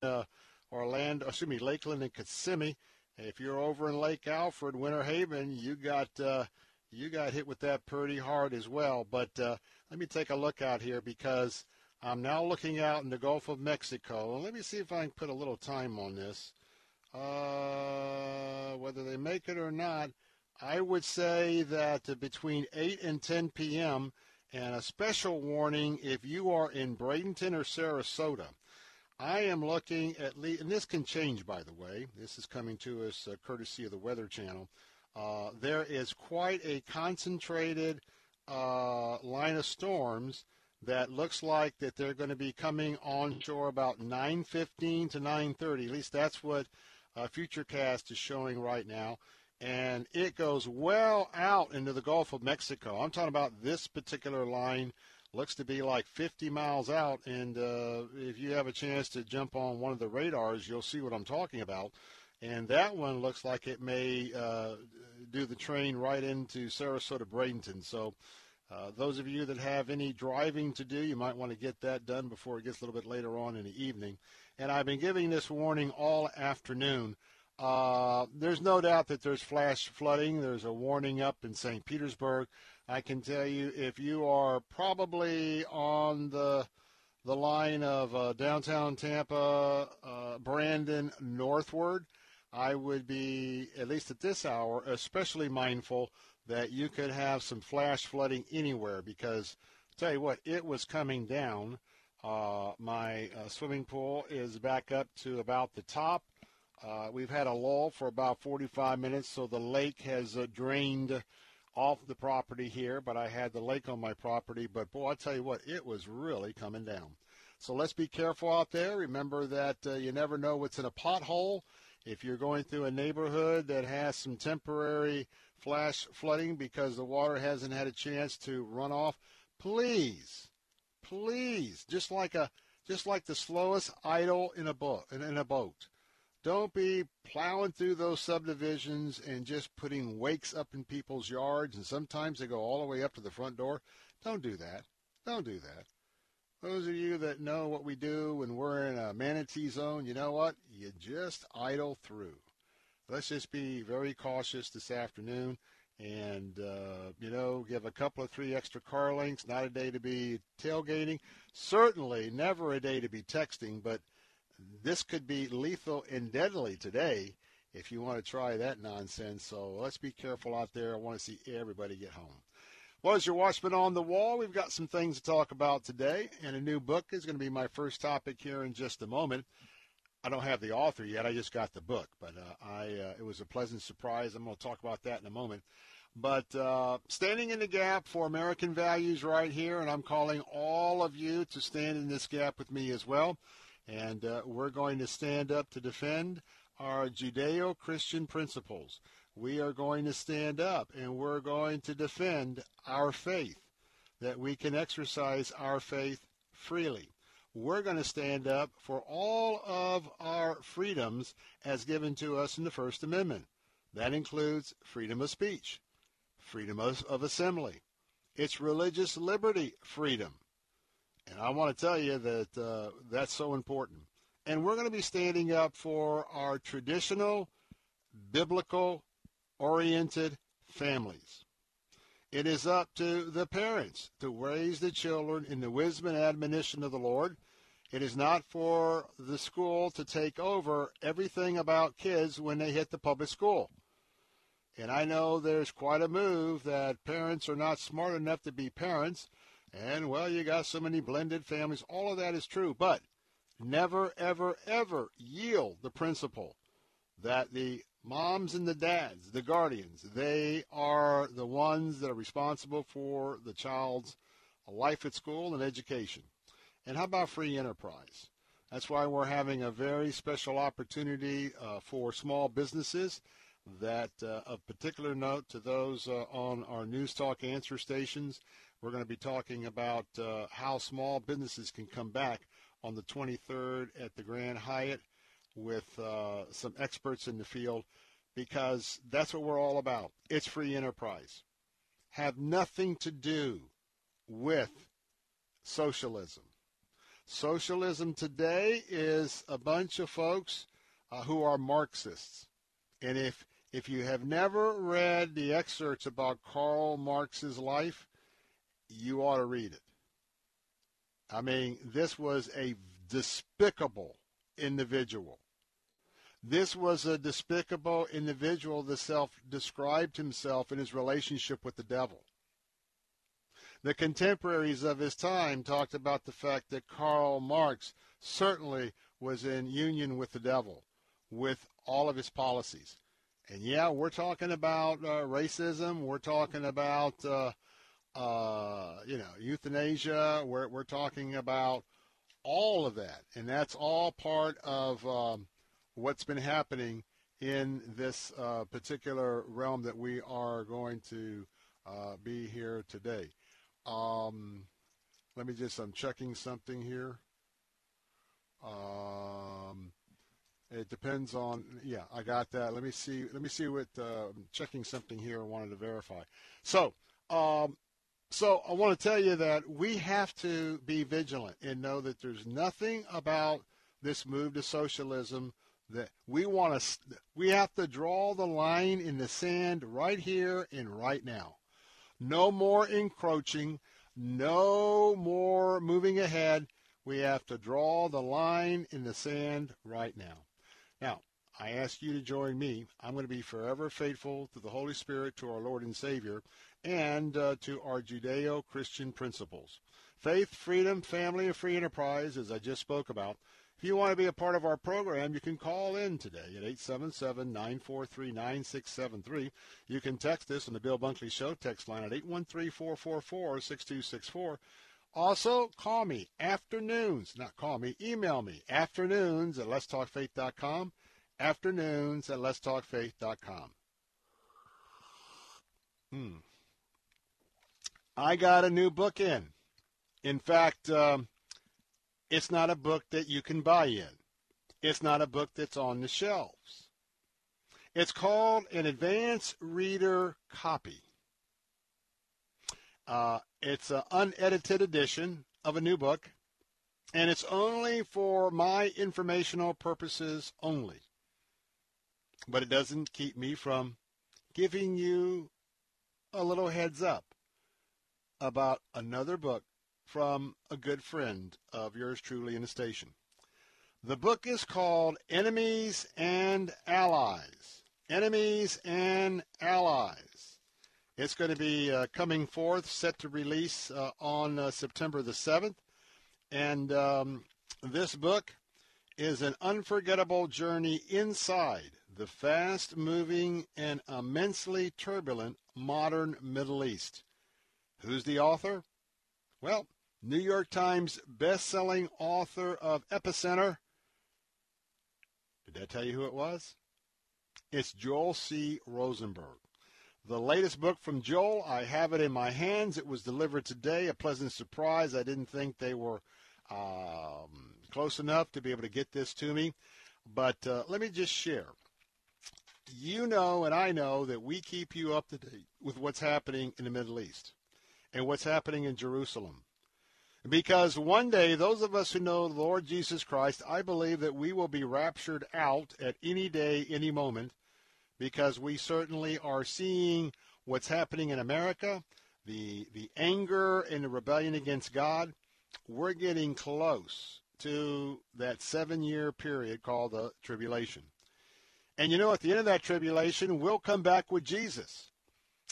uh, Orlando, excuse me, Lakeland and Kissimmee. If you're over in Lake Alfred, Winter Haven, you got uh, you got hit with that pretty hard as well. But uh, let me take a look out here because I'm now looking out in the Gulf of Mexico. Let me see if I can put a little time on this. Uh, whether they make it or not, I would say that between 8 and 10 p.m., and a special warning if you are in Bradenton or Sarasota. I am looking at least, and this can change, by the way. This is coming to us uh, courtesy of the Weather Channel. Uh, there is quite a concentrated uh, line of storms that looks like that they're going to be coming onshore about 9:15 to 9:30. At least that's what uh, Futurecast is showing right now, and it goes well out into the Gulf of Mexico. I'm talking about this particular line looks to be like 50 miles out, and uh, if you have a chance to jump on one of the radars, you'll see what I'm talking about. And that one looks like it may uh, do the train right into Sarasota Bradenton. So Uh, those of you that have any driving to do, you might want to get that done before it gets a little bit later on in the evening. And I've been giving this warning all afternoon. Uh, there's no doubt that there's flash flooding. There's a warning up in St. Petersburg. I can tell you if you are probably on the the line of uh, downtown Tampa, uh, Brandon northward, I would be, at least at this hour, especially mindful that you could have some flash flooding anywhere because, I'll tell you what, it was coming down. Uh, my uh, swimming pool is back up to about the top. Uh, we've had a lull for about 45 minutes, so the lake has uh, drained off the property here, but I had the lake on my property. But boy, I tell you what, it was really coming down. So let's be careful out there. Remember that uh, you never know what's in a pothole. If you're going through a neighborhood that has some temporary flash flooding because the water hasn't had a chance to run off, please, please, just like a just like the slowest idle in a boat in a boat. Don't be plowing through those subdivisions and just putting wakes up in people's yards, and sometimes they go all the way up to the front door. Don't do that. Don't do that. Those of you that know what we do when we're in a manatee zone, you know what? You just idle through. Let's just be very cautious this afternoon and, uh, you know, give a couple of three extra car links. Not a day to be tailgating. Certainly never a day to be texting, but – this could be lethal and deadly today if you want to try that nonsense. So let's be careful out there. I want to see everybody get home. Well, as your watchman on the wall, we've got some things to talk about today, and a new book is going to be my first topic here in just a moment. I don't have the author yet; I just got the book, but uh, I uh, it was a pleasant surprise. I'm going to talk about that in a moment. But uh, standing in the gap for American values right here, and I'm calling all of you to stand in this gap with me as well. And uh, we're going to stand up to defend our Judeo Christian principles. We are going to stand up and we're going to defend our faith, that we can exercise our faith freely. We're going to stand up for all of our freedoms as given to us in the First Amendment. That includes freedom of speech, freedom of, of assembly, it's religious liberty freedom, and I want to tell you that uh, that's so important. And we're going to be standing up for our traditional, biblical oriented families. It is up to the parents to raise the children in the wisdom and admonition of the Lord. It is not for the school to take over everything about kids when they hit the public school. And I know there's quite a move that parents are not smart enough to be parents and, well, you got so many blended families. All of that is true. But never, ever, ever yield the principle that the moms and the dads, the guardians, they are the ones that are responsible for the child's life at school and education. And how about free enterprise? That's why we're having a very special opportunity uh, for small businesses that uh, of particular note to those uh, on our News Talk answer stations we're going to be talking about uh, how small businesses can come back on the 23rd at the Grand Hyatt with uh, some experts in the field because that's what we're all about. It's free enterprise. Have nothing to do with socialism. Socialism today is a bunch of folks uh, who are Marxists. And if if you have never read the excerpts about Karl Marx's life, you ought to read it. I mean, this was a despicable individual. This was a despicable individual that self described himself in his relationship with the devil. The contemporaries of his time talked about the fact that Karl Marx certainly was in union with the devil with all of his policies. And yeah, we're talking about uh, racism. We're talking about uh, uh, you know, euthanasia. We're, we're talking about all of that. And that's all part of um, what's been happening in this uh, particular realm that we are going to uh, be here today. Um, let me just, I'm checking something here. Um, it depends on, yeah, I got that. Let me see, let me see what, uh, I'm checking something here I wanted to verify. So, um, So I want to tell you that we have to be vigilant and know that there's nothing about this move to socialism that we want to we have to draw the line in the sand right here and right now. No more encroaching, no more moving ahead. We have to draw the line in the sand right now. Now, I ask you to join me. I'm going to be forever faithful to the Holy Spirit, to our Lord and Savior, and uh, to our Judeo Christian principles. Faith, freedom, family, and free enterprise, as I just spoke about. If you want to be a part of our program, you can call in today at 877-943-9673. You can text us on the Bill Bunkley Show text line at 813-444-6264. Also, call me afternoons, not call me, email me afternoons at letstalkfaith.com, afternoons at letstalkfaith.com. Hmm. I got a new book in. In fact, um, it's not a book that you can buy in. It's not a book that's on the shelves. It's called an advanced reader copy. Uh, it's an unedited edition of a new book, and it's only for my informational purposes only. But it doesn't keep me from giving you a little heads up about another book from a good friend of yours truly in the station. The book is called Enemies and Allies. Enemies and Allies. It's going to be uh, coming forth, set to release uh, on uh, September the 7th. And um, this book is an unforgettable journey inside the fast moving and immensely turbulent modern Middle East. Who's the author? Well, New York Times best-selling author of Epicenter. Did that tell you who it was? It's Joel C. Rosenberg. The latest book from Joel, I have it in my hands. It was delivered today. A pleasant surprise. I didn't think they were um, close enough to be able to get this to me. But uh, let me just share. You know, and I know that we keep you up to date with what's happening in the Middle East and what's happening in Jerusalem. Because one day, those of us who know the Lord Jesus Christ, I believe that we will be raptured out at any day, any moment, because we certainly are seeing what's happening in America, the, the anger and the rebellion against God. We're getting close to that seven year period called the tribulation. And you know, at the end of that tribulation, we'll come back with Jesus.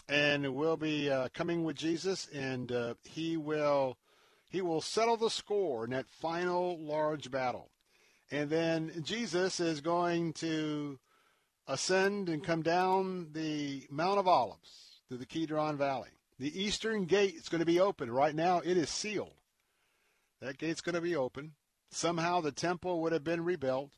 And we'll be uh, coming with Jesus, and uh, he will he will settle the score in that final large battle. And then Jesus is going to ascend and come down the Mount of Olives to the Kidron Valley. The eastern gate is going to be open. Right now, it is sealed. That gate's going to be open. Somehow the temple would have been rebuilt.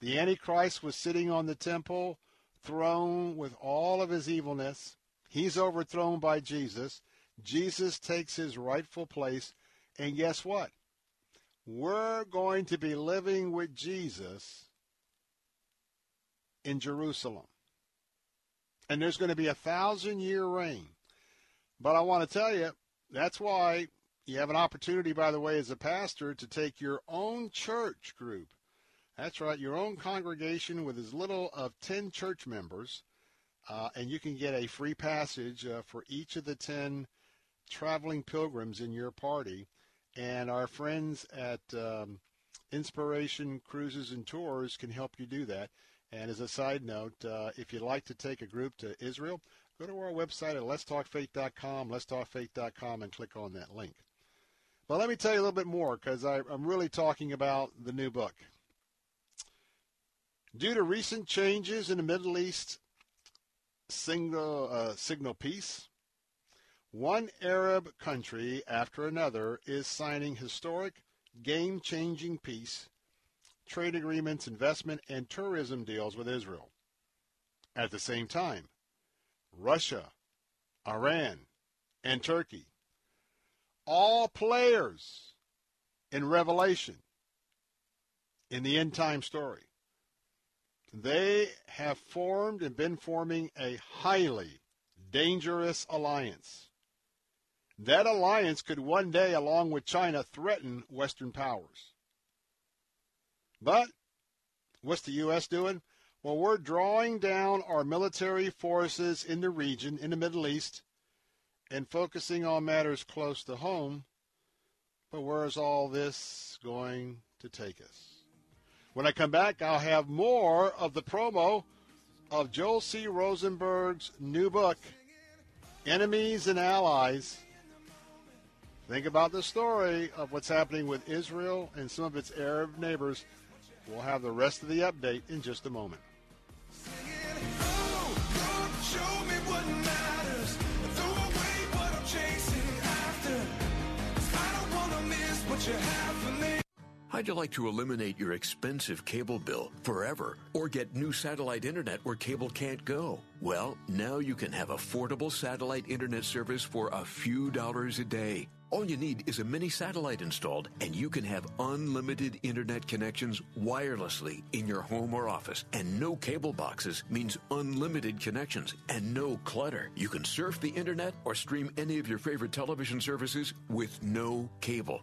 The Antichrist was sitting on the temple throne with all of his evilness. He's overthrown by Jesus. Jesus takes his rightful place. And guess what? We're going to be living with Jesus in Jerusalem. And there's going to be a thousand year reign. But I want to tell you, that's why you have an opportunity, by the way, as a pastor, to take your own church group. That's right, your own congregation with as little of 10 church members, uh, and you can get a free passage uh, for each of the 10 traveling pilgrims in your party. And our friends at um, Inspiration Cruises and Tours can help you do that. And as a side note, uh, if you'd like to take a group to Israel, go to our website at letstalkfaith.com, letstalkfaith.com, and click on that link. But let me tell you a little bit more because I'm really talking about the new book. Due to recent changes in the Middle East uh, signal peace, one Arab country after another is signing historic, game changing peace, trade agreements, investment, and tourism deals with Israel. At the same time, Russia, Iran, and Turkey, all players in Revelation, in the end time story, they have formed and been forming a highly dangerous alliance That alliance could one day, along with China, threaten Western powers. But what's the U.S. doing? Well, we're drawing down our military forces in the region, in the Middle East, and focusing on matters close to home. But where is all this going to take us? When I come back, I'll have more of the promo of Joel C. Rosenberg's new book, Enemies and Allies. Think about the story of what's happening with Israel and some of its Arab neighbors. We'll have the rest of the update in just a moment. How'd you like to eliminate your expensive cable bill forever or get new satellite internet where cable can't go? Well, now you can have affordable satellite internet service for a few dollars a day. All you need is a mini satellite installed, and you can have unlimited internet connections wirelessly in your home or office. And no cable boxes means unlimited connections and no clutter. You can surf the internet or stream any of your favorite television services with no cable.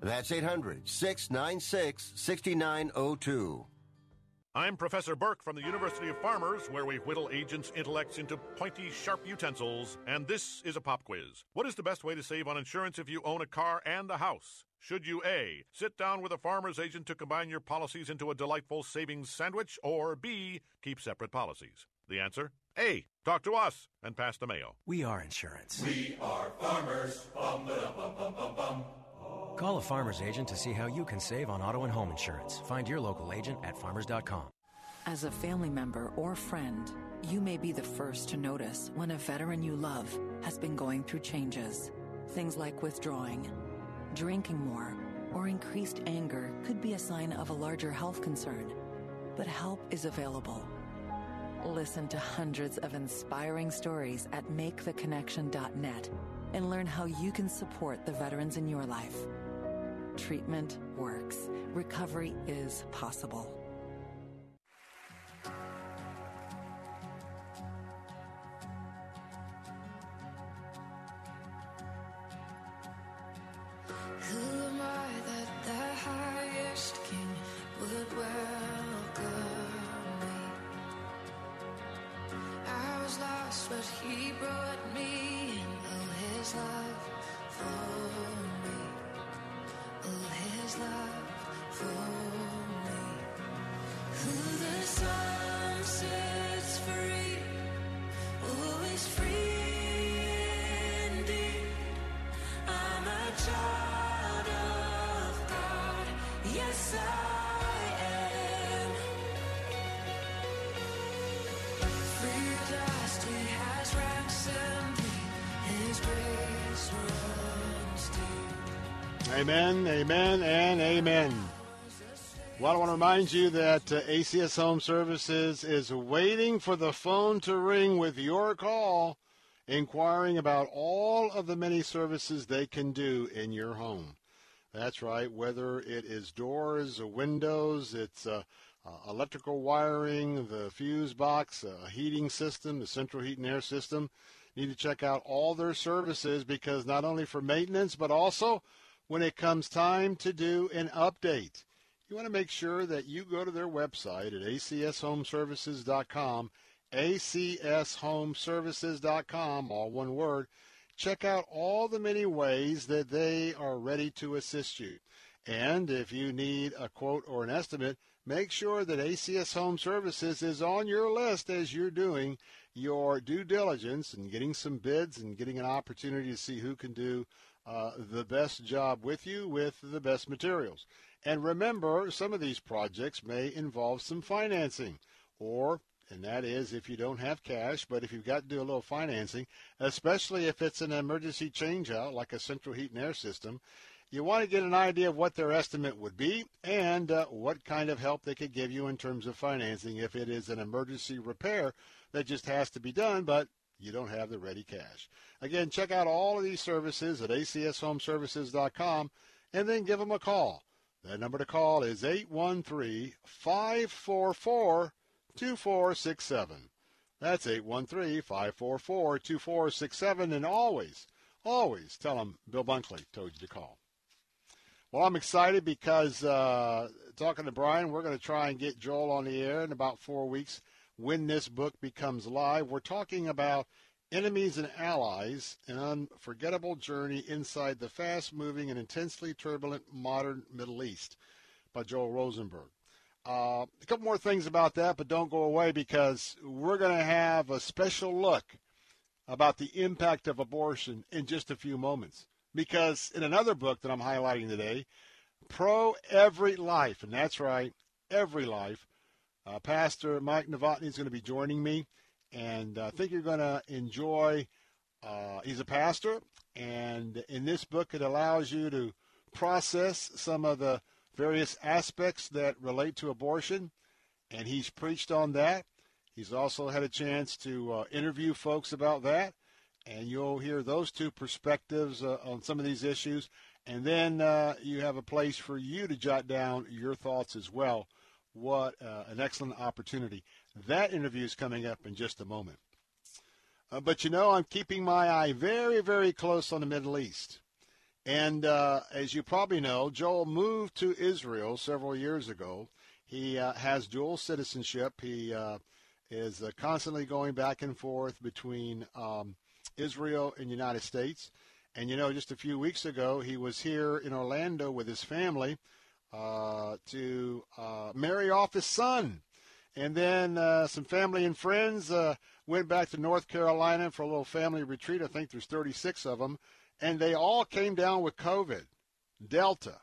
That's 800 696 6902. I'm Professor Burke from the University of Farmers, where we whittle agents' intellects into pointy, sharp utensils, and this is a pop quiz. What is the best way to save on insurance if you own a car and a house? Should you A. Sit down with a farmer's agent to combine your policies into a delightful savings sandwich, or B. Keep separate policies? The answer? A. Talk to us and pass the mail. We are insurance. We are farmers. Bum, bum, bum, bum, bum. Call a farmer's agent to see how you can save on auto and home insurance. Find your local agent at farmers.com. As a family member or friend, you may be the first to notice when a veteran you love has been going through changes. Things like withdrawing, drinking more, or increased anger could be a sign of a larger health concern. But help is available. Listen to hundreds of inspiring stories at maketheconnection.net and learn how you can support the veterans in your life. Treatment works. Recovery is possible. Remind you that uh, ACS Home Services is waiting for the phone to ring with your call, inquiring about all of the many services they can do in your home. That's right, whether it is doors, or windows, it's uh, uh, electrical wiring, the fuse box, a heating system, the central heat and air system. You need to check out all their services because not only for maintenance, but also when it comes time to do an update. You want to make sure that you go to their website at acshomeservices.com, acshomeservices.com, all one word. Check out all the many ways that they are ready to assist you. And if you need a quote or an estimate, make sure that ACS Home Services is on your list as you're doing your due diligence and getting some bids and getting an opportunity to see who can do uh, the best job with you with the best materials. And remember, some of these projects may involve some financing, or, and that is if you don't have cash, but if you've got to do a little financing, especially if it's an emergency change out like a central heat and air system, You want to get an idea of what their estimate would be and uh, what kind of help they could give you in terms of financing if it is an emergency repair that just has to be done, but you don't have the ready cash. Again, check out all of these services at acshomeservices.com and then give them a call. That number to call is 813 544 2467. That's 813 544 2467. And always, always tell them Bill Bunkley told you to call. Well, I'm excited because uh, talking to Brian, we're going to try and get Joel on the air in about four weeks when this book becomes live. We're talking about enemies and allies, an unforgettable journey inside the fast moving and intensely turbulent modern Middle East by Joel Rosenberg. Uh, a couple more things about that, but don't go away because we're going to have a special look about the impact of abortion in just a few moments. Because in another book that I'm highlighting today, Pro Every Life, and that's right, Every Life, uh, Pastor Mike Novotny is going to be joining me, and I think you're going to enjoy. Uh, he's a pastor, and in this book, it allows you to process some of the various aspects that relate to abortion, and he's preached on that. He's also had a chance to uh, interview folks about that, and you'll hear those two perspectives uh, on some of these issues. And then uh, you have a place for you to jot down your thoughts as well what uh, an excellent opportunity. That interview is coming up in just a moment. Uh, but you know, I'm keeping my eye very, very close on the Middle East. And uh, as you probably know, Joel moved to Israel several years ago. He uh, has dual citizenship. He uh, is uh, constantly going back and forth between um, Israel and United States. And you know, just a few weeks ago, he was here in Orlando with his family uh, to marry off his son. And then uh, some family and friends uh, went back to North Carolina for a little family retreat. I think there's 36 of them. And they all came down with COVID, Delta.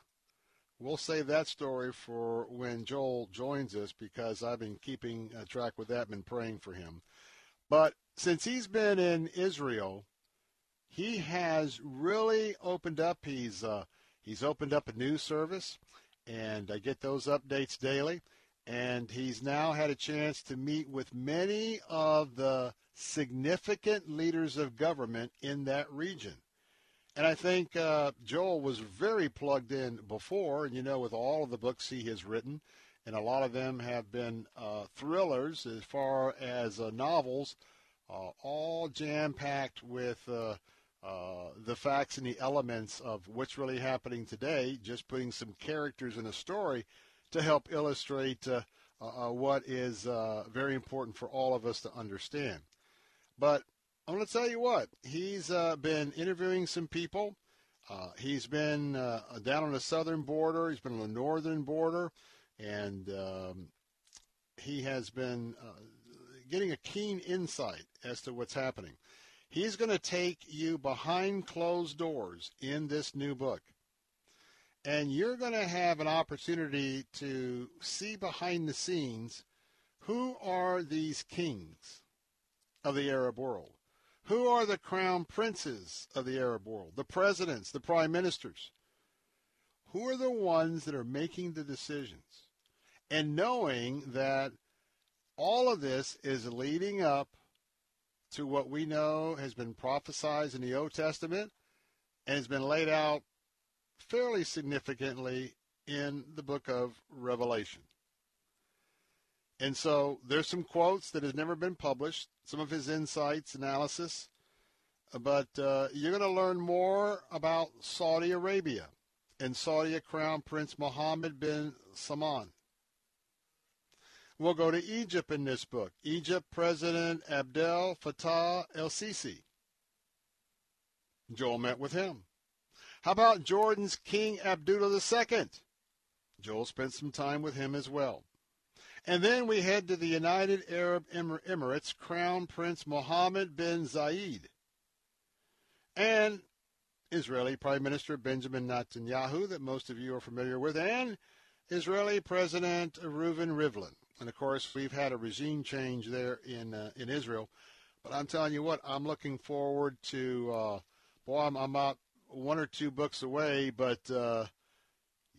We'll save that story for when Joel joins us because I've been keeping uh, track with that, been praying for him. But since he's been in Israel, he has really opened up. He's uh, he's opened up a news service and I get those updates daily. And he's now had a chance to meet with many of the significant leaders of government in that region. And I think uh, Joel was very plugged in before, and you know, with all of the books he has written, and a lot of them have been uh, thrillers as far as uh, novels, uh, all jam packed with uh, uh, the facts and the elements of what's really happening today, just putting some characters in a story to help illustrate uh, uh, uh what is uh, very important for all of us to understand. But I'm going to tell you what, he's been interviewing some people. he's been down on the southern border, he's been on the northern border, and um, he has been getting a keen insight as to what's happening. He's going to take you behind closed doors in this new book. And you're going to have an opportunity to see behind the scenes who are these kings of the Arab world? Who are the crown princes of the Arab world? The presidents, the prime ministers? Who are the ones that are making the decisions? And knowing that all of this is leading up to what we know has been prophesied in the Old Testament and has been laid out fairly significantly in the book of Revelation. And so there's some quotes that has never been published, some of his insights, analysis, but uh, you're going to learn more about Saudi Arabia and Saudi Crown Prince Mohammed bin Salman. We'll go to Egypt in this book. Egypt President Abdel Fattah el Sisi. Joel met with him. How about Jordan's King Abdullah II? Joel spent some time with him as well. And then we head to the United Arab Emirates Crown Prince Mohammed bin Zayed and Israeli Prime Minister Benjamin Netanyahu, that most of you are familiar with, and Israeli President Reuven Rivlin. And of course, we've had a regime change there in uh, in Israel. But I'm telling you what, I'm looking forward to. Uh, boy, I'm, I'm about one or two books away, but uh,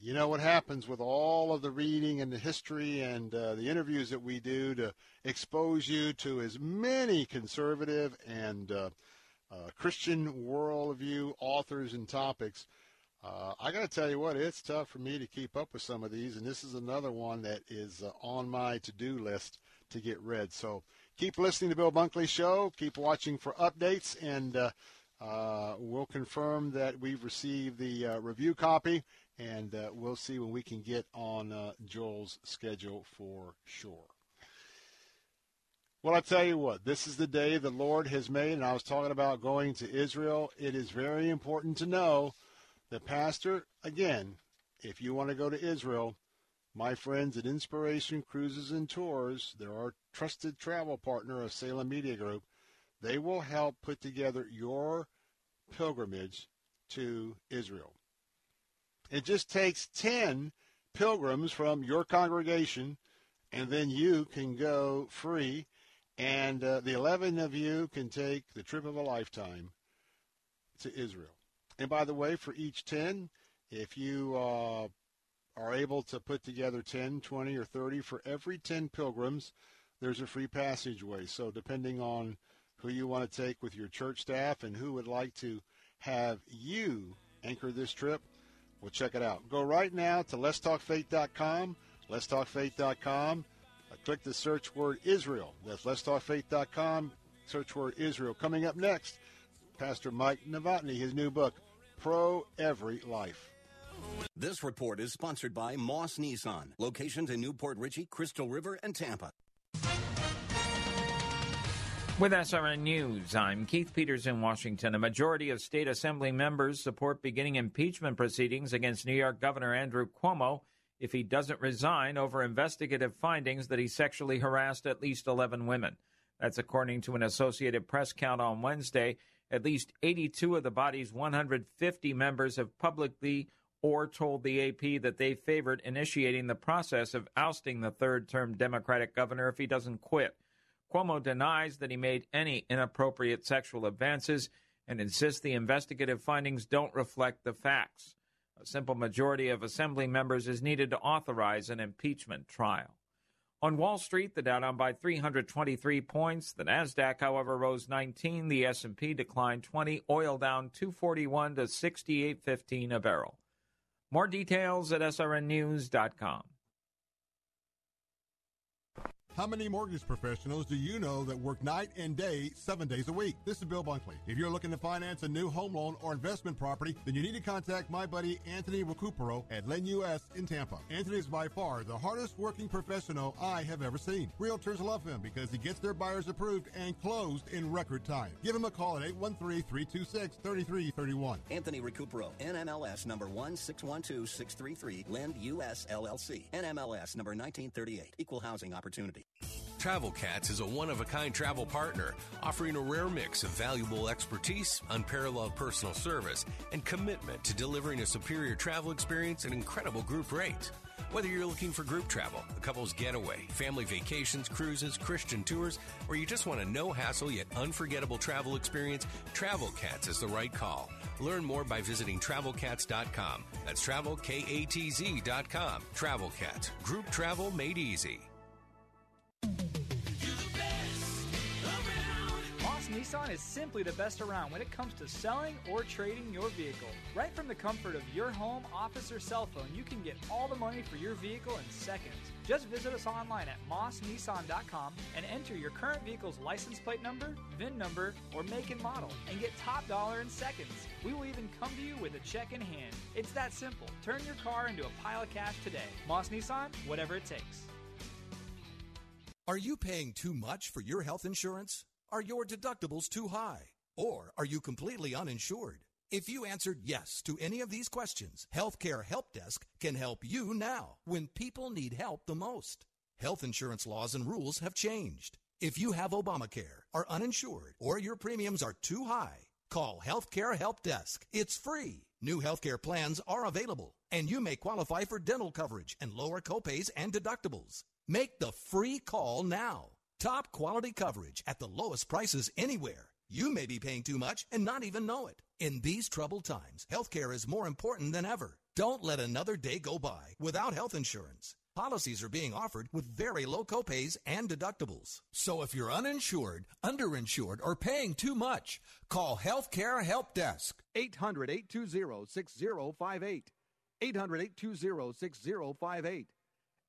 you know what happens with all of the reading and the history and uh, the interviews that we do to expose you to as many conservative and uh, uh, Christian worldview authors and topics. Uh, I got to tell you what, it's tough for me to keep up with some of these, and this is another one that is uh, on my to-do list to get read. So keep listening to Bill Bunkley Show. Keep watching for updates, and uh, we'll confirm that we've received the uh, review copy, and uh, we'll see when we can get on uh, Joel's schedule for sure. Well, I tell you what, this is the day the Lord has made, and I was talking about going to Israel. It is very important to know that, Pastor, again, if you want to go to Israel, my friends at Inspiration Cruises and Tours, they're our trusted travel partner of Salem Media Group. They will help put together your pilgrimage to Israel. It just takes 10 pilgrims from your congregation, and then you can go free, and uh, the 11 of you can take the trip of a lifetime to Israel. And by the way, for each 10, if you uh, are able to put together 10, 20, or 30 for every 10 pilgrims, there's a free passageway. So depending on who you want to take with your church staff and who would like to have you anchor this trip, well, check it out. Go right now to letstalkfaith.com, letstalkfaith.com. Uh, click the search word Israel. That's letstalkfaith.com, search word Israel. Coming up next, Pastor Mike Novotny, his new book, Pro Every Life. This report is sponsored by Moss Nissan. Locations in New Port Richey, Crystal River, and Tampa. With SRN News, I'm Keith Peters in Washington. A majority of state assembly members support beginning impeachment proceedings against New York Governor Andrew Cuomo if he doesn't resign over investigative findings that he sexually harassed at least 11 women. That's according to an Associated Press count on Wednesday. At least 82 of the body's 150 members have publicly or told the AP that they favored initiating the process of ousting the third term Democratic governor if he doesn't quit. Cuomo denies that he made any inappropriate sexual advances and insists the investigative findings don't reflect the facts. A simple majority of assembly members is needed to authorize an impeachment trial. On Wall Street, the Dow down by 323 points. The Nasdaq, however, rose 19. The S&P declined 20. Oil down 241 to 68.15 a barrel. More details at srnnews.com. How many mortgage professionals do you know that work night and day, seven days a week? This is Bill Bunkley. If you're looking to finance a new home loan or investment property, then you need to contact my buddy Anthony Recupero at LendUS in Tampa. Anthony is by far the hardest working professional I have ever seen. Realtors love him because he gets their buyers approved and closed in record time. Give him a call at 813-326-3331. Anthony Recupero, NMLS number 1612633, LendUS LLC, NMLS number 1938, Equal Housing Opportunity. TravelKatz is a one of a kind travel partner, offering a rare mix of valuable expertise, unparalleled personal service, and commitment to delivering a superior travel experience at incredible group rates. Whether you're looking for group travel, a couple's getaway, family vacations, cruises, Christian tours, or you just want a no hassle yet unforgettable travel experience, Travel Cats is the right call. Learn more by visiting travelkatz.com. That's travelkatz.com. TravelKatz, group travel made easy. Nissan is simply the best around when it comes to selling or trading your vehicle. Right from the comfort of your home, office, or cell phone, you can get all the money for your vehicle in seconds. Just visit us online at mossnissan.com and enter your current vehicle's license plate number, VIN number, or make and model, and get top dollar in seconds. We will even come to you with a check in hand. It's that simple. Turn your car into a pile of cash today. Moss Nissan, whatever it takes. Are you paying too much for your health insurance? Are your deductibles too high? Or are you completely uninsured? If you answered yes to any of these questions, Healthcare Help Desk can help you now when people need help the most. Health insurance laws and rules have changed. If you have Obamacare, are uninsured, or your premiums are too high, call Healthcare Help Desk. It's free. New healthcare plans are available, and you may qualify for dental coverage and lower copays and deductibles. Make the free call now. Top quality coverage at the lowest prices anywhere. You may be paying too much and not even know it. In these troubled times, healthcare is more important than ever. Don't let another day go by without health insurance. Policies are being offered with very low copays and deductibles. So if you're uninsured, underinsured, or paying too much, call Healthcare Help Desk. 800 820 6058. 800 820 6058.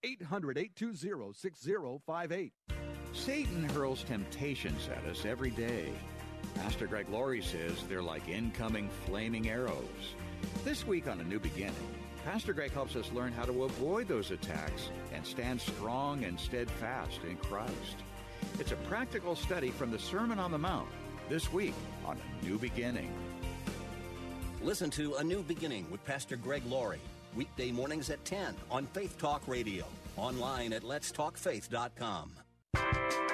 800 820 6058. Satan hurls temptations at us every day. Pastor Greg Laurie says they're like incoming flaming arrows. This week on A New Beginning, Pastor Greg helps us learn how to avoid those attacks and stand strong and steadfast in Christ. It's a practical study from the Sermon on the Mount this week on A New Beginning. Listen to A New Beginning with Pastor Greg Laurie, weekday mornings at 10 on Faith Talk Radio, online at letstalkfaith.com. Oh,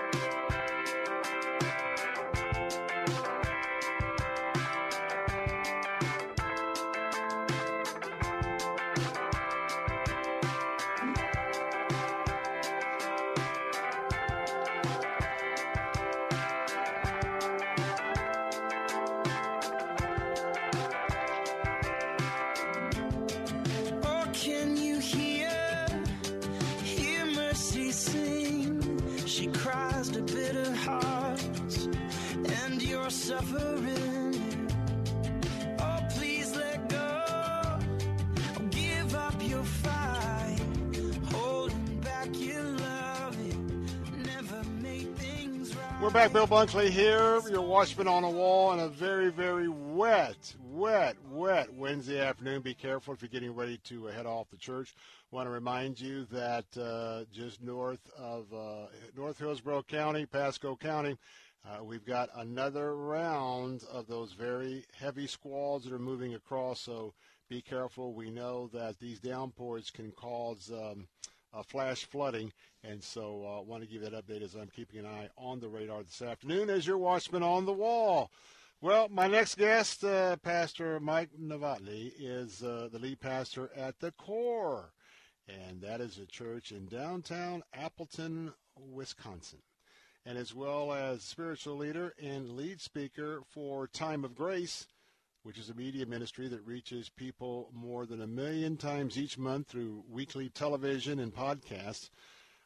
Bill Bunkley here, your watchman on the wall on a very, very wet, wet, wet Wednesday afternoon. Be careful if you're getting ready to head off to church. Want to remind you that uh, just north of uh, North Hillsborough County, Pasco County, uh, we've got another round of those very heavy squalls that are moving across. So be careful. We know that these downpours can cause um, uh, flash flooding, and so I uh, want to give you that update as I'm keeping an eye on the radar this afternoon as your watchman on the wall. Well, my next guest, uh, Pastor Mike Novotny, is uh, the lead pastor at the Core, and that is a church in downtown Appleton, Wisconsin, and as well as spiritual leader and lead speaker for Time of Grace, which is a media ministry that reaches people more than a million times each month through weekly television and podcasts.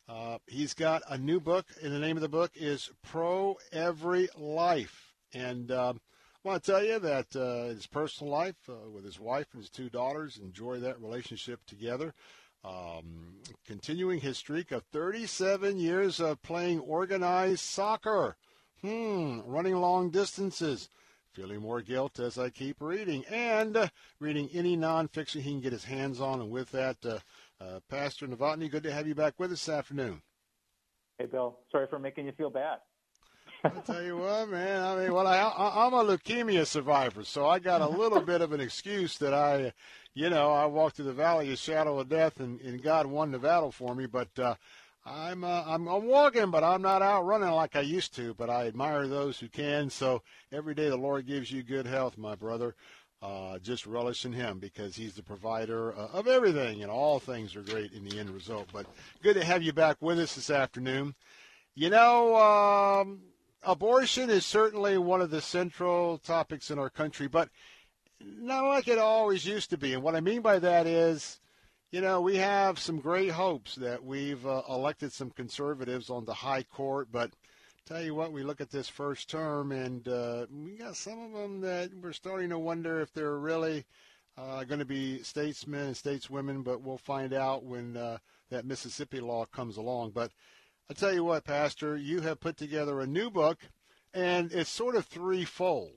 Uh, he's got a new book, and the name of the book is Pro Every Life. And um, I want to tell you that uh, his personal life uh, with his wife and his two daughters enjoy that relationship together. Um, continuing his streak of 37 years of playing organized soccer, hmm, running long distances, feeling more guilt as I keep reading, and uh, reading any nonfiction he can get his hands on. And with that, uh, uh, Pastor Novotny, good to have you back with us this afternoon. Hey, Bill. Sorry for making you feel bad. I tell you what, man. I mean, well, I, I, I'm a leukemia survivor, so I got a little bit of an excuse that I, you know, I walked through the valley of shadow of death, and, and God won the battle for me. But uh, I'm, uh, I'm I'm walking, but I'm not out running like I used to. But I admire those who can. So every day the Lord gives you good health, my brother. Uh, just relish in Him because He's the provider uh, of everything, and all things are great in the end result. But good to have you back with us this afternoon. You know, um, abortion is certainly one of the central topics in our country, but not like it always used to be. And what I mean by that is, you know, we have some great hopes that we've uh, elected some conservatives on the high court, but tell you what, we look at this first term, and uh, we got some of them that we're starting to wonder if they're really uh, going to be statesmen and stateswomen, but we'll find out when uh, that Mississippi law comes along. But I tell you what, Pastor, you have put together a new book, and it's sort of threefold.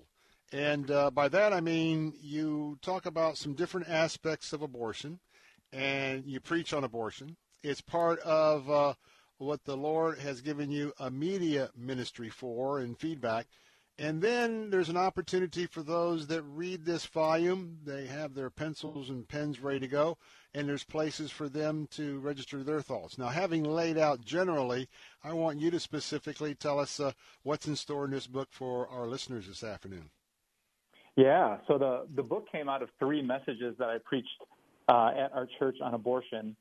And uh, by that I mean you talk about some different aspects of abortion, and you preach on abortion. It's part of uh, what the Lord has given you a media ministry for and feedback. And then there's an opportunity for those that read this volume. They have their pencils and pens ready to go, and there's places for them to register their thoughts. Now, having laid out generally, I want you to specifically tell us uh, what's in store in this book for our listeners this afternoon. Yeah. So the the book came out of three messages that I preached uh, at our church on abortion.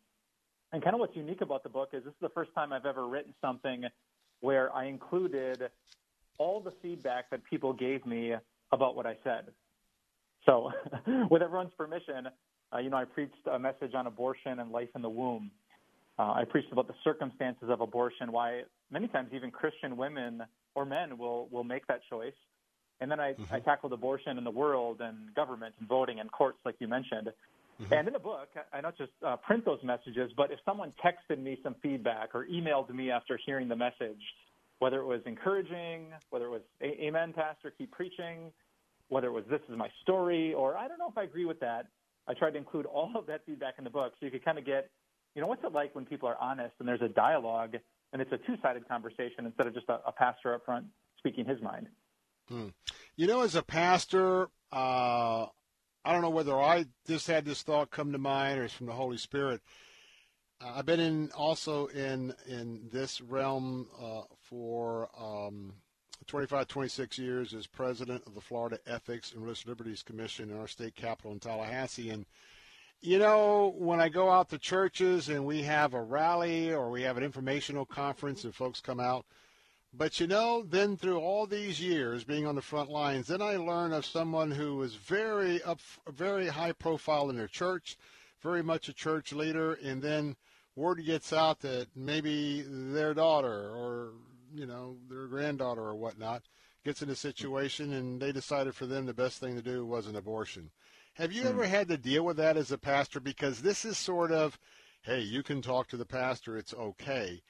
And kind of what's unique about the book is this is the first time I've ever written something where I included all the feedback that people gave me about what I said. So, with everyone's permission, uh, you know, I preached a message on abortion and life in the womb. Uh, I preached about the circumstances of abortion, why many times even Christian women or men will will make that choice. And then I, mm-hmm. I tackled abortion in the world and government and voting and courts, like you mentioned. Mm-hmm. And in the book, I don't just uh, print those messages, but if someone texted me some feedback or emailed me after hearing the message, whether it was encouraging, whether it was "Amen, Pastor, keep preaching," whether it was "This is my story," or I don't know if I agree with that. I tried to include all of that feedback in the book so you could kind of get, you know, what's it like when people are honest and there's a dialogue and it's a two-sided conversation instead of just a, a pastor up front speaking his mind. Hmm. You know, as a pastor, uh, I don't know whether I just had this thought come to mind or it's from the Holy Spirit. Uh, I've been in also in in this realm uh, for um, 25, 26 years as president of the Florida Ethics and Religious Liberties Commission in our state capital in Tallahassee, and you know, when I go out to churches and we have a rally or we have an informational conference and folks come out, but you know, then through all these years being on the front lines, then I learn of someone who was very up, very high profile in their church, very much a church leader, and then word gets out that maybe their daughter or you know their granddaughter or whatnot gets in a situation and they decided for them the best thing to do was an abortion. Have you hmm. ever had to deal with that as a pastor? Because this is sort of, hey, you can talk to the pastor, it's okay.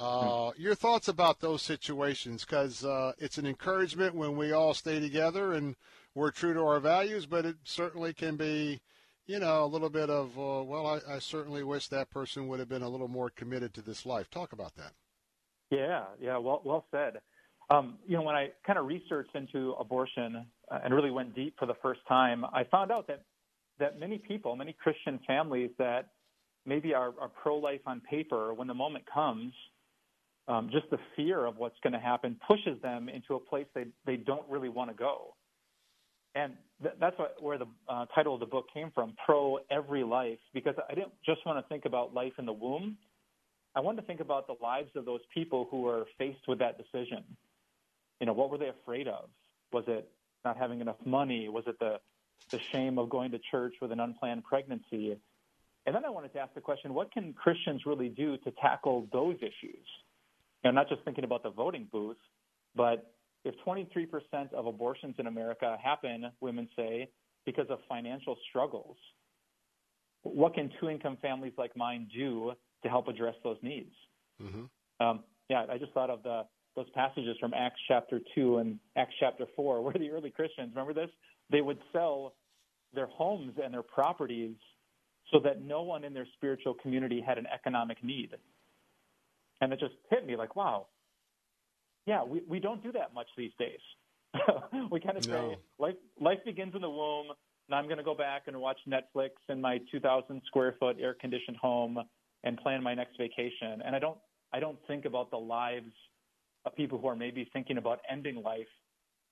Uh, hmm. Your thoughts about those situations? Because uh, it's an encouragement when we all stay together and we're true to our values, but it certainly can be, you know, a little bit of, uh, well, I, I certainly wish that person would have been a little more committed to this life. Talk about that. Yeah, yeah, well, well said. Um, you know, when I kind of researched into abortion uh, and really went deep for the first time, I found out that that many people, many Christian families that maybe are, are pro-life on paper, when the moment comes, um, just the fear of what's going to happen pushes them into a place they they don't really want to go. And th- that's what, where the uh, title of the book came from, Pro Every Life, because I didn't just want to think about life in the womb. I wanted to think about the lives of those people who are faced with that decision you know, what were they afraid of? Was it not having enough money? Was it the the shame of going to church with an unplanned pregnancy? And then I wanted to ask the question, what can Christians really do to tackle those issues? You know, not just thinking about the voting booth, but if 23% of abortions in America happen, women say, because of financial struggles, what can two income families like mine do to help address those needs? Mm-hmm. Um, yeah, I just thought of the those passages from Acts chapter 2 and Acts chapter 4, where the early Christians, remember this? They would sell their homes and their properties so that no one in their spiritual community had an economic need. And it just hit me like, wow, yeah, we, we don't do that much these days. we kind of no. say life, life begins in the womb. Now I'm going to go back and watch Netflix in my 2,000 square foot air conditioned home and plan my next vacation. And I don't, I don't think about the lives of people who are maybe thinking about ending life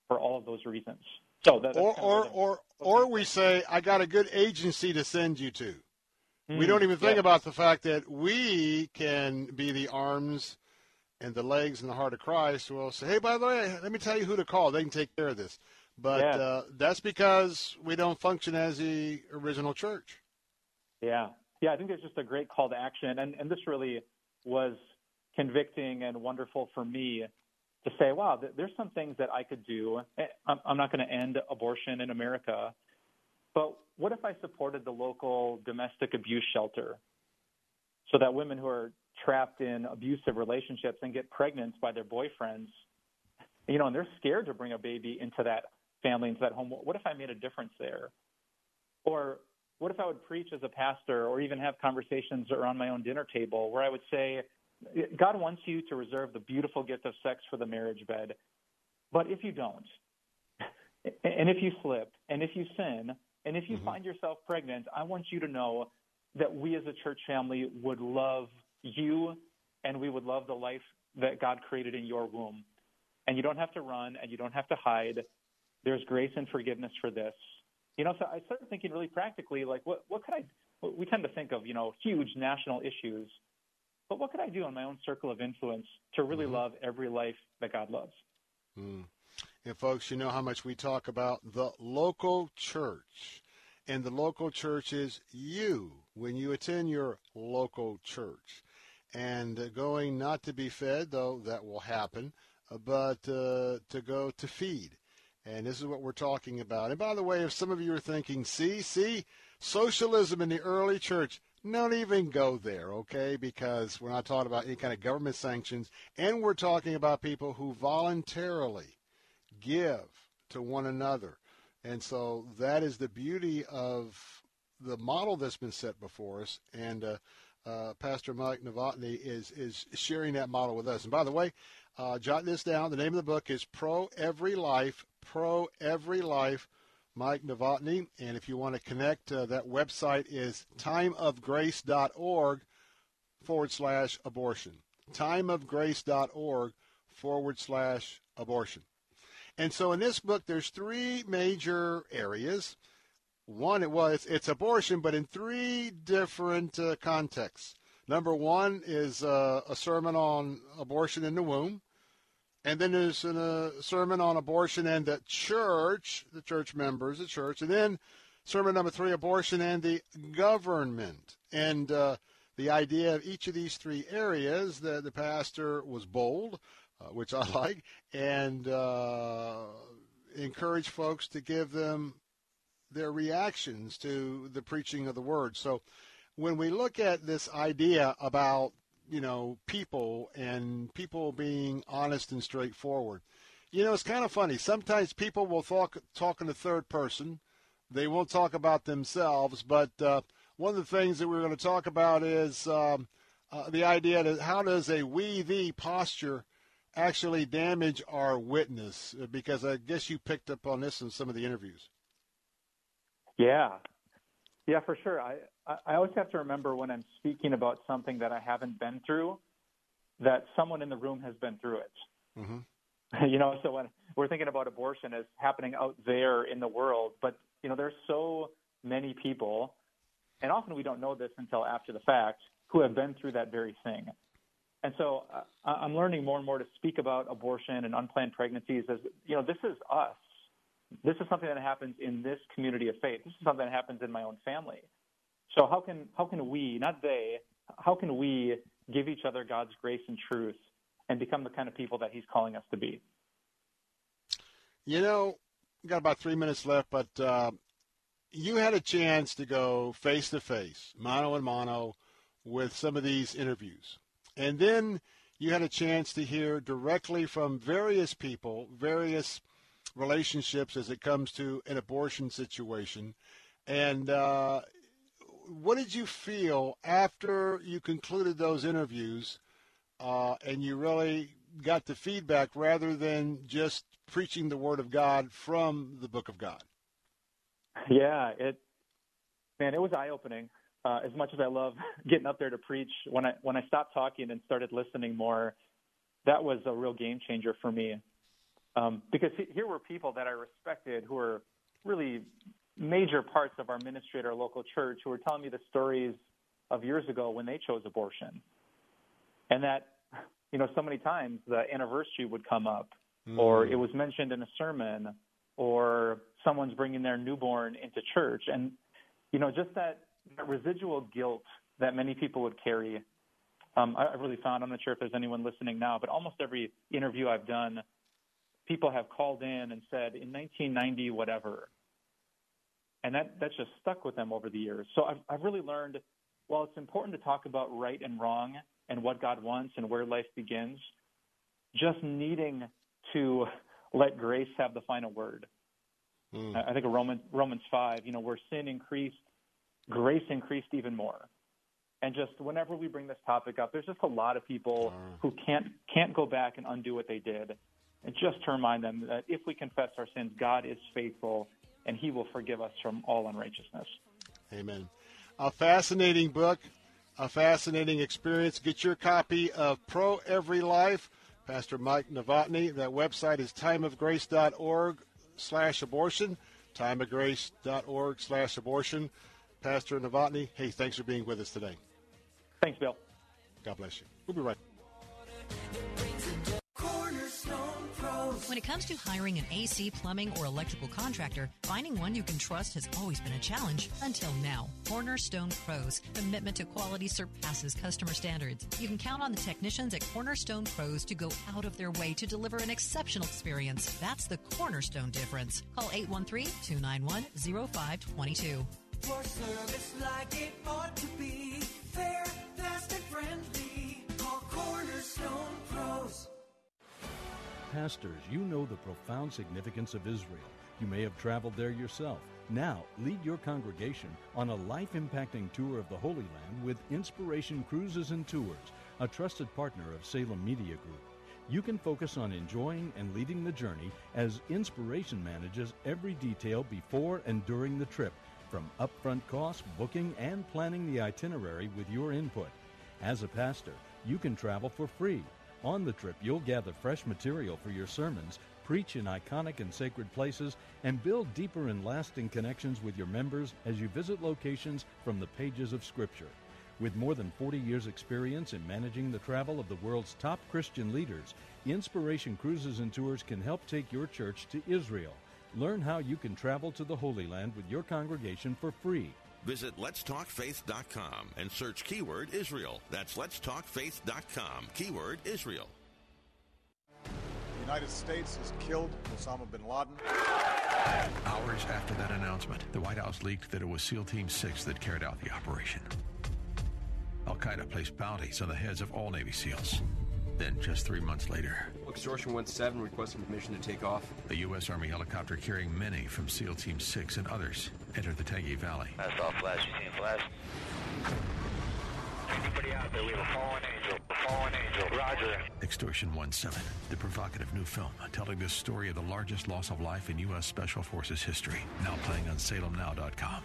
for all of those reasons. So that, or or or, or we say, I got a good agency to send you to. Mm, we don't even think about the fact that we can be the arms and the legs and the heart of Christ. We'll say, hey, by the way, let me tell you who to call. They can take care of this. But yeah. uh, that's because we don't function as the original church. Yeah. Yeah, I think it's just a great call to action. And, and this really was convicting and wonderful for me to say, wow, there's some things that I could do. Eh, I'm not going to end abortion in America, but what if I supported the local domestic abuse shelter so that women who are trapped in abusive relationships and get pregnant by their boyfriends, you know, and they're scared to bring a baby into that family, into that home. What if I made a difference there? Or what if I would preach as a pastor or even have conversations around my own dinner table where I would say, God wants you to reserve the beautiful gift of sex for the marriage bed. But if you don't, and if you slip, and if you sin, and if you mm-hmm. find yourself pregnant, I want you to know that we as a church family would love you and we would love the life that God created in your womb. And you don't have to run and you don't have to hide. There's grace and forgiveness for this. You know, so I started thinking really practically, like, what, what could I, we tend to think of, you know, huge national issues but what could I do in my own circle of influence to really mm-hmm. love every life that God loves? Mm. And folks, you know how much we talk about the local church. And the local church is you when you attend your local church. And uh, going not to be fed, though that will happen, uh, but uh, to go to feed. And this is what we're talking about. And by the way, if some of you are thinking, see, see, socialism in the early church, don't even go there, okay? Because we're not talking about any kind of government sanctions. And we're talking about people who voluntarily give to one another. And so that is the beauty of the model that's been set before us. And uh, uh, Pastor Mike Novotny is, is sharing that model with us. And by the way, uh, jot this down. The name of the book is Pro Every Life, Pro Every Life, Mike Novotny. And if you want to connect, uh, that website is timeofgrace.org forward slash abortion. Timeofgrace.org forward slash abortion. And so in this book, there's three major areas. One, it was it's abortion, but in three different uh, contexts. Number one is uh, a sermon on abortion in the womb. And then there's a uh, sermon on abortion and the church, the church members, the church. And then sermon number three, abortion and the government. And uh, the idea of each of these three areas, the, the pastor was bold which I like, and uh, encourage folks to give them their reactions to the preaching of the word. So when we look at this idea about you know people and people being honest and straightforward, you know it's kind of funny. Sometimes people will talk talk in the third person. They won't talk about themselves, but uh, one of the things that we're going to talk about is um, uh, the idea that how does a we thee posture actually damage our witness? Uh, because I guess you picked up on this in some of the interviews. Yeah, yeah, for sure. I I always have to remember when I'm speaking about something that I haven't been through, that someone in the room has been through it. Mm-hmm. you know, so when we're thinking about abortion as happening out there in the world, but you know, there's so many people, and often we don't know this until after the fact, who have been through that very thing. And so uh, I'm learning more and more to speak about abortion and unplanned pregnancies as, you know, this is us. This is something that happens in this community of faith. This is something that happens in my own family. So how can how can we, not they, how can we give each other God's grace and truth and become the kind of people that He's calling us to be? You know, we've got about three minutes left, but uh, you had a chance to go face to face, mano and mano, with some of these interviews. And then you had a chance to hear directly from various people, various relationships as it comes to an abortion situation. And uh, what did you feel after you concluded those interviews uh, and you really got the feedback rather than just preaching the Word of God from the Book of God? Yeah, it man, it was eye opening uh, as much as I love getting up there to preach, when I when I stopped talking and started listening more, that was a real game changer for me. Um, because here were people that I respected who were really major parts of our ministry at our local church who were telling me the stories of years ago when they chose abortion, and that you know so many times the anniversary would come up, mm. or it was mentioned in a sermon, or someone's bringing their newborn into church, and you know just that that residual guilt that many people would carry. Um, I, I really found, I'm not sure if there's anyone listening now, but almost every interview I've done, people have called in and said, in 1990, whatever. And that, that's just stuck with them over the years. So I've, I've really learned while it's important to talk about right and wrong and what God wants and where life begins, just needing to let grace have the final word. Mm. I think of Romans, Romans 5, you know, where sin increased, grace increased even more. And just whenever we bring this topic up, there's just a lot of people who can't can't go back and undo what they did. And just to remind them that if we confess our sins, God is faithful and He will forgive us from all unrighteousness. Amen. A fascinating book, a fascinating experience. Get your copy of Pro Every Life. Pastor Mike Novotny. That website is timeofgrace.org slash abortion. Timeofgrace.org slash abortion. Pastor Novotny, hey, thanks for being with us today. Thanks, Bill. God bless you. We'll be right. Cornerstone Pro When it comes to hiring an AC, plumbing, or electrical contractor, finding one you can trust has always been a challenge until now. Cornerstone Pros. Commitment to quality surpasses customer standards. You can count on the technicians at Cornerstone Pros to go out of their way to deliver an exceptional experience. That's the Cornerstone difference. Call 813 291 0522. For service like it ought to be, fair, fast, and friendly. Call Cornerstone Pros. Pastors, you know the profound significance of Israel. You may have traveled there yourself. Now, lead your congregation on a life impacting tour of the Holy Land with Inspiration Cruises and Tours, a trusted partner of Salem Media Group. You can focus on enjoying and leading the journey as Inspiration manages every detail before and during the trip, from upfront costs, booking, and planning the itinerary with your input. As a pastor, you can travel for free. On the trip, you'll gather fresh material for your sermons, preach in iconic and sacred places, and build deeper and lasting connections with your members as you visit locations from the pages of Scripture. With more than 40 years' experience in managing the travel of the world's top Christian leaders, Inspiration Cruises and Tours can help take your church to Israel. Learn how you can travel to the Holy Land with your congregation for free. Visit letstalkfaith.com and search keyword Israel. That's letstalkfaith.com, keyword Israel. The United States has killed Osama bin Laden. Hours after that announcement, the White House leaked that it was SEAL Team 6 that carried out the operation. Al Qaeda placed bounties on the heads of all Navy SEALs. Then, just three months later, Extortion 1-7 requesting permission to take off. a U.S. Army helicopter carrying many from SEAL Team 6 and others entered the Tangi Valley. That's all flash. You seen flash? Anybody out there? We have a fallen angel. A fallen angel. Roger. Extortion 1-7, the provocative new film telling the story of the largest loss of life in U.S. Special Forces history, now playing on salemnow.com.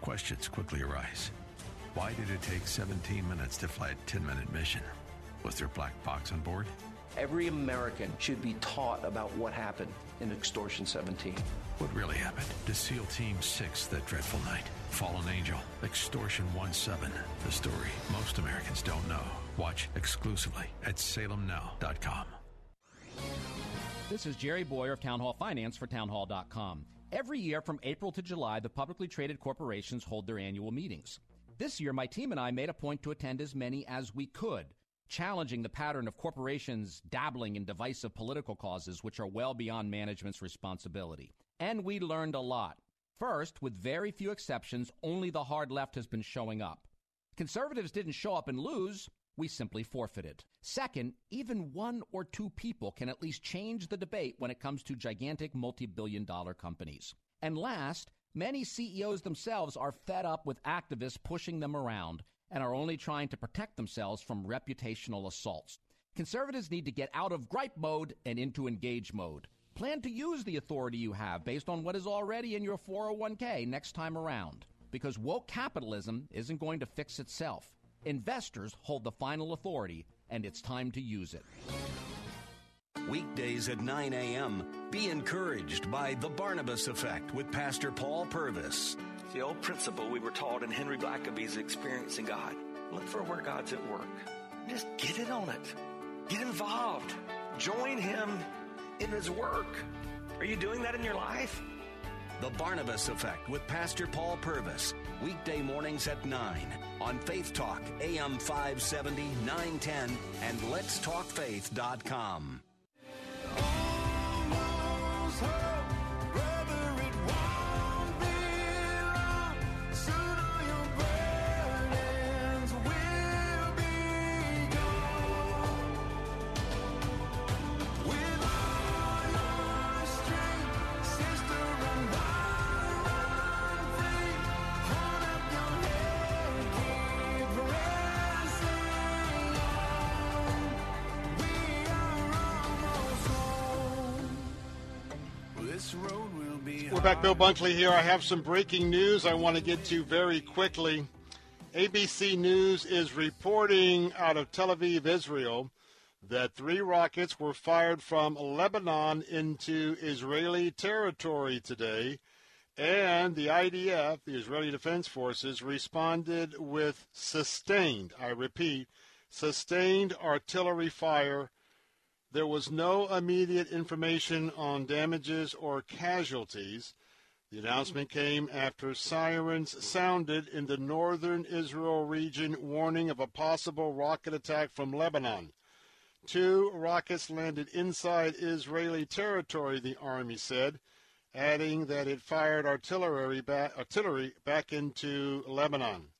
Questions quickly arise. Why did it take 17 minutes to fly a 10-minute mission? Was there a black box on board? Every American should be taught about what happened in Extortion 17. What really happened to SEAL Team 6 that dreadful night? Fallen Angel, Extortion 1-7, the story most Americans don't know. Watch exclusively at salemnow.com. This is Jerry Bowyer of Town Hall Finance for townhall.com. Every year from April to July, the publicly traded corporations hold their annual meetings. This year, my team and I made a point to attend as many as we could, challenging the pattern of corporations dabbling in divisive political causes which are well beyond management's responsibility. And we learned a lot. First, with very few exceptions, only the hard left has been showing up. Conservatives didn't show up and lose, we simply forfeited. Second, even one or two people can at least change the debate when it comes to gigantic multi billion dollar companies. And last, many CEOs themselves are fed up with activists pushing them around and are only trying to protect themselves from reputational assaults. Conservatives need to get out of gripe mode and into engage mode. Plan to use the authority you have based on what is already in your 401k next time around. Because woke capitalism isn't going to fix itself. Investors hold the final authority, and it's time to use it. Weekdays at 9 a.m. Be encouraged by The Barnabas Effect with Pastor Paul Purvis. It's the old principle we were taught in Henry Blackaby's Experiencing God. Look for where God's at work. Just get it on it. Get involved. Join Him in His work. Are you doing that in your life? The Barnabas Effect with Pastor Paul Purvis. Weekday mornings at 9 on Faith Talk, AM 570, 910, and letstalkfaith.com. This back, Bill Bunkley here. I have some breaking news I want to get to very quickly. ABC News is reporting out of Tel Aviv, Israel, that three rockets were fired from Lebanon into Israeli territory today, and the IDF, the Israeli Defense Forces, responded with sustained, I repeat, sustained artillery fire There was no immediate information on damages or casualties. The announcement came after sirens sounded in the northern Israel region warning of a possible rocket attack from Lebanon. Two rockets landed inside Israeli territory, the Army said, adding that it fired artillery back, artillery back into Lebanon.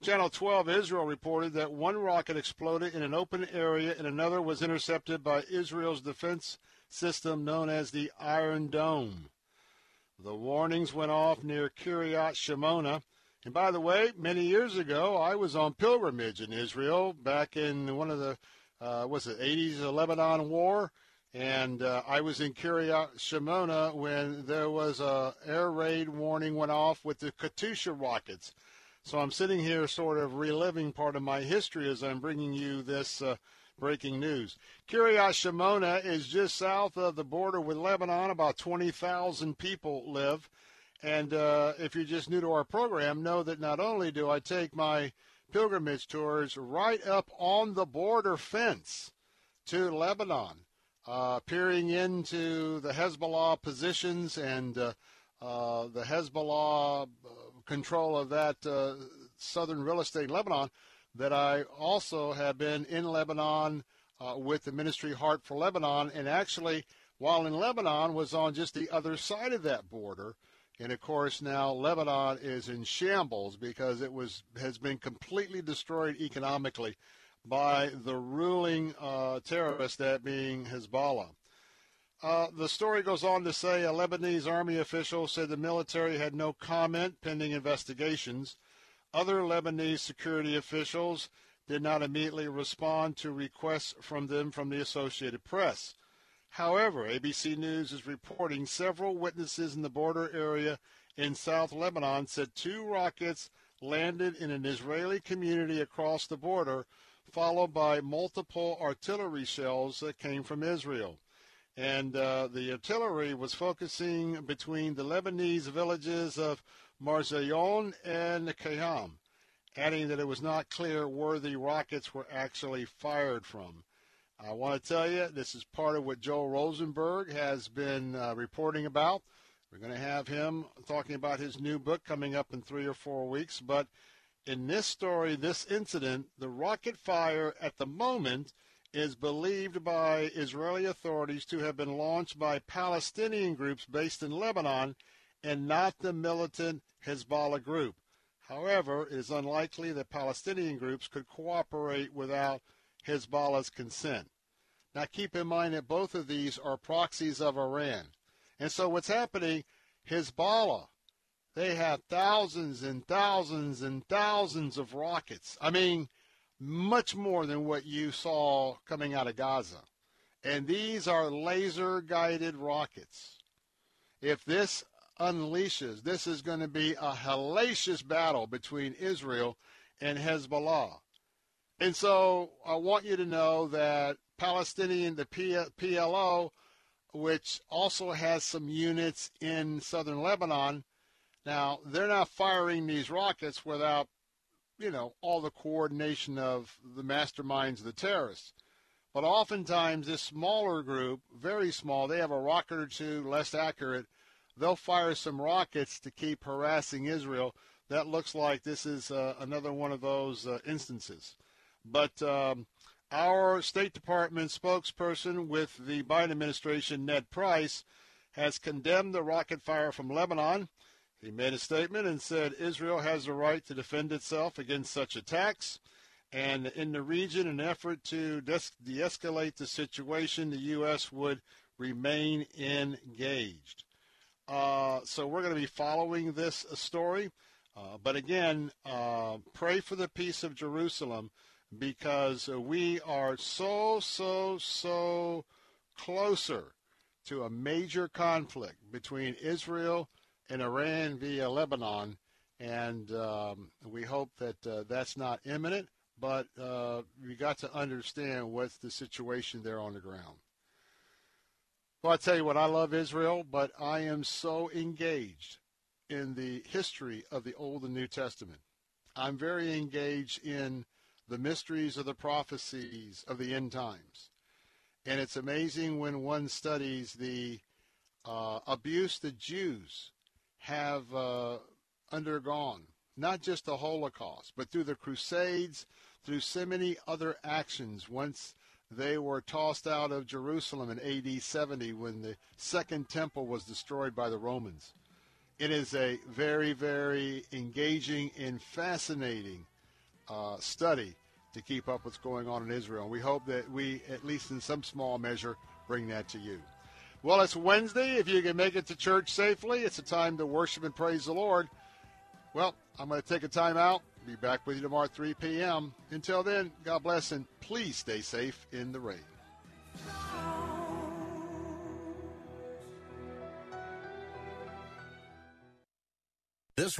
Channel 12 Israel reported that one rocket exploded in an open area and another was intercepted by Israel's defense system known as the Iron Dome. The warnings went off near Kiryat Shimona. And by the way, many years ago, I was on pilgrimage in Israel back in one of the, uh, was it 80s the Lebanon War? And uh, I was in Kiryat Shimona when there was a air raid warning went off with the Katyusha rockets. So I'm sitting here sort of reliving part of my history as I'm bringing you this uh, breaking news. Kiryat Shimona is just south of the border with Lebanon. About 20,000 people live. And uh, if you're just new to our program, know that not only do I take my pilgrimage tours right up on the border fence to Lebanon, uh, peering into the Hezbollah positions and uh, uh the Hezbollah uh, control of that uh, southern real estate in Lebanon, that I also have been in Lebanon uh, with the ministry Heart for Lebanon, and actually, while in Lebanon, was on just the other side of that border. And of course, now Lebanon is in shambles because it was has been completely destroyed economically by the ruling uh, terrorist, that being Hezbollah. Uh, the story goes on to say a Lebanese army official said the military had no comment pending investigations. Other Lebanese security officials did not immediately respond to requests from them from the Associated Press. However, ABC News is reporting several witnesses in the border area in South Lebanon said two rockets landed in an Israeli community across the border, followed by multiple artillery shells that came from Israel and uh, the artillery was focusing between the Lebanese villages of Marjayoun and Khiam, adding that it was not clear where the rockets were actually fired from. I want to tell you, this is part of what Joel Rosenberg has been uh, reporting about. We're going to have him talking about his new book coming up in three or four weeks. But in this story, this incident, the rocket fire at the moment – is believed by Israeli authorities to have been launched by Palestinian groups based in Lebanon and not the militant Hezbollah group. However, it is unlikely that Palestinian groups could cooperate without Hezbollah's consent. Now, keep in mind that both of these are proxies of Iran. And so, what's happening, Hezbollah, they have thousands and thousands and thousands of rockets. I mean, much more than what you saw coming out of Gaza. And these are laser guided rockets. If this unleashes, this is going to be a hellacious battle between Israel and Hezbollah. And so I want you to know that Palestinian, the PLO, which also has some units in southern Lebanon, now they're not firing these rockets without you know, all the coordination of the masterminds of the terrorists. But oftentimes, this smaller group, very small, they have a rocket or two less accurate. They'll fire some rockets to keep harassing Israel. That looks like this is uh, another one of those uh, instances. But um, our State Department spokesperson with the Biden administration, Ned Price, has condemned the rocket fire from Lebanon he made a statement and said Israel has a right to defend itself against such attacks. And in the region, an effort to de escalate the situation, the U.S. would remain engaged. Uh, so we're going to be following this story. Uh, but again, uh, pray for the peace of Jerusalem because we are so, so, so closer to a major conflict between Israel and Iran via Lebanon, and um, we hope that uh, that's not imminent. But uh, we got to understand what's the situation there on the ground. Well, I tell you what, I love Israel, but I am so engaged in the history of the Old and New Testament. I'm very engaged in the mysteries of the prophecies of the end times. And it's amazing when one studies the uh, abuse the Jews have uh, undergone, not just the Holocaust, but through the Crusades, through so many other actions. Once they were tossed out of Jerusalem in AD 70 when the Second Temple was destroyed by the Romans. It is a very, very engaging and fascinating uh, study to keep up with what's going on in Israel. And we hope that we, at least in some small measure, bring that to you. Well, it's Wednesday. If you can make it to church safely, it's a time to worship and praise the Lord. Well, I'm going to take a time out. Be back with you tomorrow at 3 p.m. Until then, God bless and please stay safe in the rain. This